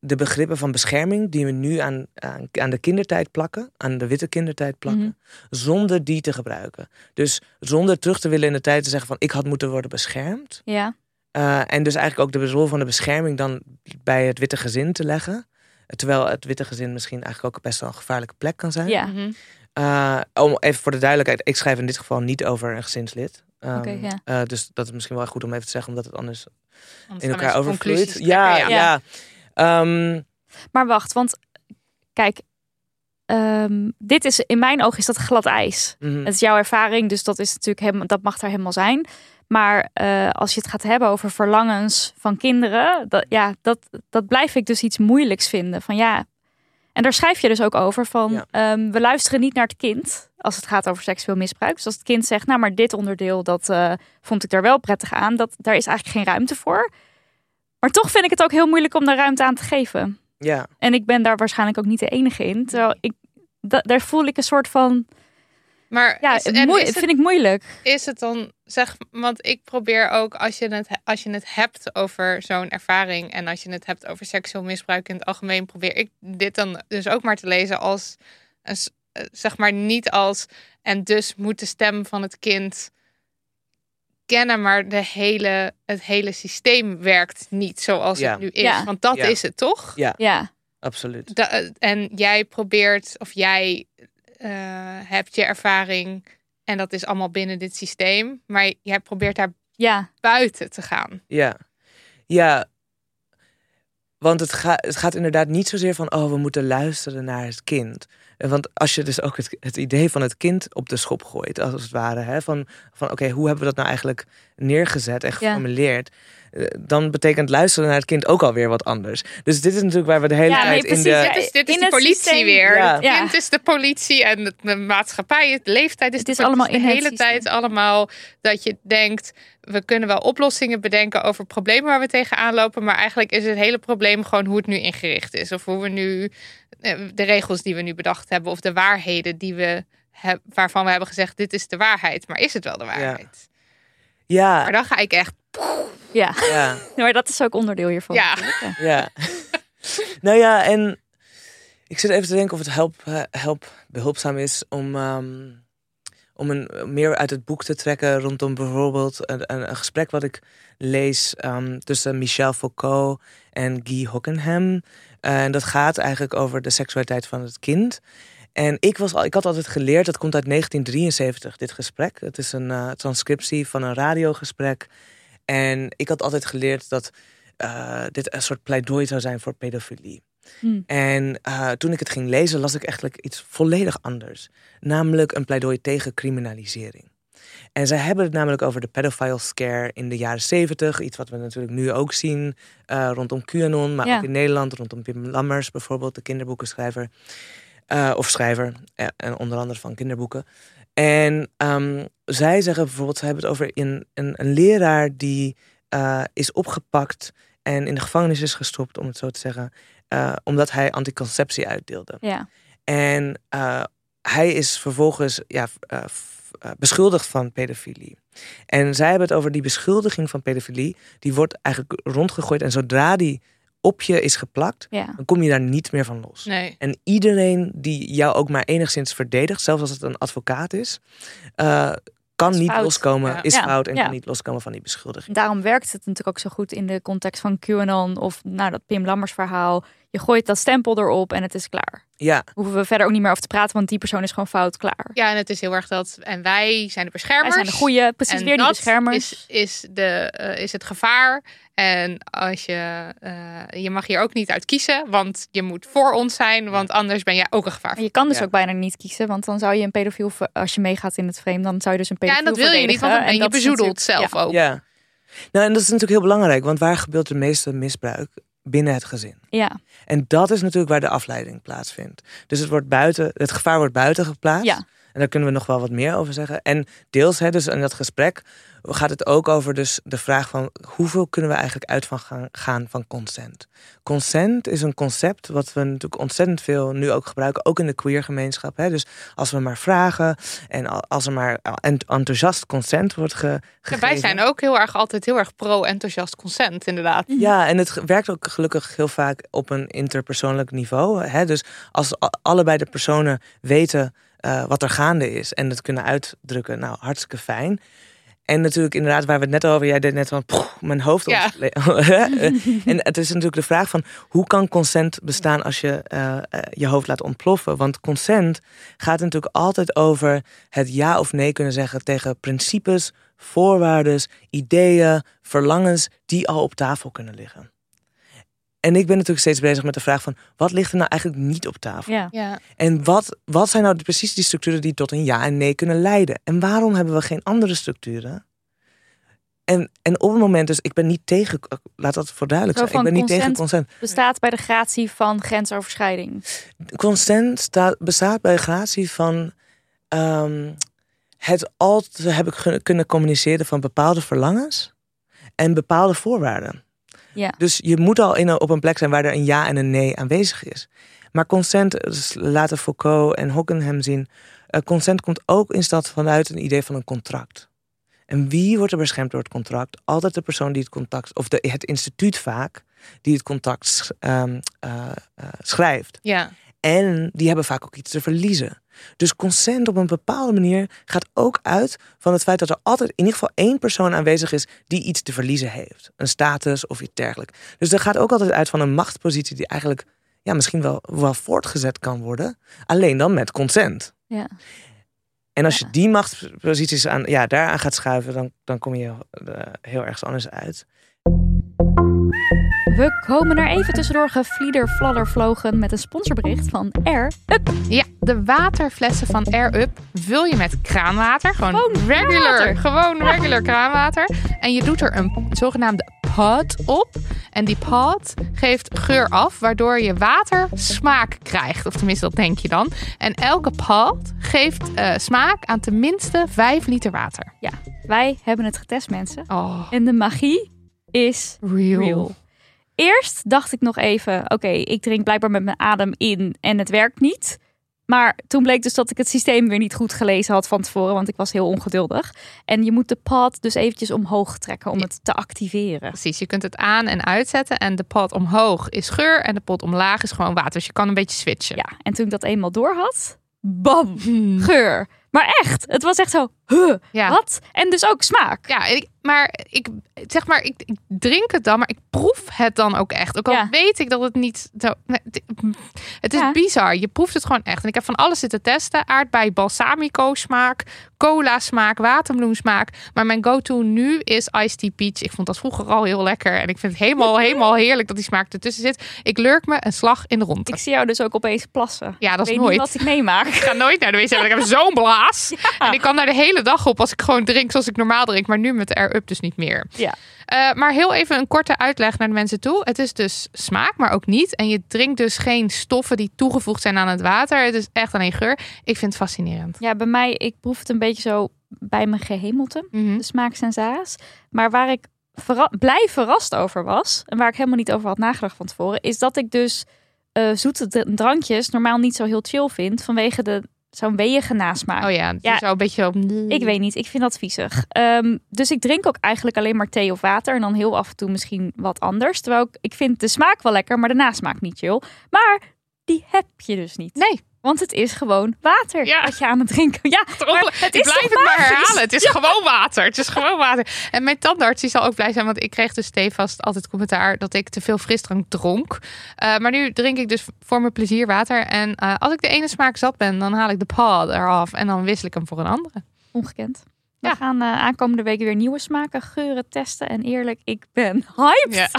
de begrippen van bescherming die we nu aan, aan, aan de kindertijd plakken, aan de witte kindertijd plakken, Mhm. zonder die te gebruiken. Dus zonder terug te willen in de tijd te zeggen van ik had moeten worden beschermd. Ja. Eh, en dus eigenlijk ook de rol van de bescherming dan bij het witte gezin te leggen. Terwijl het witte gezin misschien eigenlijk ook best wel een gevaarlijke plek kan zijn. Ja. Mhm. Eh, om even voor de duidelijkheid, ik schrijf in dit geval niet over een gezinslid. Ehm, ja. eh, dus dat is misschien wel goed om even te zeggen, omdat het anders Anders in elkaar overvloeit. Ja, trekken, ja. Ehm, Maar wacht, want kijk, ehm, dit is in mijn ogen is dat glad ijs. mhm. Het is jouw ervaring, dus dat is natuurlijk helemaal, dat mag er helemaal zijn. Maar eh, als je het gaat hebben over verlangens van kinderen, dat, ja, dat, dat blijf ik dus iets moeilijks vinden. Van ja, en daar schrijf je dus ook over van Ja. ehm, we luisteren niet naar het kind als het gaat over seksueel misbruik. Dus als het kind zegt, nou maar dit onderdeel, dat eh, vond ik daar wel prettig aan, dat daar is eigenlijk geen ruimte voor. Maar toch vind ik het ook heel moeilijk om daar ruimte aan te geven. ja, En ik ben daar waarschijnlijk ook niet de enige in. Terwijl ik, da- daar voel ik een soort van, Maar ja, is, en is, het, vind ik moeilijk. is het dan, zeg, want ik probeer ook als je het, als je het hebt over zo'n ervaring en als je het hebt over seksueel misbruik in het algemeen, probeer ik dit dan dus ook maar te lezen als, eh, zeg maar niet als, en dus moet de stem van het kind kennen, maar de hele, het hele systeem werkt niet zoals Ja. het nu is. Ja. Want dat Ja. is het toch? Ja, absoluut. Da- eh, en jij probeert, of jij eh, hebt je ervaring en dat is allemaal binnen dit systeem, maar jij probeert daar ja, buiten te gaan. Ja, ja. Want het, ga, het gaat inderdaad niet zozeer van, oh, we moeten luisteren naar het kind. Want als je dus ook het, het idee van het kind op de schop gooit, als het ware, hè, van, van oké, hoe hebben we dat nou eigenlijk neergezet en geformuleerd, dan betekent luisteren naar het kind ook alweer wat anders. Dus dit is natuurlijk waar we de hele Ja, tijd nee, in de... Ja, Dit is, dit is in de het politie systeem- weer. Ja. Het Ja. kind is de politie en de, de maatschappij, het leeftijd is, Het de is politie. allemaal in de het hele systeem. tijd allemaal dat je denkt, we kunnen wel oplossingen bedenken over problemen waar we tegenaan lopen, maar eigenlijk is het hele probleem gewoon hoe het nu ingericht is. Of hoe we nu, eh, de regels die we nu bedacht hebben, of de waarheden die we heb, waarvan we hebben gezegd, dit is de waarheid. Maar is het wel de waarheid? Ja, Maar dan ga ik echt, ja. ja. <laughs> Maar dat is ook onderdeel hiervan. Ja. Ja. <laughs> nou ja, en ik zit even te denken of het help, eh, help behulpzaam is om, ehm, om een, meer uit het boek te trekken rondom bijvoorbeeld een, een, een gesprek wat ik lees ehm, tussen Michel Foucault en Guy Hockenham. Eh, en dat gaat eigenlijk over de seksualiteit van het kind. En ik, was al, ik had altijd geleerd, dat komt uit 1973, dit gesprek. Het is een eh, transcriptie van een radiogesprek. En ik had altijd geleerd dat eh, dit een soort pleidooi zou zijn voor pedofilie. Hmm. En eh, toen ik het ging lezen, las ik eigenlijk iets volledig anders. Namelijk een pleidooi tegen criminalisering. En zij hebben het namelijk over de pedophile scare in de jaren zeventig. Iets wat we natuurlijk nu ook zien eh, rondom QAnon, maar Ja. ook in Nederland, rondom Pim Lammers bijvoorbeeld, de kinderboekenschrijver. Of schrijver, en onder andere van kinderboeken. En ehm, zij zeggen bijvoorbeeld, ze hebben het over een, een, een leraar die eh, is opgepakt en in de gevangenis is gestopt, om het zo te zeggen, eh, omdat hij anticonceptie uitdeelde. Ja. En eh, hij is vervolgens ja, beschuldigd van pedofilie. En zij hebben het over die beschuldiging van pedofilie. Die wordt eigenlijk rondgegooid. En zodra die op je is geplakt, ja. dan kom je daar niet meer van los. Nee. En iedereen die jou ook maar enigszins verdedigt, zelfs als het een advocaat is, eh, kan niet fout. loskomen, Ja. is Ja, fout en kan niet loskomen van die beschuldiging. Daarom werkt het natuurlijk ook zo goed in de context van QAnon of nou, dat Pim Lammers verhaal. Je gooit dat stempel erop en het is klaar. Ja, Hoeven we verder ook niet meer over te praten, want die persoon is gewoon fout klaar. Ja, en het is heel erg dat. En wij zijn de Wij beschermers. zijn de goede, precies En weer die dat beschermers. Is, is, de, eh, is het gevaar. En als je, eh, je mag hier ook niet uit kiezen, want je moet voor ons zijn, want anders ben jij ook een gevaar. Je kan dus Ja. ook bijna niet kiezen, want dan zou je een pedofiel, als je meegaat in het frame, dan zou je dus een Ja, pedofiel en dat wil je niet, want dan ben je bezoedeld zelf ja. ook. ja. Nou, en dat is natuurlijk heel belangrijk, want waar gebeurt de meeste misbruik? Binnen het gezin. Ja, En dat is natuurlijk waar de afleiding plaatsvindt. Dus het, wordt buiten, het gevaar wordt buiten geplaatst. Ja. En daar kunnen we nog wel wat meer over zeggen. En deels, hè, dus in dat gesprek gaat het ook over dus de vraag van hoeveel kunnen we eigenlijk uit van gaan, gaan van consent. Consent is een concept wat we natuurlijk ontzettend veel nu ook gebruiken, ook in de queer gemeenschap. Hè. Dus als we maar vragen en al- als er maar ent- enthousiast consent wordt ge, Ja, gegeven. wij zijn ook heel erg altijd heel erg pro-enthousiast consent, inderdaad. Ja, en het werkt ook gelukkig heel vaak op een interpersoonlijk niveau. Hè? Dus als allebei de personen weten eh, wat er gaande is en het kunnen uitdrukken, nou, hartstikke fijn. En natuurlijk inderdaad, waar we het net over, jij deed net van "Poeh, mijn hoofd Ja. ontsle- <laughs> En het is natuurlijk de vraag van hoe kan consent bestaan als je eh, eh, je hoofd laat ontploffen? Want consent gaat natuurlijk altijd over het ja of nee kunnen zeggen tegen principes, voorwaarden, ideeën, verlangens die al op tafel kunnen liggen. En ik ben natuurlijk steeds bezig met de vraag van wat ligt er nou eigenlijk niet op tafel? ja. Ja. En wat, wat zijn nou precies die structuren die tot een ja en nee kunnen leiden? En waarom hebben we geen andere structuren? En, en op het moment, dus ik ben niet tegen, laat dat voor duidelijk zijn, ik ben niet tegen consent. bestaat bij de gratie van grensoverschrijding. Consent staat, bestaat bij gratie van ehm, het al te hebben kun- kunnen communiceren van bepaalde verlangens en bepaalde voorwaarden. Ja. Dus je moet al in een, op een plek zijn waar er een ja en een nee aanwezig is. Maar consent, dus laten Foucault en Hockenham zien, eh, consent komt ook in stad vanuit een idee van een contract. En wie wordt er beschermd door het contract? Altijd de persoon die het contact, of de, het instituut vaak, die het contact ehm, eh, eh, schrijft. ja. En die hebben vaak ook iets te verliezen. Dus consent op een bepaalde manier gaat ook uit van het feit dat er altijd in ieder geval één persoon aanwezig is die iets te verliezen heeft. Een status of iets dergelijks. Dus dat gaat ook altijd uit van een machtspositie die eigenlijk ja, misschien wel, wel voortgezet kan worden. Alleen dan met consent. Ja. En als Ja. je die machtsposities aan, ja, daaraan gaat schuiven, dan, dan kom je eh, heel ergens anders uit. We komen er even tussendoor geflieder fladder vlogen met een sponsorbericht van Air Up. Ja, de waterflessen van Air Up vul je met kraanwater. Gewoon, Gewoon regular, gewoon regular kraanwater. En je doet er een zogenaamde pod op. En die pod geeft geur af, waardoor je water smaak krijgt. Of tenminste, dat denk je dan. En elke pod geeft eh, smaak aan tenminste 5 liter water. Ja, wij hebben het getest mensen. Oh, En de magie is real. real. Eerst dacht ik nog even, oké, ik drink blijkbaar met mijn adem in en het werkt niet. Maar toen bleek dus dat ik het systeem weer niet goed gelezen had van tevoren, want ik was heel ongeduldig. En je moet de pot dus eventjes omhoog trekken om het te activeren. Precies, je kunt het aan- en uitzetten. En de pot omhoog is geur en de pot omlaag is gewoon water. Dus je kan een beetje switchen. Ja, en toen ik dat eenmaal door had, bam, geur. Maar echt, het was echt zo, huh, Ja. wat? En dus ook smaak. Ja, ik, maar ik zeg maar, ik, ik drink het dan, maar ik proef het dan ook echt. Ook al Ja. weet ik dat het niet zo. nee, het- is Ja. bizar. Je proeft het gewoon echt. En ik heb van alles zitten testen: aardbei, balsamico smaak, cola smaak, waterbloem smaak. Maar mijn go-to nu is iced tea peach. Ik vond dat vroeger al heel lekker en ik vind het helemaal, helemaal heerlijk dat die smaak ertussen zit. Ik lurk me een slag in de ronde. Ik zie jou dus ook opeens plassen. Ja, dat ik is weet nooit. niet wat ik meemaak. <laughs> Ik ga nooit naar de wc, want ik heb zo'n blaas. <laughs> En ik kan daar de hele dag op als ik gewoon drink zoals ik normaal drink. Maar nu met de air-up dus niet meer. Ja. Eh, maar heel even een korte uitleg naar de mensen toe. Het is dus smaak, maar ook niet. En je drinkt dus geen stoffen die toegevoegd zijn aan het water. Het is echt alleen geur. Ik vind het fascinerend. Ja, bij mij, ik proef het een beetje zo bij mijn gehemelte. Mhm. de smaaksensaas. Maar waar ik verra- blij verrast over was, en waar ik helemaal niet over had nagedacht van tevoren, is dat ik dus eh, zoete drankjes normaal niet zo heel chill vind vanwege de zo'n weeënige nasmaak. Oh ja, Ja. is zo een beetje op... Ik weet niet, ik vind dat viezig. Ehm, dus ik drink ook eigenlijk alleen maar thee of water en dan heel af en toe misschien wat anders. Terwijl ik, ik vind de smaak wel lekker, maar de nasmaak niet chill. Maar die heb je dus niet. Nee. Want het is gewoon water Ja. wat je aan het drinken. Ja, maar het ik is blijf toch het maar herhalen. Het is gewoon water. Het is gewoon water. En mijn tandarts die zal ook blij zijn, want ik kreeg dus stevast altijd commentaar dat ik te veel frisdrank dronk. Eh, maar nu drink ik dus voor mijn plezier water. En eh, als ik de ene smaak zat ben, dan haal ik de pod eraf en dan wissel ik hem voor een andere. Ongekend. We Ja. gaan eh, aankomende week weer nieuwe smaken, geuren testen. En eerlijk, ik ben hyped.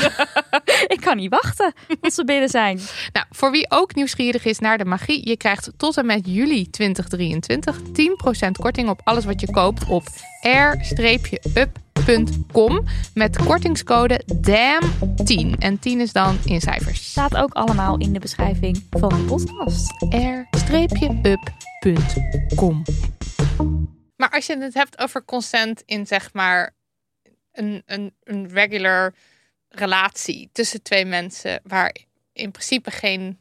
<laughs> ik kan niet wachten tot ze binnen zijn. Nou, voor wie ook nieuwsgierig is naar de magie, je krijgt tot en met juli 2023 10% korting op alles wat je koopt op air-up.com met kortingscode DAM10. En 10 is dan in cijfers. Staat ook allemaal in de beschrijving van de podcast. air-up.com. Maar als je het hebt over consent in zeg maar een, een, een regular relatie tussen twee mensen waar in principe geen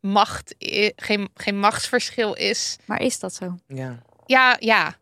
macht, geen, geen machtsverschil is. Maar is dat zo? Ja. Ja, ja.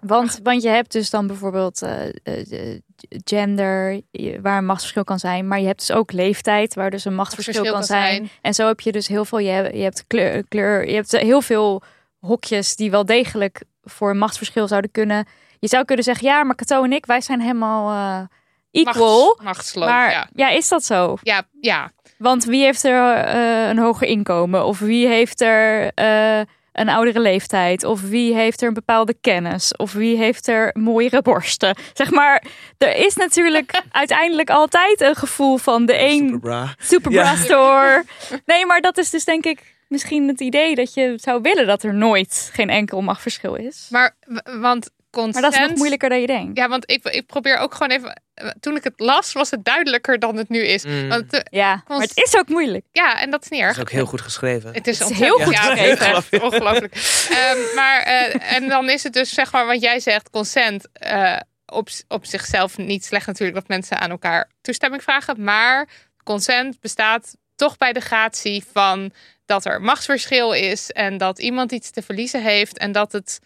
Want, want je hebt dus dan bijvoorbeeld eh, eh, eh, gender, waar een machtsverschil kan zijn. Maar je hebt dus ook leeftijd, waar dus een machtsverschil kan, zijn. En zo heb je dus heel veel. Je hebt, je hebt kleur, kleur, je hebt heel veel hokjes die wel degelijk voor een machtsverschil zouden kunnen. Je zou kunnen zeggen, ja, maar Cato en ik, wij zijn helemaal eh, equal. Machts, machtsloos, maar ja. ja, is dat zo? Ja, ja. Want wie heeft er eh, een hoger inkomen? Of wie heeft er eh, een oudere leeftijd? Of wie heeft er een bepaalde kennis? Of wie heeft er mooiere borsten? <laughs> Zeg maar, er is natuurlijk <laughs> uiteindelijk altijd een gevoel van de een Superbra. super Ja. bra store. Nee, maar dat is dus denk ik misschien het idee dat je zou willen dat er nooit geen enkel machtsverschil is. Maar, Maar want consent... dat is nog moeilijker dan je denkt. Ja, want ik, ik probeer ook gewoon even... Toen ik het las, was het duidelijker dan het nu is. Mm. Want, eh, Ja, maar het is ook moeilijk. ja, en dat is niet erg. is ook heel goed geschreven. Het is, Het heel goed ja, geschreven. <laughs> het echt ongelooflijk. Ehm, maar eh, en dan is het dus zeg maar wat jij zegt, consent eh, op, op zichzelf niet slecht natuurlijk dat mensen aan elkaar toestemming vragen, maar consent bestaat toch bij de gratie van dat er machtsverschil is en dat iemand iets te verliezen heeft en dat het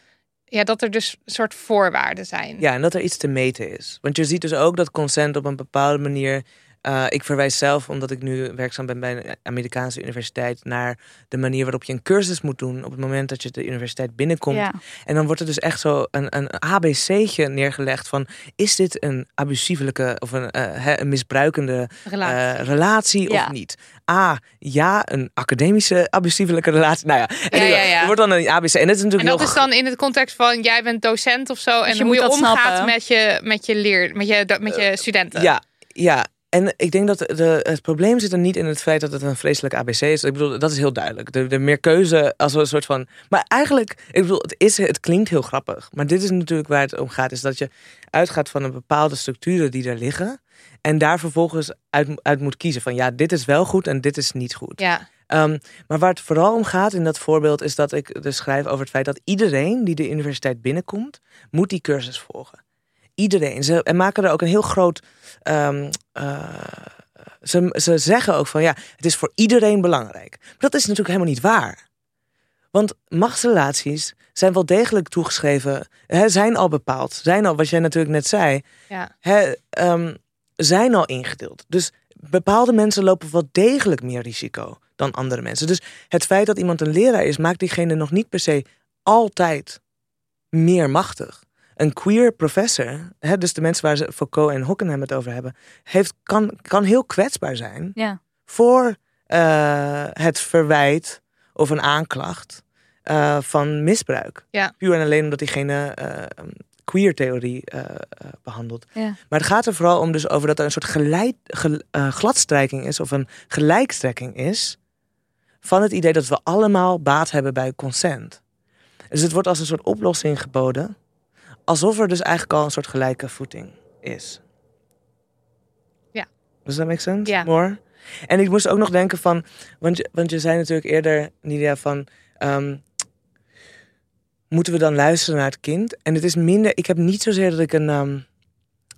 ja dat er dus soort voorwaarden zijn. Ja, en dat er iets te meten is. Want je ziet dus ook dat consent op een bepaalde manier. Eh, ik verwijs zelf, omdat ik nu werkzaam ben bij een Amerikaanse universiteit, naar de manier waarop je een cursus moet doen op het moment dat je de universiteit binnenkomt. Ja. En dan wordt er dus echt zo een, een ABC'tje neergelegd van, is dit een abusievelijke of een, eh, hè, een misbruikende Relatie. eh, relatie Ja. of niet? A, ja, een academische abusievelijke relatie. Nou ja, anyway, ja, ja. er wordt dan een ABC. En dat is En natuurlijk dat heel is dan in het context van jij bent docent of zo en Dus je hoe moet je dat omgaat snappen. met je met je leer met je met je studenten. Ja, ja. En ik denk dat de, het probleem zit er niet in het feit dat het een vreselijk ABC is. Ik bedoel, dat is heel duidelijk. De, de meer keuze als een soort van. Maar eigenlijk, ik bedoel, het, is, het klinkt heel grappig. Maar dit is natuurlijk waar het om gaat: is dat je uitgaat van een bepaalde structuren die er liggen. En daar vervolgens uit, uit moet kiezen van ja, dit is wel goed en dit is niet goed. Ja. Ehm, maar waar het vooral om gaat in dat voorbeeld is dat ik dus schrijf over het feit dat iedereen die de universiteit binnenkomt, moet die cursus volgen. Iedereen. Ze en maken er ook een heel groot. Ehm, eh, ze, ze zeggen ook van ja, het is voor iedereen belangrijk. Maar dat is natuurlijk helemaal niet waar. Want machtsrelaties zijn wel degelijk toegeschreven, hè, zijn al bepaald, zijn al, wat jij natuurlijk net zei, Ja. hè, ehm, zijn al ingedeeld. Dus bepaalde mensen lopen wel degelijk meer risico dan andere mensen. Dus het feit dat iemand een leraar is, maakt diegene nog niet per se altijd meer machtig. Een queer professor, hè, dus de mensen waar ze Foucault en Hockenheim het over hebben, heeft, kan, kan heel kwetsbaar zijn Ja. voor eh, het verwijt of een aanklacht eh, van misbruik. Ja. Puur en alleen omdat diegene queer theorie eh, eh, behandelt. Ja. Maar het gaat er vooral om dus over dat er een soort geleid, gel- gladstrijking is of een gelijkstrekking is van het idee dat we allemaal baat hebben bij consent. Dus het wordt als een soort oplossing geboden, alsof er dus eigenlijk al een soort gelijke voeting is. Ja. Does that make sense? Ja. More? En ik moest ook nog denken van, want je, want je zei natuurlijk eerder, Nidia, van ehm, moeten we dan luisteren naar het kind? En het is minder, ik heb niet zozeer dat ik een ehm,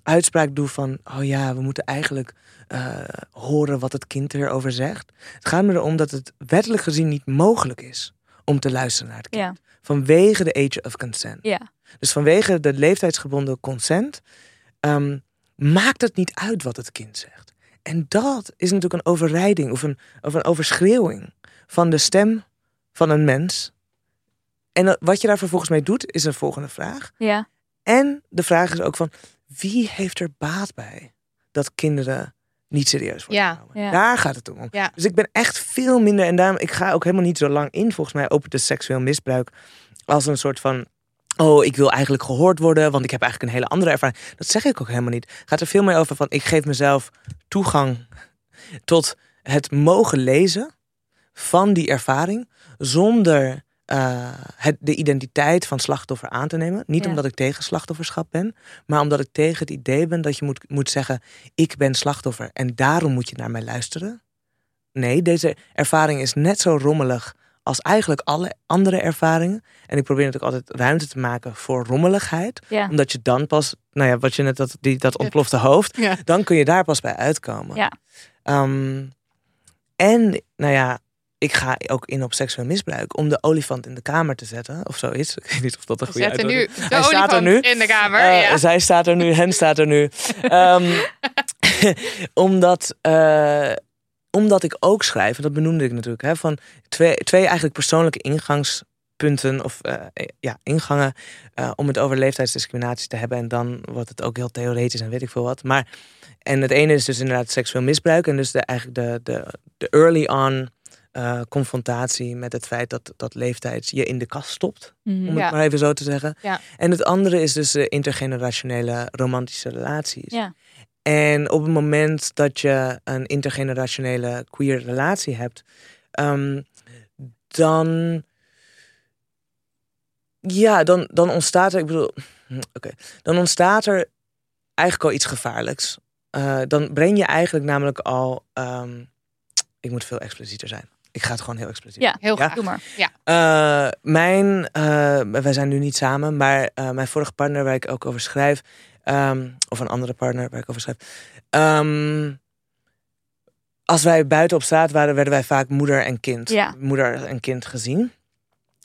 uitspraak doe van, oh ja, we moeten eigenlijk eh, horen wat het kind erover zegt. Het gaat me erom dat het wettelijk gezien niet mogelijk is om te luisteren naar het kind. Ja. Vanwege de age of consent. Ja. Dus vanwege de leeftijdsgebonden consent ehm, maakt het niet uit wat het kind zegt. En dat is natuurlijk een overrijding of een, of een overschreeuwing van de stem van een mens. En wat je daar vervolgens mee doet, is een volgende vraag. Ja. En de vraag is ook van wie heeft er baat bij dat kinderen niet serieus worden Ja, genomen? ja. Daar gaat het om. Ja. Dus ik ben echt veel minder en daarom ik ga ook helemaal niet zo lang in volgens mij op de seksueel misbruik als een soort van oh ik wil eigenlijk gehoord worden want ik heb eigenlijk een hele andere ervaring. Dat zeg ik ook helemaal niet. Het gaat er veel meer over van ik geef mezelf toegang tot het mogen lezen van die ervaring zonder eh, het, de identiteit van slachtoffer aan te nemen. Niet Ja. omdat ik tegen slachtofferschap ben, maar omdat ik tegen het idee ben dat je moet, moet zeggen: ik ben slachtoffer en daarom moet je naar mij luisteren. Nee, deze ervaring is net zo rommelig als eigenlijk alle andere ervaringen. En ik probeer natuurlijk altijd ruimte te maken voor rommeligheid, Ja. omdat je dan pas, nou ja, wat je net dat, die, dat ontplofte hoofd, Ja. dan kun je daar pas bij uitkomen. Ja. Ehm, en, nou ja, ik ga ook in op seksueel misbruik om de olifant in de kamer te zetten of zoiets. <laughs> Ik weet niet of dat een goede uitdrukking de Hij staat er olifant nu. in de kamer. Eh, ja. Zij staat er nu, hen staat er nu. <laughs> Ehm, <laughs> omdat, eh, omdat ik ook schrijf, en dat benoemde ik natuurlijk, hè, van twee, twee eigenlijk persoonlijke ingangspunten of eh, ja, ingangen eh, om het over leeftijdsdiscriminatie te hebben. En dan wordt het ook heel theoretisch en weet ik veel wat. Maar, en het ene is dus inderdaad seksueel misbruik. En dus de, eigenlijk de, de, de early on eh, confrontatie met het feit dat, dat leeftijd je in de kast stopt Mhm. om Ja. het maar even zo te zeggen. Ja. En het andere is dus de intergenerationele romantische relaties. Ja. En op het moment dat je een intergenerationele queer relatie hebt, ehm, dan. Ja, dan, dan ontstaat er. Ik bedoel. hm, Oké. Dan ontstaat er eigenlijk al iets gevaarlijks. Eh, dan breng je eigenlijk namelijk al. ehm, ik moet veel explicieter zijn. Ik ga het gewoon heel expliciet. Ja, Heel Ja. graag. Doe maar. Eh, mijn, eh, wij zijn nu niet samen, maar mijn vorige partner waar ik ook over schrijf, ehm, of een andere partner waar ik over schrijf. ehm, als wij buiten op straat waren, werden wij vaak moeder en kind. Ja. Moeder en kind gezien.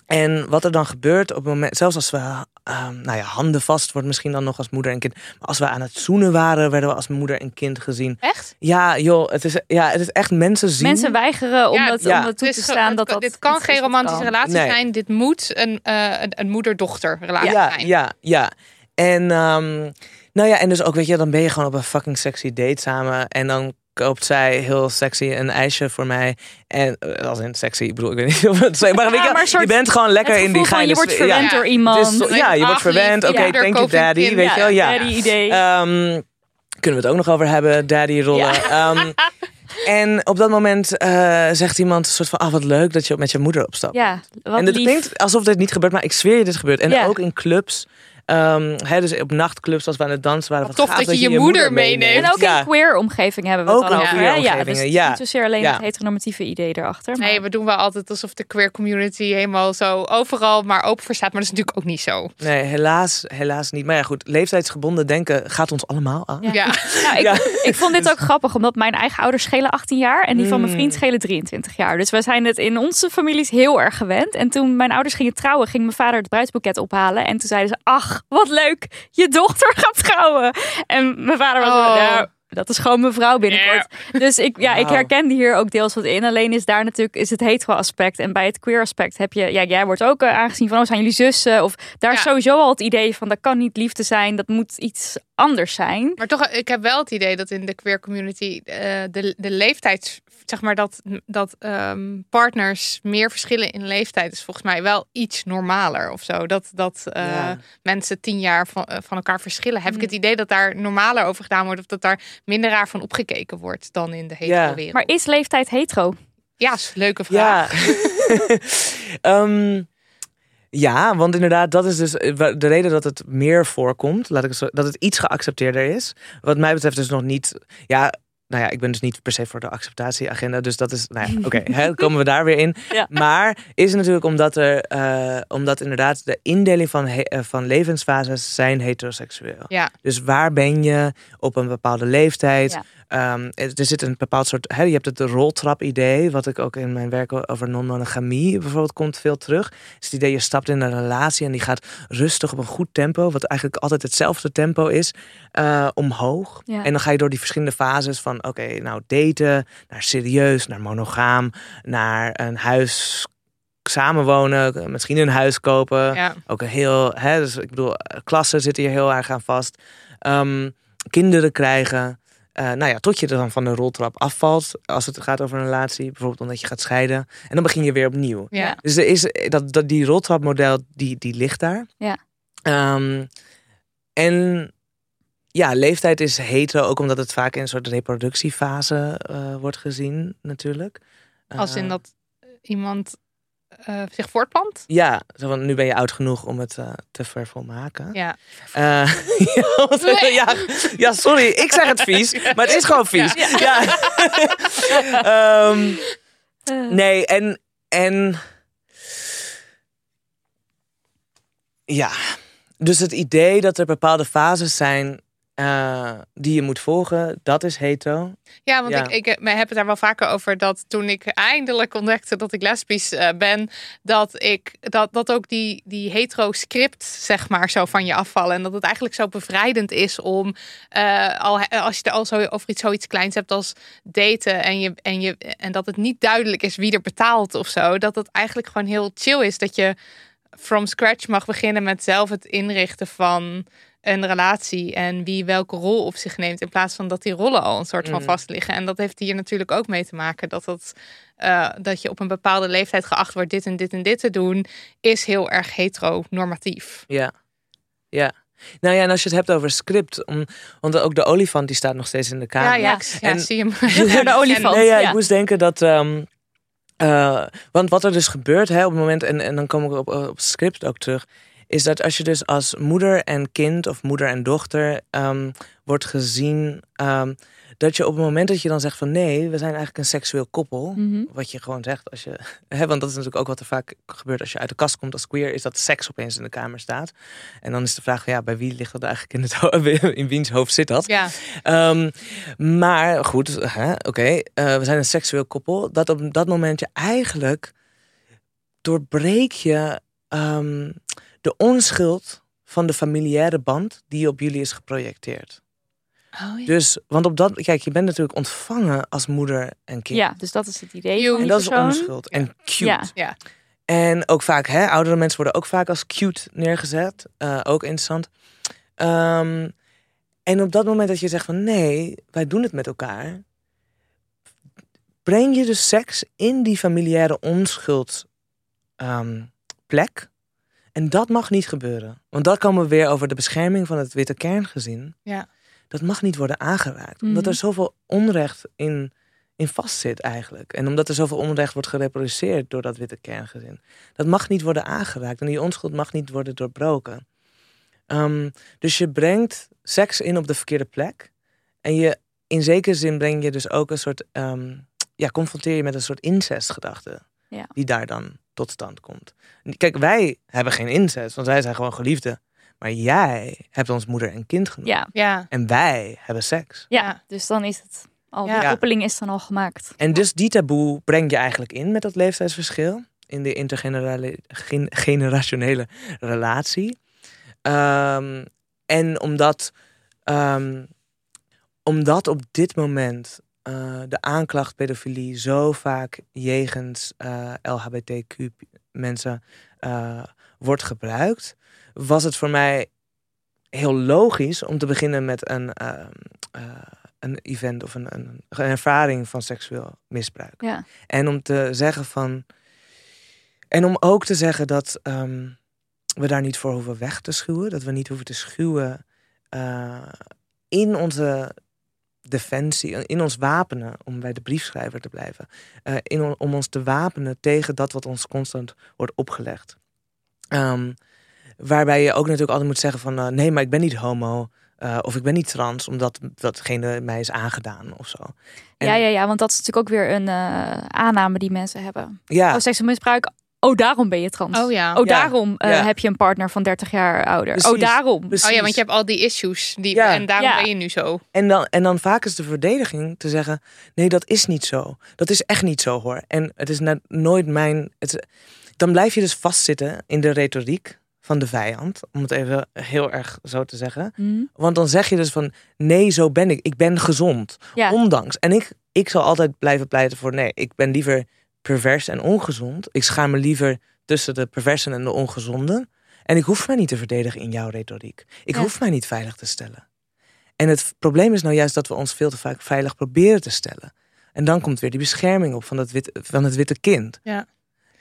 En wat er dan gebeurt op het moment, zelfs als we ehm, nou ja, handen vast wordt misschien dan nog als moeder en kind. Maar als we aan het zoenen waren, werden we als moeder en kind gezien. Echt? Ja, joh, het is, ja, het is echt mensen zien. Mensen weigeren om, Ja, ja. om toe Dus te staan het dat dat dit kan geen romantische kan. relatie Nee. zijn. Dit moet een, eh, een, een moeder-dochter relatie ja, zijn. Ja, ja. En ehm, nou ja, en dus ook, weet je, dan ben je gewoon op een fucking sexy date samen. En dan koopt zij heel sexy een ijsje voor mij. En eh, als in sexy, ik bedoel, ik weet niet <laughs> of het. Maar weet je, maar soort- je bent gewoon lekker in die geile je wordt verwend Ja. door iemand. Zo- ja, je wordt verwend. Oké, ja. thank you daddy. Weet je wel, ja. daddy idee. Ehm, kunnen we het ook nog over hebben, daddy rollen. Ehm, en op dat moment eh, zegt iemand een soort van, ah wat leuk dat je met je moeder opstapt. ja, wat en het klinkt alsof dit niet gebeurt, maar ik zweer je, dit gebeurt. En ook in clubs. Ehm, hè, dus op nachtclubs, als we aan het dansen waren. Wat tof gaaf dat je je moeder meeneemt. En ook ja. in queer omgeving hebben we het Ook dan in over. hè? Ja, dus het ja. niet zozeer alleen Ja. het heteronormatieve idee erachter. Maar... Nee, we doen wel altijd alsof de queer community helemaal zo overal maar open voor staat. Maar dat is natuurlijk ook niet zo. Nee, helaas, helaas niet. Maar ja, goed, leeftijdsgebonden denken gaat ons allemaal aan. Ja. Ja. <laughs> Nou, ik, Ja. ik vond dit ook grappig, omdat mijn eigen ouders schelen 18 jaar en die van mijn Mm. vriend schelen 23 jaar. Dus we zijn het in onze families heel erg gewend. En toen mijn ouders gingen trouwen, ging mijn vader het bruidsboeket ophalen. En toen zeiden ze, ach, wat leuk, je dochter gaat trouwen. En mijn vader was Oh. ja, Dat is gewoon mevrouw binnenkort. Dus ik, ja, ik Wauw. herkende hier ook deels wat in. Alleen is daar natuurlijk is het hetero aspect. En bij het queer aspect heb je... Ja, jij wordt ook eh, aangezien van... Oh, zijn jullie zussen? Of daar is sowieso al het idee van... Dat kan niet liefde zijn. Dat moet iets anders zijn. Maar toch, ik heb wel het idee dat in de queer community eh, de, de leeftijd, zeg maar dat, dat ehm, partners meer verschillen in leeftijd is volgens mij wel iets normaler of zo. Dat, dat eh, Ja. mensen tien jaar van, eh, van elkaar verschillen. Heb ik het idee dat daar normaler over gedaan wordt of dat daar minder raar van opgekeken wordt dan in de hetero Ja. wereld. Maar is leeftijd hetero? ja, is een leuke vraag. Ja. <laughs> Ehm, ja, want inderdaad, dat is dus eh, de reden dat het meer voorkomt. Laat ik het zo, dat het iets geaccepteerder is. Wat mij betreft dus nog niet. Ja, nou ja, ik ben dus niet per se voor de acceptatieagenda. Dus dat is, nou ja, oké, <laughs> dan komen we daar weer in. Ja. Maar is het natuurlijk omdat er, eh, omdat inderdaad de indeling van, eh, van levensfases zijn heteroseksueel. Ja. Dus waar ben je op een bepaalde leeftijd? Ja. Ehm, er zit een bepaald soort. Hè, je hebt het roltrap-idee, wat ik ook in mijn werk over non-monogamie bijvoorbeeld komt veel terug. Is het idee, je stapt in een relatie en die gaat rustig op een goed tempo, wat eigenlijk altijd hetzelfde tempo is, eh, omhoog. Ja. En dan ga je door die verschillende fases van, oké, nou daten, naar serieus, naar monogaam, naar een huis samenwonen, misschien een huis kopen. Ja. Ook een heel, hè, dus ik bedoel, klassen zitten hier heel erg aan vast. Ehm, kinderen krijgen. Eh, nou ja, tot je er dan van de roltrap afvalt als het gaat over een relatie. Bijvoorbeeld omdat je gaat scheiden. En dan begin je weer opnieuw. Ja. Dus er is, dat, dat, die roltrapmodel, die, die ligt daar. Ja. Ehm, en ja, leeftijd is hetero ook omdat het vaak in een soort reproductiefase eh, wordt gezien natuurlijk. Als in Eh, dat iemand eh, zich voortplant. Ja, zo van, nu ben je oud genoeg om het te vervolmaken. Ja. <laughs> Ja, ja, ja, sorry, ik zeg het <laughs> vies, maar het is gewoon vies. Ja. <laughs> Ehm, Eh, nee, en, en ja, dus het idee dat er bepaalde fases zijn eh, die je moet volgen, dat is hetero. Ja, want Ja. Ik, ik we hebben het daar wel vaker over dat toen ik eindelijk ontdekte dat ik lesbisch eh, ben, dat ik dat, dat ook die, die hetero script, zeg maar, zo van je afvallen. En dat het eigenlijk zo bevrijdend is om eh, al als je er al zo over iets zoiets kleins hebt als daten en je en je en dat het niet duidelijk is wie er betaalt of zo, dat het eigenlijk gewoon heel chill is dat je from scratch mag beginnen met zelf het inrichten van een relatie en wie welke rol op zich neemt. In plaats van dat die rollen al een soort van Mm. vast liggen. En dat heeft hier natuurlijk ook mee te maken. Dat, dat, eh, dat je op een bepaalde leeftijd geacht wordt dit en dit en dit te doen. Is heel erg heteronormatief. Ja, ja. Nou ja, en als je het hebt over script, om, want ook de olifant die staat nog steeds in de kamer. Ja, ja, En- zie hem. <laughs> <laughs> de olifant. Nee, ja, ja. ik moest denken dat. ehm, eh, want wat er dus gebeurt hè, op het moment, en, en dan kom ik op, op het script ook terug, is dat als je dus als moeder en kind of moeder en dochter ehm, wordt gezien, ehm, dat je op het moment dat je dan zegt van nee, we zijn eigenlijk een seksueel koppel, Mhm. wat je gewoon zegt als je, <laughs> hè, want dat is natuurlijk ook wat er vaak gebeurt als je uit de kast komt als queer, is dat seks opeens in de kamer staat. En dan is de vraag van ja, bij wie ligt dat eigenlijk in het <laughs> in wiens hoofd zit dat? Ja, Ehm, maar goed, oké, eh, we zijn een seksueel koppel. Dat op dat moment je eigenlijk doorbreek je de onschuld van de familiaire band die op jullie is geprojecteerd. oh, ja. Dus, want op dat, kijk, je bent natuurlijk ontvangen als moeder en kind. Ja, dus dat is het idee Cute. en dat is onschuld en cute. Ja. ja. En ook vaak, hè, oudere mensen worden ook vaak als cute neergezet. Eh, ook interessant. Ehm, en op dat moment dat je zegt van nee, wij doen het met elkaar. Breng je dus seks in die familiaire onschuld ehm, plek. En dat mag niet gebeuren. Want dan komen we weer over de bescherming van het witte kerngezin. Ja. Dat mag niet worden aangeraakt. Omdat Mhm. er zoveel onrecht in, in vastzit eigenlijk. En omdat er zoveel onrecht wordt gereproduceerd door dat witte kerngezin. Dat mag niet worden aangeraakt. En die onschuld mag niet worden doorbroken. Ehm, dus je brengt seks in op de verkeerde plek. En je, in zekere zin breng je dus ook een soort... ehm, ja, confronteer je met een soort incestgedachte. Ja. Die daar dan tot stand komt. Kijk, wij hebben geen incest, want wij zijn gewoon geliefden. Maar jij hebt ons moeder en kind genoemd. Ja, ja. En wij hebben seks. ja, dus dan is het al, Ja. de koppeling is dan al gemaakt. En dus die taboe breng je eigenlijk in met dat leeftijdsverschil. In de intergenerationele relatie. Ehm, en omdat, ehm, omdat op dit moment eh, de aanklacht pedofilie zo vaak jegens eh, LHBTQ mensen eh, wordt gebruikt, was het voor mij heel logisch om te beginnen met een, een event of een, een, een ervaring van seksueel misbruik. Ja. En om te zeggen van. En om ook te zeggen dat ehm, we daar niet voor hoeven weg te schuwen. Dat we niet hoeven te schuwen in onze defensie, in ons wapenen, om bij de briefschrijver te blijven. eh, in, om ons te wapenen tegen dat wat ons constant wordt opgelegd. Ehm, waarbij je ook natuurlijk altijd moet zeggen van... eh, nee, maar ik ben niet homo. eh, of ik ben niet trans, omdat datgene mij is aangedaan of zo. En- ja, ja, ja, want dat is natuurlijk ook weer een aanname die mensen hebben. Ja, Oh, seksueel misbruik. Oh, daarom ben je trans. Oh ja. Oh, Ja. daarom eh, Ja. heb je een partner van 30 jaar ouder. Oh, daarom. precies. Oh ja, want je hebt al die issues. Die, Ja. En daarom Ja. ben je nu zo. En dan, en dan vaak is de verdediging te zeggen: nee, dat is niet zo. Dat is echt niet zo hoor. En het is net nooit mijn. Het, dan blijf je dus vastzitten in de retoriek van de vijand, om het even heel erg zo te zeggen. Hm. Want dan zeg je dus van: nee, zo ben ik. Ik ben gezond. Ja. Ondanks. En ik, ik zal altijd blijven pleiten voor: nee, ik ben liever pervers en ongezond. Ik schaar me liever tussen de perversen en de ongezonden. En ik hoef mij niet te verdedigen in jouw retoriek. Ik Ja. hoef mij niet veilig te stellen. En het probleem is nou juist dat we ons veel te vaak veilig proberen te stellen. En dan komt weer die bescherming op van, dat wit, van het witte kind. Ja.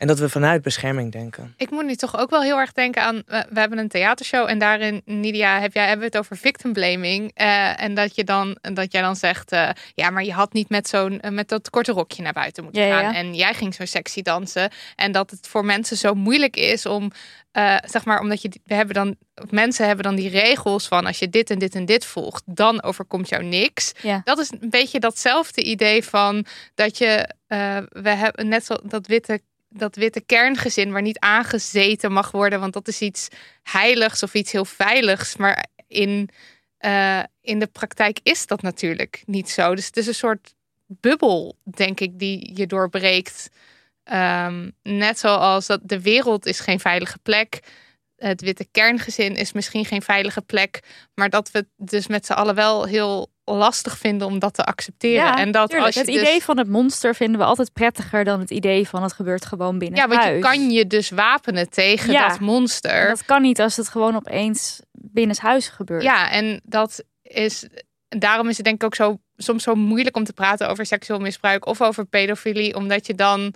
En dat we vanuit bescherming denken. Ik moet nu toch ook wel heel erg denken aan. We, we hebben een theatershow en daarin, Nidia, heb jij, hebben we het over victim blaming. Eh, en dat, je dan, dat jij dan zegt: eh, ja, maar je had niet met zo'n eh, met dat korte rokje naar buiten moeten Ja, gaan. ja. En jij ging zo sexy dansen. En dat het voor mensen zo moeilijk is om, eh, zeg maar, omdat je, die- we hebben dan, mensen hebben dan die regels van als je dit en dit en dit volgt, dan overkomt jou niks. Ja. Dat is een beetje datzelfde idee van dat je, eh, we hebben net zo dat witte dat witte kerngezin waar niet aangezeten mag worden, want dat is iets heiligs of iets heel veiligs. Maar in, eh, in de praktijk is dat natuurlijk niet zo. Dus het is een soort bubbel, denk ik, die je doorbreekt. Ehm, net zoals dat de wereld is geen veilige plek. Het witte kerngezin is misschien geen veilige plek. Maar dat we dus met z'n allen wel heel lastig vinden om dat te accepteren. Ja, en dat tuurlijk. als je het dus- idee van het monster vinden we altijd prettiger dan het idee van het gebeurt gewoon binnen Ja, want je huis. kan je dus wapenen tegen Ja. dat monster. Dat kan niet als het gewoon opeens binnen het huis gebeurt. Ja, en dat is. Daarom is het denk ik ook zo soms zo moeilijk om te praten over seksueel misbruik of over pedofilie, omdat je dan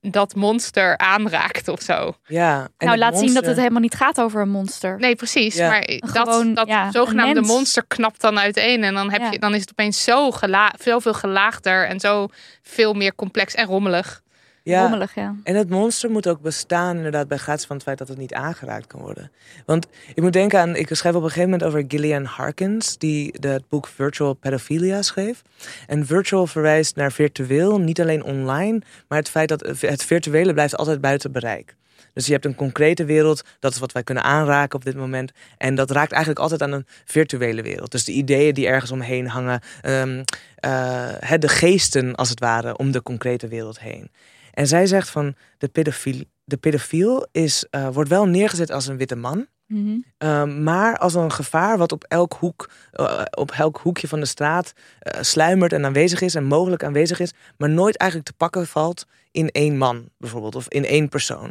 dat monster aanraakt of zo. Ja, en nou, laat zien dat het helemaal niet gaat over een monster. Nee, precies. Ja. Maar dat, Gewoon, dat ja, zogenaamde monster knapt dan uiteen. En dan, heb Ja. je, dan is het opeens zo gela zoveel gelaagder en zo veel meer complex en rommelig. Ja. Rommelig, ja. En het monster moet ook bestaan inderdaad bij gratie van het feit dat het niet aangeraakt kan worden. Want ik moet denken aan, ik schrijf op een gegeven moment over Gillian Harkins, die het boek Virtual Pedophilia schreef. En virtual verwijst naar virtueel, niet alleen online, maar het feit dat het virtuele blijft altijd buiten bereik. Dus je hebt een concrete wereld, dat is wat wij kunnen aanraken op dit moment. En dat raakt eigenlijk altijd aan een virtuele wereld. Dus de ideeën die ergens omheen hangen, ehm, eh, de geesten als het ware om de concrete wereld heen. En zij zegt van de pedofiel, de pedofiel is, eh, wordt wel neergezet als een witte man. Mhm. Ehm, maar als een gevaar wat op elk, hoek, eh, op elk hoekje van de straat eh, sluimert en aanwezig is en mogelijk aanwezig is, maar nooit eigenlijk te pakken valt in één man bijvoorbeeld of in één persoon.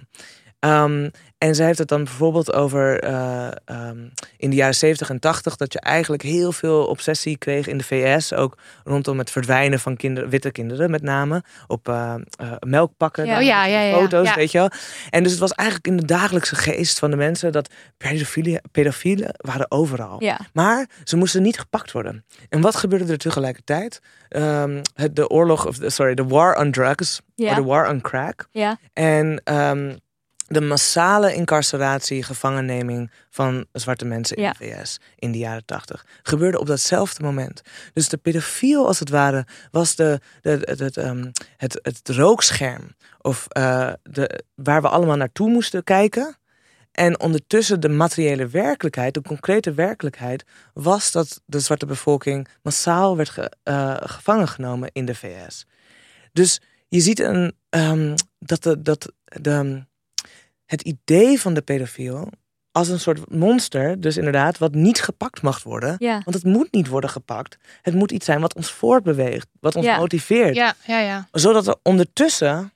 Ehm, en zij heeft het dan bijvoorbeeld over eh, ehm, in de jaren 70 en 80 dat je eigenlijk heel veel obsessie kreeg in de VS, ook rondom het verdwijnen van kinderen, witte kinderen met name, op eh, eh, melkpakken, Ja. daar Oh ja, ja, foto's, weet je wel. En dus het was eigenlijk in de dagelijkse geest van de mensen dat pedofielen, pedofielen waren overal. Maar ze moesten niet gepakt worden. En wat gebeurde er tegelijkertijd? Ehm, het, de oorlog, of sorry, de war on drugs, de war on crack. Ja. En de massale incarceratie, gevangenneming van zwarte mensen Ja. in de VS in de jaren tachtig gebeurde op datzelfde moment. Dus de pedofiel, als het ware, was de, de, ehm, het, het rookscherm. Of eh, de, waar we allemaal naartoe moesten kijken. En ondertussen de materiële werkelijkheid, de concrete werkelijkheid, was dat de zwarte bevolking massaal werd ge- eh, gevangen genomen in de VS. Dus je ziet een, ehm, dat, de, dat de, het idee van de pedofiel als een soort monster, dus inderdaad, wat niet gepakt mag worden. Ja. Want het moet niet worden gepakt. Het moet iets zijn wat ons voortbeweegt, wat ons Ja. motiveert. Ja, ja, ja. Zodat er ondertussen,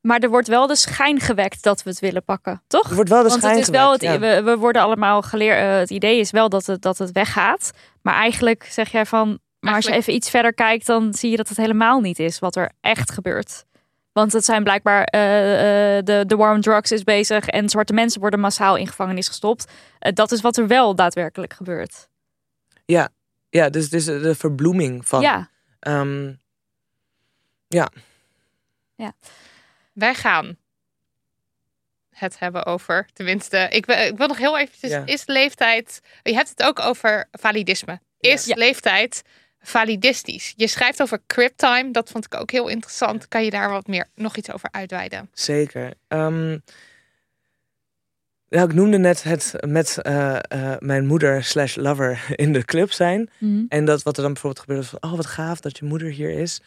Maar er wordt wel de schijn gewekt dat we het willen pakken, toch? er wordt wel de Want schijn het is wel het, gewekt, ja. we, we worden allemaal geleerd. eh, het idee is wel dat het, dat het weggaat. Maar eigenlijk zeg jij van. Maar als je even iets verder kijkt, dan zie je dat het helemaal niet is wat er echt gebeurt. Want het zijn blijkbaar eh, eh, de, de war on drugs is bezig en zwarte mensen worden massaal in gevangenis gestopt. Eh, dat is wat er wel daadwerkelijk gebeurt. Ja, dus het is de verbloeming van. Ja, ehm, Wij gaan het hebben over, tenminste, ik, wil- ik wil nog heel eventjes, Ja. is leeftijd, je hebt het ook over validisme. Is Ja. leeftijd validistisch? Je schrijft over crib time, dat vond ik ook heel interessant. Kan je daar wat meer, nog iets over uitweiden? Zeker. Ehm, nou, ik noemde net het met eh, eh, mijn moeder slash lover <laughs> in de club zijn. Mhm. En dat wat er dan bijvoorbeeld gebeurt is van, oh wat gaaf dat je moeder hier is.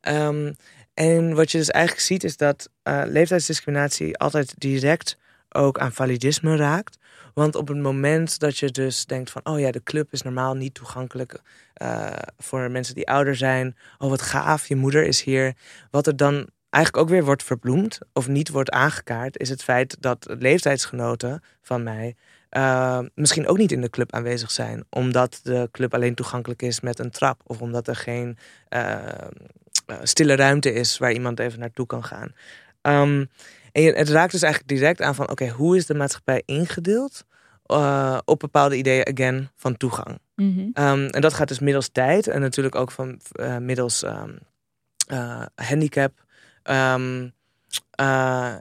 Ehm, en wat je dus eigenlijk ziet is dat eh, leeftijdsdiscriminatie altijd direct ook aan validisme raakt. Want op het moment dat je dus denkt van, oh ja, de club is normaal niet toegankelijk eh, voor mensen die ouder zijn. Oh wat gaaf, je moeder is hier. Wat er dan eigenlijk ook weer wordt verbloemd of niet wordt aangekaart, is het feit dat leeftijdsgenoten van mij eh, misschien ook niet in de club aanwezig zijn. Omdat de club alleen toegankelijk is met een trap. Of omdat er geen eh, stille ruimte is waar iemand even naartoe kan gaan. Ehm, en het raakt dus eigenlijk direct aan van... oké, hoe is de maatschappij ingedeeld eh, op bepaalde ideeën, again, van toegang? Mhm. Ehm, en dat gaat dus middels tijd en natuurlijk ook van eh, middels ehm, eh, handicap. Ehm, eh,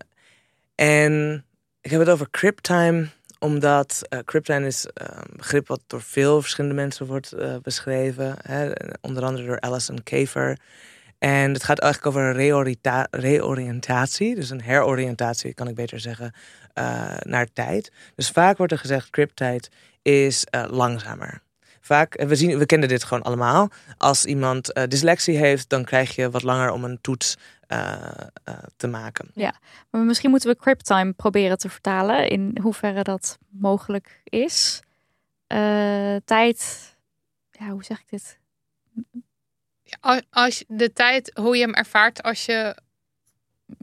en ik heb het over criptime, omdat uh, criptime is een begrip wat door veel verschillende mensen wordt beschreven. Hè, onder andere door Alison Kafer. En het gaat eigenlijk over een reoriënta- reoriëntatie, dus een heroriëntatie, kan ik beter zeggen, eh, naar tijd. Dus vaak wordt er gezegd, criptijd is eh, langzamer. Vaak, eh, we, zien, we kennen dit gewoon allemaal. Als iemand dyslexie heeft, dan krijg je wat langer om een toets te maken. Maar misschien moeten we Criptime proberen te vertalen in hoeverre dat mogelijk is. Tijd, ja, hoe zeg ik dit? Als, als de tijd, hoe je hem ervaart als je...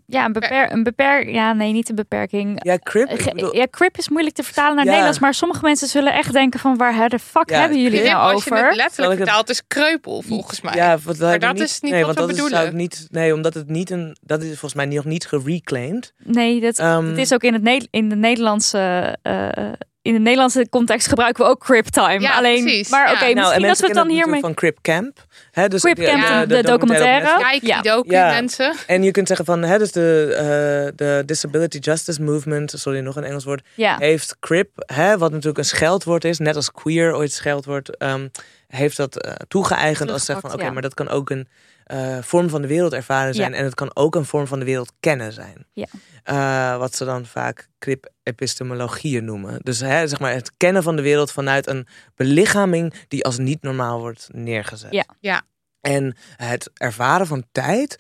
Ja, een beperk, een beperk, ja, nee, niet een beperking. Ja, crip, bedoel, Ja, crip is moeilijk te vertalen naar Ja. Nederlands, maar sommige mensen zullen echt denken van waar de fuck Ja, hebben jullie crip, nou als je over? het Zal letterlijk ik het- is kreupel volgens mij. Ja, wat, Maar dat niet, is niet nee, wat want we dat is, zou ik bedoelen. niet, nee, omdat het niet een, dat is volgens mij nog niet gereclaimed. Nee, dat, Ehm, het is ook in, het Ne- in de Nederlandse. eh, in de Nederlandse context gebruiken we ook criptime. Ja, Alleen, precies, maar ja. oké, Nou, Nou, misschien dat we het dan hiermee. van Crip Camp. Hè, dus Crip die- Camp, de- de, documentaire. Kijk, Ja. docu Ja. mensen. En je kunt zeggen van, hè, dus de, eh, de Disability Justice Movement, sorry, nog een Engels woord, Ja, heeft Crip, hè, wat natuurlijk een scheldwoord is, net als queer ooit scheldwoord, ehm, heeft dat eh, toegeëigend als zegt van, oké, maar dat kan ook een eh, vorm van de wereld ervaren zijn Ja. en het kan ook een vorm van de wereld kennen zijn. Ja. Eh, wat ze dan vaak crip epistemologieën noemen. Dus hè, zeg maar het kennen van de wereld vanuit een belichaming die als niet normaal wordt neergezet. Ja. Ja. En het ervaren van tijd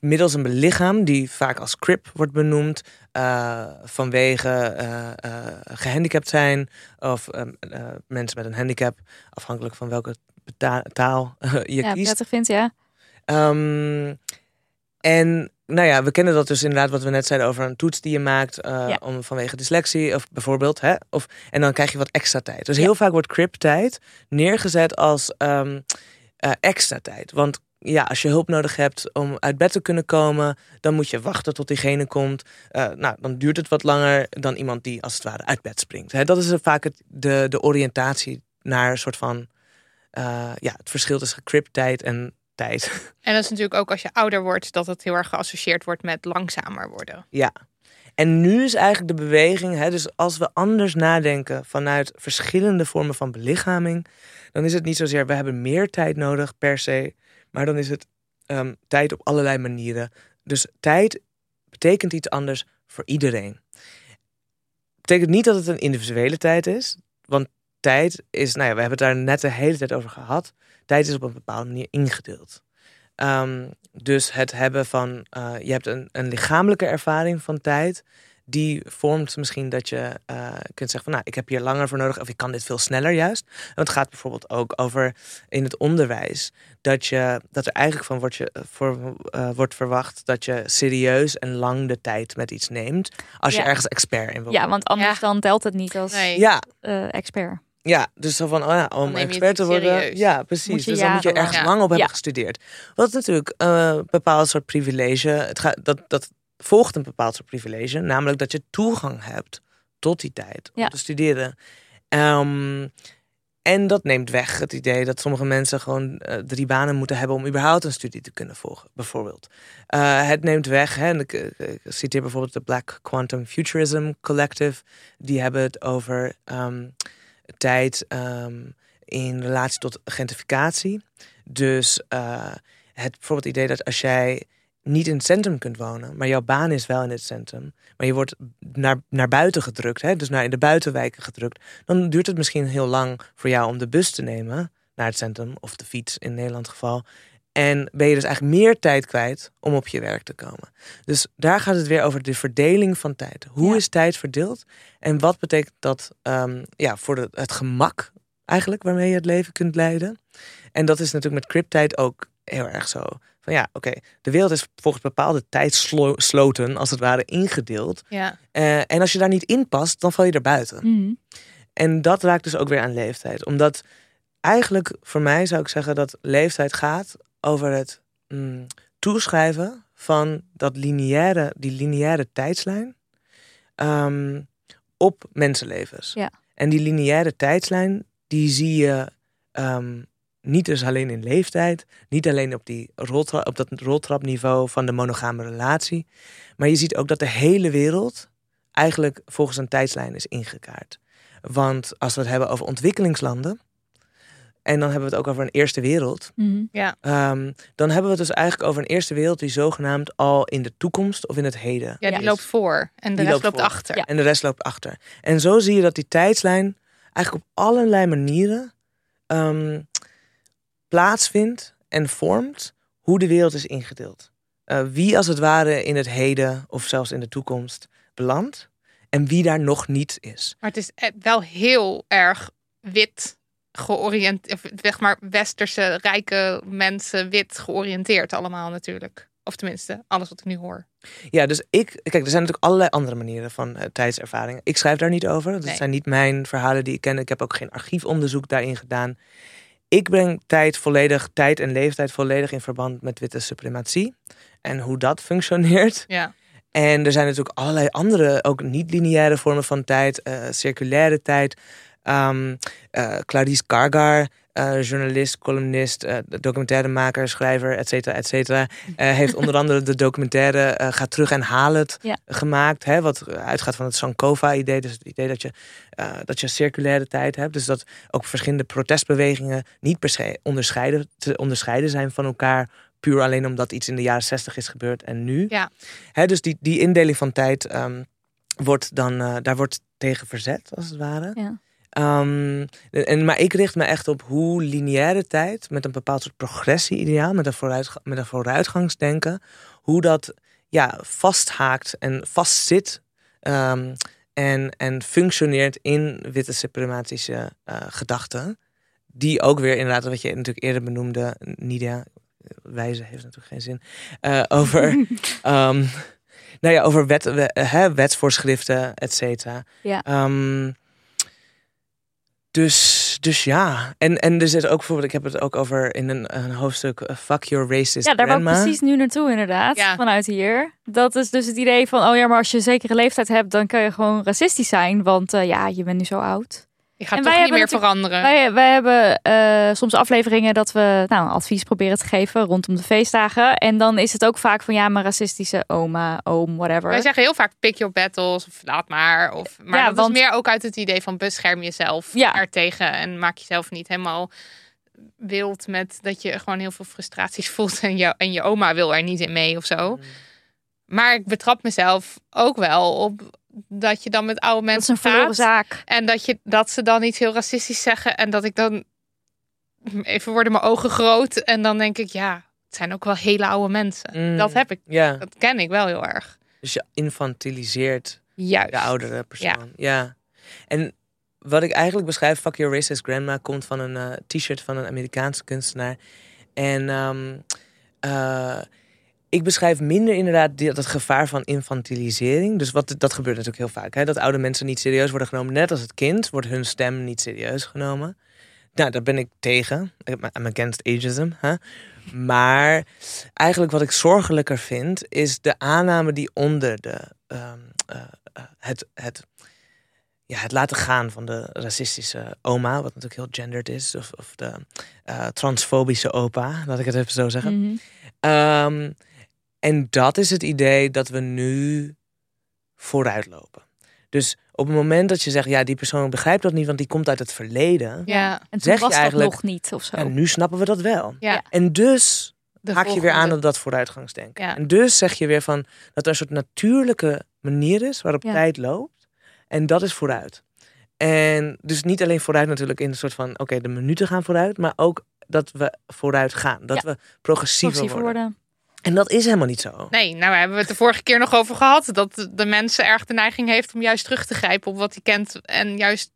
middels een belichaam die vaak als crip wordt benoemd eh, vanwege eh, eh, gehandicapt zijn of ehm, eh, mensen met een handicap, afhankelijk van welke taal je ja kiest. prettig vindt, ja. Ehm, en nou ja, we kennen dat dus inderdaad wat we net zeiden over een toets die je maakt eh, Ja. om, vanwege dyslexie of bijvoorbeeld. Hè, of, en dan krijg je wat extra tijd. Dus Ja. heel vaak wordt crip-tijd neergezet als ehm, eh, extra tijd. Want ja, als je hulp nodig hebt om uit bed te kunnen komen, dan moet je wachten tot diegene komt. Eh, nou, dan duurt het wat langer dan iemand die als het ware uit bed springt. Hè, dat is vaak het, de, de oriëntatie naar een soort van ja, het verschil tussen crip-tijd en tijd. En dat is natuurlijk ook als je ouder wordt, dat het heel erg geassocieerd wordt met langzamer worden. Ja. En nu is eigenlijk de beweging, hè, dus als we anders nadenken vanuit verschillende vormen van belichaming, dan is het niet zozeer we hebben meer tijd nodig per se, maar dan is het ehm, tijd op allerlei manieren. Dus tijd betekent iets anders voor iedereen. Betekent niet dat het een individuele tijd is, want tijd is, nou ja, we hebben het daar net de hele tijd over gehad. Tijd is op een bepaalde manier ingedeeld. Ehm, dus het hebben van, eh, je hebt een, een lichamelijke ervaring van tijd, die vormt misschien dat je eh, kunt zeggen van nou, ik heb hier langer voor nodig of ik kan dit veel sneller juist. Want het gaat bijvoorbeeld ook over in het onderwijs dat, je, dat er eigenlijk van wordt, je, voor, uh, wordt verwacht dat je serieus en lang de tijd met iets neemt als je ergens expert in wil Ja, want anders Ja. dan telt het niet als Nee. ja, eh, expert. Ja, dus zo van, oh ja, om expert te worden. serieus. Ja, precies. Moet je dus dan moet je ergens lang op hebben gestudeerd. Wat natuurlijk eh, een bepaald soort privilege. Het gaat, dat, dat volgt een bepaald soort privilege. Namelijk dat je toegang hebt tot die tijd om Ja. te studeren. Ehm, en dat neemt weg het idee dat sommige mensen gewoon eh, drie banen moeten hebben om überhaupt een studie te kunnen volgen, bijvoorbeeld. Eh, het neemt weg, hè, en ik, ik citeer bijvoorbeeld de Black Quantum Futurism Collective. Die hebben het over ehm, tijd ehm, in relatie tot gentrificatie. Dus eh, het bijvoorbeeld idee dat als jij niet in het centrum kunt wonen, maar jouw baan is wel in het centrum, maar je wordt naar, naar buiten gedrukt, hè, dus naar in de buitenwijken gedrukt, dan duurt het misschien heel lang voor jou om de bus te nemen naar het centrum, of de fiets in Nederland geval. En ben je dus eigenlijk meer tijd kwijt om op je werk te komen. Dus daar gaat het weer over de verdeling van tijd. Hoe Ja. is tijd verdeeld? En wat betekent dat ehm, ja, voor de, het gemak eigenlijk waarmee je het leven kunt leiden? En dat is natuurlijk met crypttijd ook heel erg zo. Van ja, oké, de wereld is volgens bepaalde tijdsloten als het ware ingedeeld. Ja. Eh, en als je daar niet in past, dan val je er buiten. Mhm. En dat raakt dus ook weer aan leeftijd. Omdat eigenlijk voor mij zou ik zeggen dat leeftijd gaat over het mm, toeschrijven van dat lineaire, die lineaire tijdslijn ehm, op mensenlevens. Ja. En die lineaire tijdslijn, die zie je ehm, niet dus alleen in leeftijd, niet alleen op, die roltra op dat roltrapniveau van de monogame relatie, maar je ziet ook dat de hele wereld eigenlijk volgens een tijdslijn is ingekaart. Want als we het hebben over ontwikkelingslanden, en dan hebben we het ook over een eerste wereld, Mhm. ehm, dan hebben we het dus eigenlijk over een eerste wereld die zogenaamd al in de toekomst of in het heden. ja, die Ja. loopt voor en de Die rest loopt achter. Ja. En de rest loopt achter. En zo zie je dat die tijdslijn eigenlijk op allerlei manieren ehm, plaatsvindt en vormt hoe de wereld is ingedeeld. Eh, wie als het ware in het heden of zelfs in de toekomst belandt en wie daar nog niet is. Maar het is eh, wel heel erg wit georiënteerd, zeg maar westerse rijke mensen wit georiënteerd allemaal natuurlijk. Of tenminste, alles wat ik nu hoor. Ja, dus ik, kijk, er zijn natuurlijk allerlei andere manieren van eh, tijdservaring. Ik schrijf daar niet over. Dat Nee. zijn niet mijn verhalen die ik ken. Ik heb ook geen archiefonderzoek daarin gedaan. Ik breng tijd volledig, tijd en leeftijd volledig in verband met witte suprematie. En hoe dat functioneert. Ja. En er zijn natuurlijk allerlei andere, ook niet-lineaire vormen van tijd, eh, circulaire tijd. Eh, Clarice Gargar, eh, journalist, columnist, eh, documentairemaker, schrijver, et cetera, et cetera. <laughs> heeft onder andere de documentaire Ga terug en haal het Ja. gemaakt. Hè, wat uitgaat van het Sankova-idee. Dus het idee dat je, dat je circulaire tijd hebt. Dus dat ook verschillende protestbewegingen niet per se onderscheiden, te onderscheiden zijn van elkaar. Puur alleen omdat iets in de jaren zestig is gebeurd en nu. Ja. Hè, dus die, die indeling van tijd ehm, wordt dan, daar wordt tegen verzet, als het ware. Ja. Ehm, en, maar ik richt me echt op hoe lineaire tijd, met een bepaald soort progressie-ideaal, met een, vooruitga- met een vooruitgangsdenken, hoe dat ja, vasthaakt en vastzit ehm, en, en functioneert in witte suprematische eh, gedachten. Die ook weer inderdaad, wat je natuurlijk eerder benoemde, Nidia, wijze heeft natuurlijk geen zin, eh, over, <laughs> ehm, nou ja, over wet, we- eh, hè, wetsvoorschriften, et cetera. Ja. Dus, dus ja. En, en er zit ook bijvoorbeeld, ik heb het ook over in een, een hoofdstuk eh, Fuck Your Racist Ja, daar wou ik Grandma. precies nu naartoe inderdaad, Ja. vanuit hier. Dat is dus het idee van, oh ja, maar als je een zekere leeftijd hebt, dan kun je gewoon racistisch zijn. Want eh, ja, je bent nu zo oud. Je gaat En toch wij niet meer veranderen. Wij, wij hebben eh, soms afleveringen dat we nou, advies proberen te geven rondom de feestdagen. En dan is het ook vaak van, ja, maar racistische oma, oom, whatever. Wij zeggen heel vaak pick your battles of laat maar. Of, maar Ja, dat want- is meer ook uit het idee van bescherm jezelf Ja. ertegen. En maak jezelf niet helemaal wild met dat je gewoon heel veel frustraties <laughs> voelt. En je, en je oma wil er niet in mee of zo. Mm. Maar ik betrap mezelf ook wel op dat je dan met oude dat is mensen een verloren praat. zaak. En dat, je, dat ze dan iets heel racistisch zeggen. En dat ik dan even worden mijn ogen groot. En dan denk ik, ja, het zijn ook wel hele oude mensen. Mm. Dat heb ik, Ja, dat ken ik wel heel erg. dus je infantiliseert Juist. de oudere persoon. Ja. En wat ik eigenlijk beschrijf, Fuck Your Racist Grandma, komt van een eh, t-shirt van een Amerikaanse kunstenaar. En ehm, eh, ik beschrijf minder inderdaad dat gevaar van infantilisering. Dus wat, dat gebeurt natuurlijk heel vaak. Hè? Dat oude mensen niet serieus worden genomen. Net als het kind wordt hun stem niet serieus genomen. Nou, daar ben ik tegen. I'm against ageism. Hè? Maar eigenlijk wat ik zorgelijker vind, is de aanname die onder de, ehm, eh, eh, het, het, ja, het laten gaan van de racistische oma, wat natuurlijk heel gendered is, of, of de eh, transfobische opa, laat ik het even zo zeggen. Ehm, en dat is het idee dat we nu vooruitlopen. Dus op het moment dat je zegt, ja, die persoon begrijpt dat niet, want die komt uit het verleden. Ja. En toen Zeg je was dat eigenlijk- nog niet of zo. En nu snappen we dat wel. Ja. En dus De haak je weer aan op dat vooruitgangsdenken. Ja. En dus zeg je weer van dat er een soort natuurlijke manier is waarop Ja. tijd loopt. En dat is vooruit. En dus niet alleen vooruit natuurlijk in een soort van, oké, de minuten gaan vooruit, maar ook dat we vooruit gaan. Dat Ja. we progressiever, Progressiever worden. worden. En dat is helemaal niet zo. Nee, nou hebben we het de vorige keer nog over gehad. Dat de- mensen erg de neiging heeft om juist terug te grijpen op wat hij kent. En juist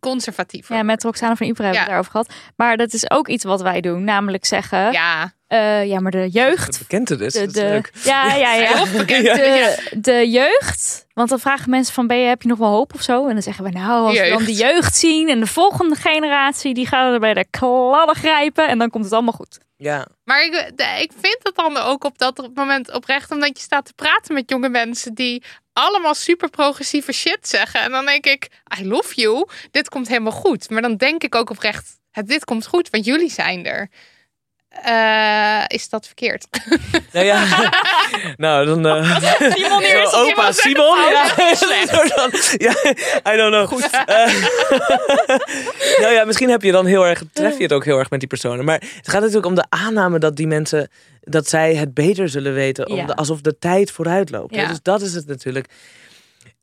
conservatiever. Ja, met Roxane van Ypres hebben we Ja. daarover gehad. Maar dat is ook iets wat wij doen. Namelijk zeggen, ja, Ja, ja maar de Dat jeugd... bekent het dus. De, dat is de, leuk. ja, ja, ja. De, de jeugd, want dan vragen mensen van, ben je, heb je nog wel hoop of zo? En dan zeggen we, nou, als we dan de jeugd zien en de volgende generatie, die gaan er bij de kladden grijpen en dan komt het allemaal goed. Ja. maar ik, de- ik vind het dan ook op dat moment oprecht. Omdat je staat te praten met jonge mensen die allemaal super progressieve shit zeggen. En dan denk ik, I love you. Dit komt helemaal goed. Maar dan denk ik ook oprecht, dit komt goed, want jullie zijn er. Eh, is dat verkeerd? Nou ja. <laughs> nou, dan... eh, Simon opa Simon. <laughs> Ja, I don't know. Goed. <laughs> nou ja, misschien heb je dan heel erg, tref je het ook heel erg met die personen. Maar het gaat natuurlijk om de aanname dat die mensen, dat zij het beter zullen weten. om Ja. de- alsof de tijd vooruit loopt. Ja. Dus dat is het natuurlijk.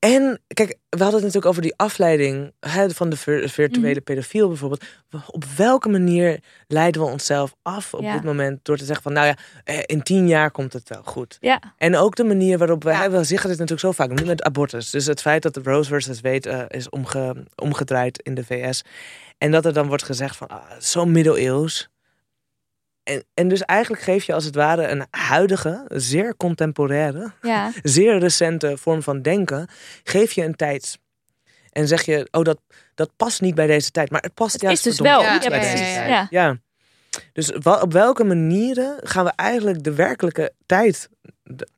En kijk, we hadden het natuurlijk over die afleiding hè, van de vir- virtuele Mhm. pedofiel bijvoorbeeld. Op welke manier leiden we onszelf af op Ja. dit moment door te zeggen van, nou ja, eh, in tien jaar komt het wel goed. Ja, En ook de manier waarop we, Ja. we zeggen dit natuurlijk zo vaak, nu met abortus. Dus het feit dat de Rose versus Wade eh, is omge, omgedraaid in de VS. En dat er dan wordt gezegd van, ah, zo middeleeuws. En, en dus eigenlijk geef je als het ware een huidige, zeer contemporaire, ja. <laughs> zeer recente vorm van denken, geef je een tijd. En zeg je, oh, dat, dat past niet bij deze tijd. Maar het past Het juist is dus wel. Ja, bij ja, deze tijd. Ja. Ja. Dus op welke manieren gaan we eigenlijk de werkelijke tijd...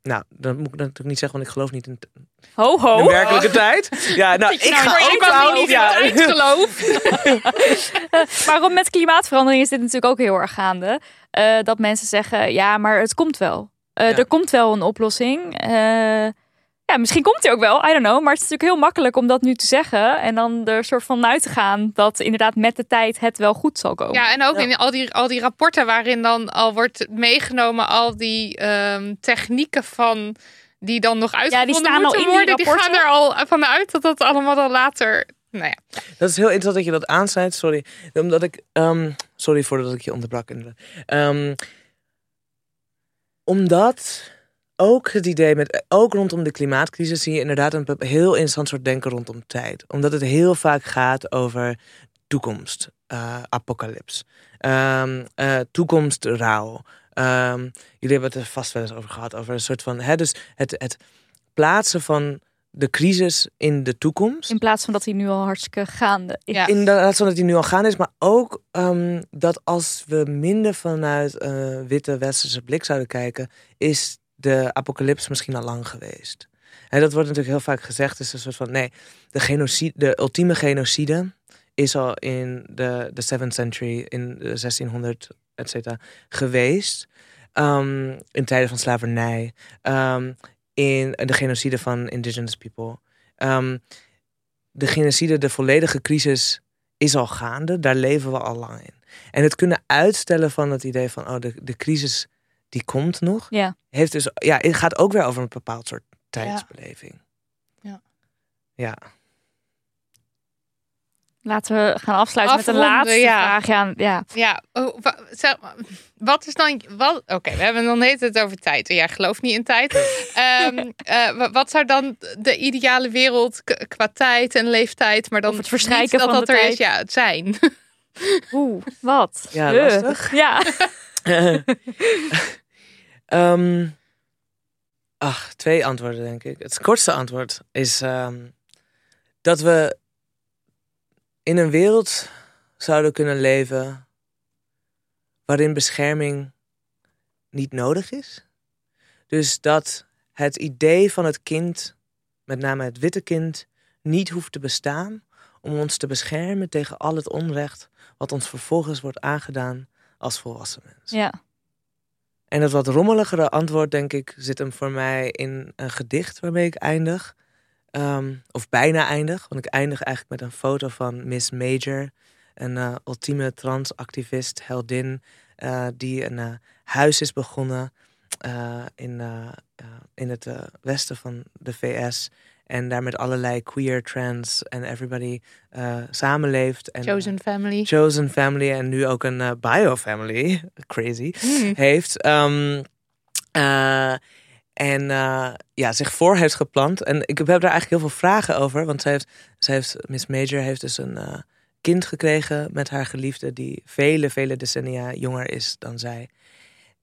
nou, dat moet ik natuurlijk niet zeggen, want ik geloof niet in Ho, ho. de werkelijke tijd. Ja, nou, ik nou ga ook houden. niet Ja. tijd geloof. <laughs> Maar ook met klimaatverandering is dit natuurlijk ook heel erg gaande. Eh, dat mensen zeggen, ja, maar het komt wel. Eh, Ja. Er komt wel een oplossing. Eh, ja, misschien komt die ook wel, I don't know. Maar het is natuurlijk heel makkelijk om dat nu te zeggen. En dan er soort van uit te gaan dat inderdaad met de tijd het wel goed zal komen. Ja, en ook Ja. in al die, al die rapporten waarin dan al wordt meegenomen al die ehm, technieken van die dan nog uitgevonden staan al moeten in die worden. Die gaan er al vanuit dat dat allemaal dan later. Nou ja, Dat is heel interessant dat je dat aansnijdt. Sorry. Omdat ik. ehm, sorry voordat ik je onderbrak. Ehm, omdat ook het idee met. Ook rondom de klimaatcrisis zie je inderdaad een heel interessant soort denken rondom tijd. Omdat het heel vaak gaat over toekomst. eh apocalyps. Ehm, eh, toekomstrouw. Ehm, jullie hebben het er vast wel eens over gehad. Over een soort van. Hè, dus het, het plaatsen van de crisis in de toekomst. In plaats van dat hij nu al hartstikke gaande is. Ja. Inderdaad, zo dat hij nu al gaan is, maar ook ehm, dat als we minder vanuit eh, witte westerse blik zouden kijken, is de apocalyps misschien al lang geweest. En dat wordt natuurlijk heel vaak gezegd, is een soort van nee, de, genocide, de ultieme genocide is al in de, de 7th century, in de 1600, et cetera, geweest. Ehm, in tijden van slavernij, ehm, in de genocide van indigenous people. Ehm, de genocide, de volledige crisis is al gaande. Daar leven we al lang in. En het kunnen uitstellen van het idee van, oh, de, de crisis die komt nog, Ja. heeft dus, ja, het gaat ook weer over een bepaald soort tijdsbeleving. Ja. Ja. Laten we gaan afsluiten met een Afronden, laatste ja. vraag. Ja, ja. Ja, oh, wa- zeg maar, wat is dan... Wat, Oké, we hebben dan heet het over tijd. Jij gelooft niet in tijd. <laughs> Ehm, eh, wa- wat zou dan de ideale wereld qua tijd en leeftijd... maar dan Of het verstrijken niet dat van dat de er tijd. is, ja, het zijn. Oeh, wat? Ja, lastig. Ja. <laughs> <laughs> Ehm, ach, twee antwoorden denk ik. Het kortste antwoord is ehm, dat we in een wereld zouden kunnen leven waarin bescherming niet nodig is. Dus dat het idee van het kind, met name het witte kind, niet hoeft te bestaan om ons te beschermen tegen al het onrecht wat ons vervolgens wordt aangedaan als volwassen mensen. ja. En het wat rommeligere antwoord, denk ik, zit hem voor mij in een gedicht waarmee ik eindig. Ehm, of bijna eindig, want ik eindig eigenlijk met een foto van Miss Major, een eh, ultieme transactivist, heldin, eh, die een eh, huis is begonnen in, in het westen van de VS. En daar met allerlei queer, trans en everybody eh, samenleeft. En, Chosen family. Chosen Family en nu ook een eh, Bio-family. <laughs> Crazy Hmm. heeft. ehm, eh, en ja, zich voor heeft geplant. En ik heb daar eigenlijk heel veel vragen over. Want zij heeft, zij heeft, Miss Major heeft dus een kind gekregen met haar geliefde... die vele, vele decennia jonger is dan zij.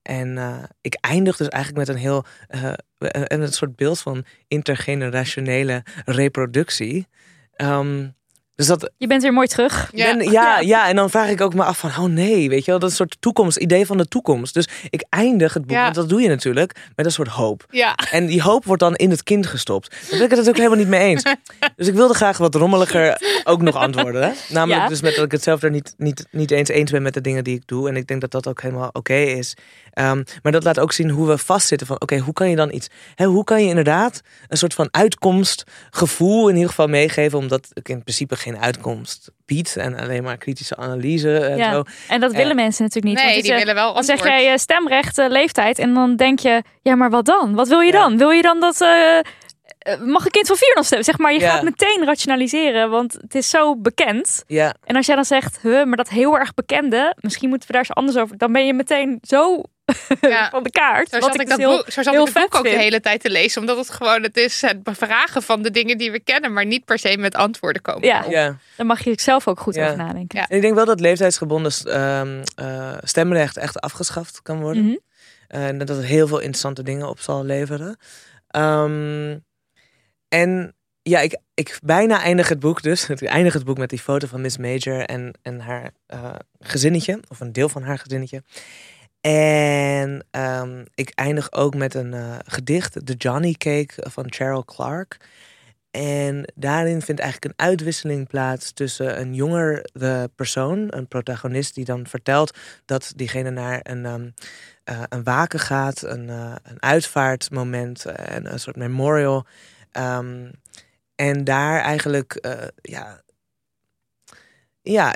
En eh, ik eindig dus eigenlijk met een heel... eh, een, een soort beeld van intergenerationele reproductie. Ehm, dus dat, Je bent weer mooi terug. Ja. ben- <laughs> ja, ja. en dan vraag ik ook me af van, oh nee, weet je wel, dat is een soort toekomst, idee van de toekomst. Dus ik eindig het boek, Ja. want dat doe je natuurlijk, met een soort hoop. Ja. En die hoop wordt dan in het kind gestopt. Daar ben ik het natuurlijk helemaal niet mee eens. <laughs> Dus ik wilde graag wat rommeliger ook nog antwoorden. Hè? Namelijk Ja. dus met dat ik het zelf er niet, niet, niet eens eens ben met de dingen die ik doe. En ik denk dat dat ook helemaal oké is. Ehm, maar dat laat ook zien hoe we vastzitten van, oké, hoe kan je dan iets... Hè, hoe kan je inderdaad een soort van uitkomstgevoel in ieder geval meegeven, omdat ik in principe geen uitkomst bied en alleen maar kritische analyse en Ja. zo. En dat Ja. willen mensen natuurlijk niet. Nee, want die willen wel Dan zeg antwoord. jij eh, stemrecht, eh, leeftijd. En dan denk je, ja, maar wat dan? Wat wil je Ja. dan? Wil je dan dat... eh, eh, mag een kind van vier nog stemmen? Zeg maar, je Ja. gaat meteen rationaliseren, want het is zo bekend. Ja, En als jij dan zegt, huh, maar dat heel erg bekende, misschien moeten we daar eens anders over. Dan ben je meteen zo <laughs> Ja. van de kaart. Zo zat ik, dus dat heel- boek, zo zat heel ik het boek ook de hele tijd te lezen. Omdat het gewoon, het is het bevragen van de dingen die we kennen. Maar niet per se met antwoorden komen. Ja. ja. Dan mag je zelf ook goed Ja. over nadenken. Ja. En ik denk wel dat leeftijdsgebonden ehm, eh, stemrecht echt afgeschaft kan worden. Mhm. Eh, En dat het heel veel interessante dingen op zal leveren. Ehm, en ja, ik, ik bijna eindig het boek dus. <laughs> Ik eindig het boek met die foto van Miss Major en, en haar eh, gezinnetje. Of een deel van haar gezinnetje. En ehm, ik eindig ook met een eh, gedicht, The Johnny Cake van Cheryl Clark. En daarin vindt eigenlijk een uitwisseling plaats tussen een jongere persoon, een protagonist, die dan vertelt dat diegene naar een, ehm, eh, een waken gaat, een, eh, een uitvaartmoment eh, en een soort memorial. Ehm, en daar eigenlijk, eh, ja, ja,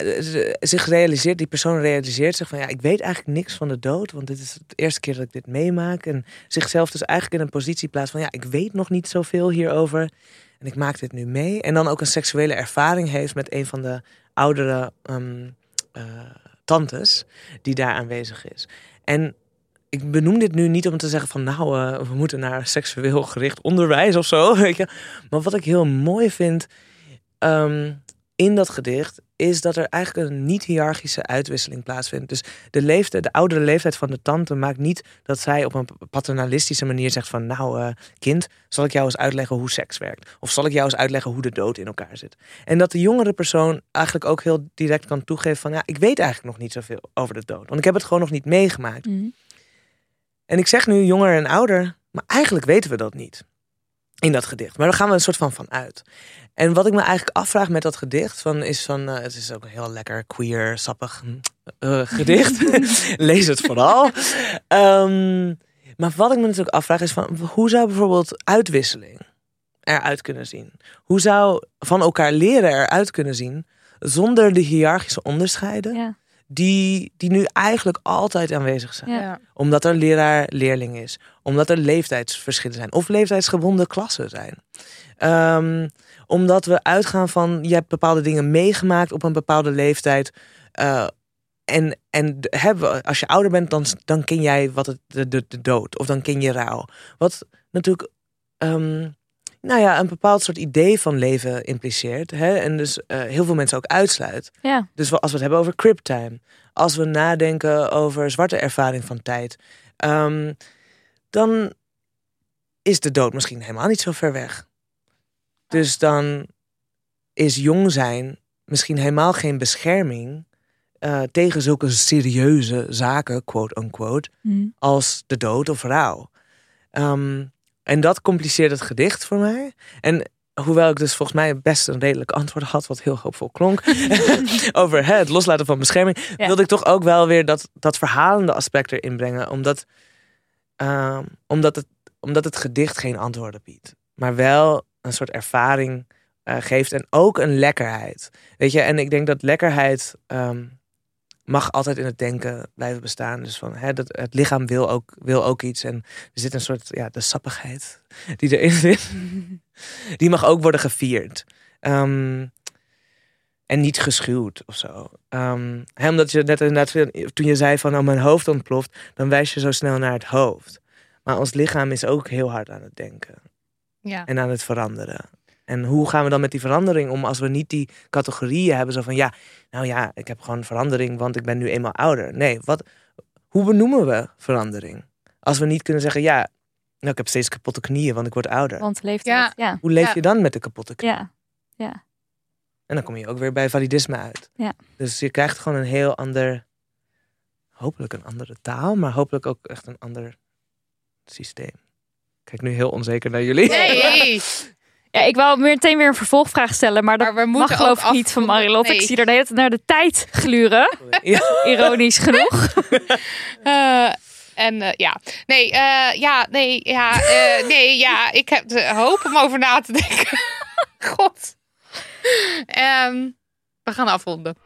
zich realiseert, die persoon realiseert zich van ja, ik weet eigenlijk niks van de dood, want dit is de eerste keer dat ik dit meemaak. En zichzelf dus eigenlijk in een positie plaatst van ja, ik weet nog niet zoveel hierover. En ik maak dit nu mee. En dan ook een seksuele ervaring heeft met een van de oudere ehm, eh, tantes die daar aanwezig is. En ik benoem dit nu niet om te zeggen van nou, eh, we moeten naar seksueel gericht onderwijs of zo. <laughs> Weet je? Maar wat ik heel mooi vind ehm, in dat gedicht is dat er eigenlijk een niet-hiërarchische uitwisseling plaatsvindt. Dus de, leeftijd, de oudere leeftijd van de tante maakt niet dat zij op een paternalistische manier zegt van nou eh, kind, zal ik jou eens uitleggen hoe seks werkt? Of zal ik jou eens uitleggen hoe de dood in elkaar zit? En dat de jongere persoon eigenlijk ook heel direct kan toegeven van ja, ik weet eigenlijk nog niet zoveel over de dood. Want ik heb het gewoon nog niet meegemaakt. Mhm. En ik zeg nu jonger en ouder, maar eigenlijk weten we dat niet. In dat gedicht. Maar daar gaan we een soort van van uit. En wat ik me eigenlijk afvraag met dat gedicht, van, is van, eh, het is ook een heel lekker queer, sappig hm, eh, gedicht. <laughs> Lees het vooral. Ehm, maar wat ik me natuurlijk afvraag is van, hoe zou bijvoorbeeld uitwisseling eruit kunnen zien? Hoe zou van elkaar leren eruit kunnen zien zonder de hiërarchische onderscheiden? Ja. Die, die nu eigenlijk altijd aanwezig zijn. Ja. Omdat er leraar-leerling is. Omdat er leeftijdsverschillen zijn. Of leeftijdsgebonden klassen zijn. Ehm, omdat we uitgaan van, je hebt bepaalde dingen meegemaakt op een bepaalde leeftijd. Eh, en en hebben, als je ouder bent, dan, dan ken jij wat het, de, de, de dood. Of dan ken je rouw. Wat natuurlijk ehm, nou ja, een bepaald soort idee van leven impliceert. Hè? En dus eh, heel veel mensen ook uitsluit. Ja. Dus als we het hebben over crip time. Als we nadenken over zwarte ervaring van tijd. ehm, dan is de dood misschien helemaal niet zo ver weg. Dus dan is jong zijn misschien helemaal geen bescherming eh, tegen zulke serieuze zaken, quote unquote, Hm. als de dood of rouw. Ehm, en dat compliceert het gedicht voor mij. En hoewel ik dus volgens mij best een redelijk antwoord had, wat heel hoopvol klonk, <laughs> <laughs> over hè, het loslaten van bescherming, Ja. wilde ik toch ook wel weer dat, dat verhalende aspect erin brengen. Omdat, ehm, omdat, het, omdat het gedicht geen antwoorden biedt. Maar wel een soort ervaring eh, geeft en ook een lekkerheid. Weet je, en ik denk dat lekkerheid ehm, mag altijd in het denken blijven bestaan. Dus van hè, dat, het lichaam wil ook, wil ook iets. En er zit een soort, ja, de sappigheid die erin <laughs> zit. Die mag ook worden gevierd. Ehm, en niet geschuwd of zo. Ehm, hè, omdat je net inderdaad, toen je zei van oh, mijn hoofd ontploft, dan wijs je zo snel naar het hoofd. Maar ons lichaam is ook heel hard aan het denken Ja. en aan het veranderen. En hoe gaan we dan met die verandering om als we niet die categorieën hebben? Zo van ja, nou ja, ik heb gewoon verandering, want ik ben nu eenmaal ouder. Nee, wat, hoe benoemen we verandering? Als we niet kunnen zeggen, ja, nou, ik heb steeds kapotte knieën, want ik word ouder. Want leeftijd. Ja. Ja. Hoe leef Ja. je dan met de kapotte knieën? Ja. ja. En dan kom je ook weer bij validisme uit. Ja. Dus je krijgt gewoon een heel ander, hopelijk een andere taal, maar hopelijk ook echt een ander systeem. Ik Kijk nu heel onzeker naar jullie. Nee, <laughs> <laughs> ik wou meteen weer een vervolgvag stellen, maar dat we mag geloof ik niet van. Marilotte. Nee. Ik zie er de hele tijd naar de tijd gluren. Ja. Ironisch <laughs> genoeg. Eh, en eh, ja, nee, eh, ja, nee, ja, eh, nee, ja, ik heb de hoop om over na te denken. <laughs> God. Ehm, we gaan afronden.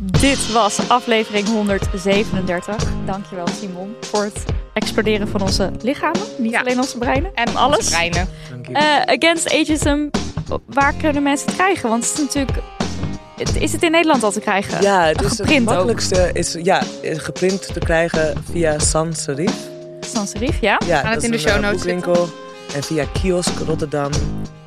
Dit was aflevering 137. Dankjewel Simon voor het exploderen van onze lichamen. Niet Ja. alleen onze breinen. En alles. onze breinen. Eh, Against Ageism, waar kunnen mensen het krijgen? Want het is natuurlijk... het- Is het in Nederland al te krijgen? Ja, het, is het geprint ook. makkelijkste is ja, geprint te krijgen via Sans Serif. Sans serif, ja? Ja, het dat in de show eh, notes boekwinkel. En via Kiosk Rotterdam.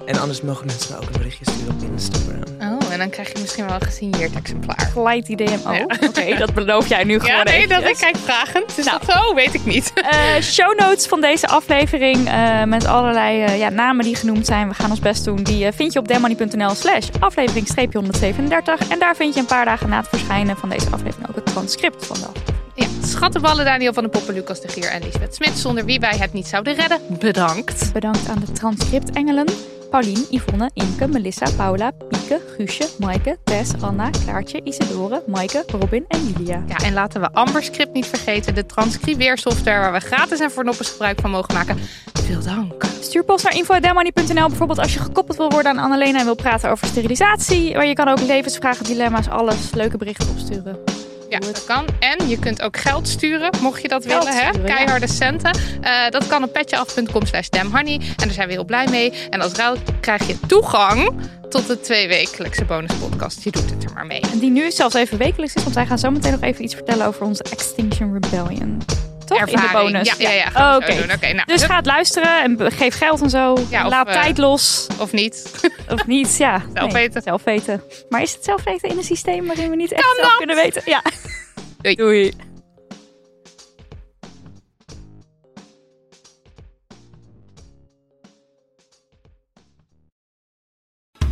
En anders mogen mensen me ook een berichtje sturen op Instagram. Oh, dan krijg je misschien wel een gesigneerd exemplaar. Glijdt die DMO. Ja. Oké, dat <laughs> beloof jij nu Ja, gewoon nee, dat ik kijk vragend. Is Nou. dat zo? Weet ik niet. Eh, show notes van deze aflevering eh, met allerlei eh, ja, namen die genoemd zijn. We gaan ons best doen. Die vind je op demmoney.nl slash aflevering 137. En daar vind je een paar dagen na het verschijnen van deze aflevering ook het transcript van de aflevering. Ja, schattenballen Daniel van de Poppen, Lucas de Gier en Lisbeth Smit. Zonder wie wij het niet zouden redden. Bedankt. Bedankt aan de transcriptengelen. Paulien, Yvonne, Imke, Melissa, Paula, Pieke, Guusje, Maaike, Tess, Anna, Klaartje, Isidore, Maaike, Robin en Julia. Ja, en laten we Amberscript niet vergeten. De transcribeersoftware waar we gratis en voor noppes gebruik van mogen maken. Veel dank. Stuur post naar info.demmoney.nl bijvoorbeeld als je gekoppeld wil worden aan Annalena en wil praten over sterilisatie. Maar je kan ook levensvragen, dilemma's, alles, leuke berichten opsturen. Ja, dat kan. En je kunt ook geld sturen, mocht je dat Geld willen. Hè? Keiharde centen. Eh, dat kan op petjeaf.com slash damhoney. En daar zijn we heel blij mee. En als ruil krijg je toegang tot de tweewekelijkse bonuspodcast. Je doet het er maar mee. En die nu zelfs even wekelijks is, want wij gaan zo meteen nog even iets vertellen over onze Extinction Rebellion. Toch? In de Ervaring. bonus. Ja, ja, ja. Oké. nou, Dus hup, ga het luisteren en geef geld en zo. Ja, Laat eh, tijd los. Of niet. <laughs> Of niet, ja. Zelf weten. Zelf weten. Maar is het zelf weten in een systeem waarin we niet echt Kan zelf dat? kunnen weten? Ja. Doei. Doei.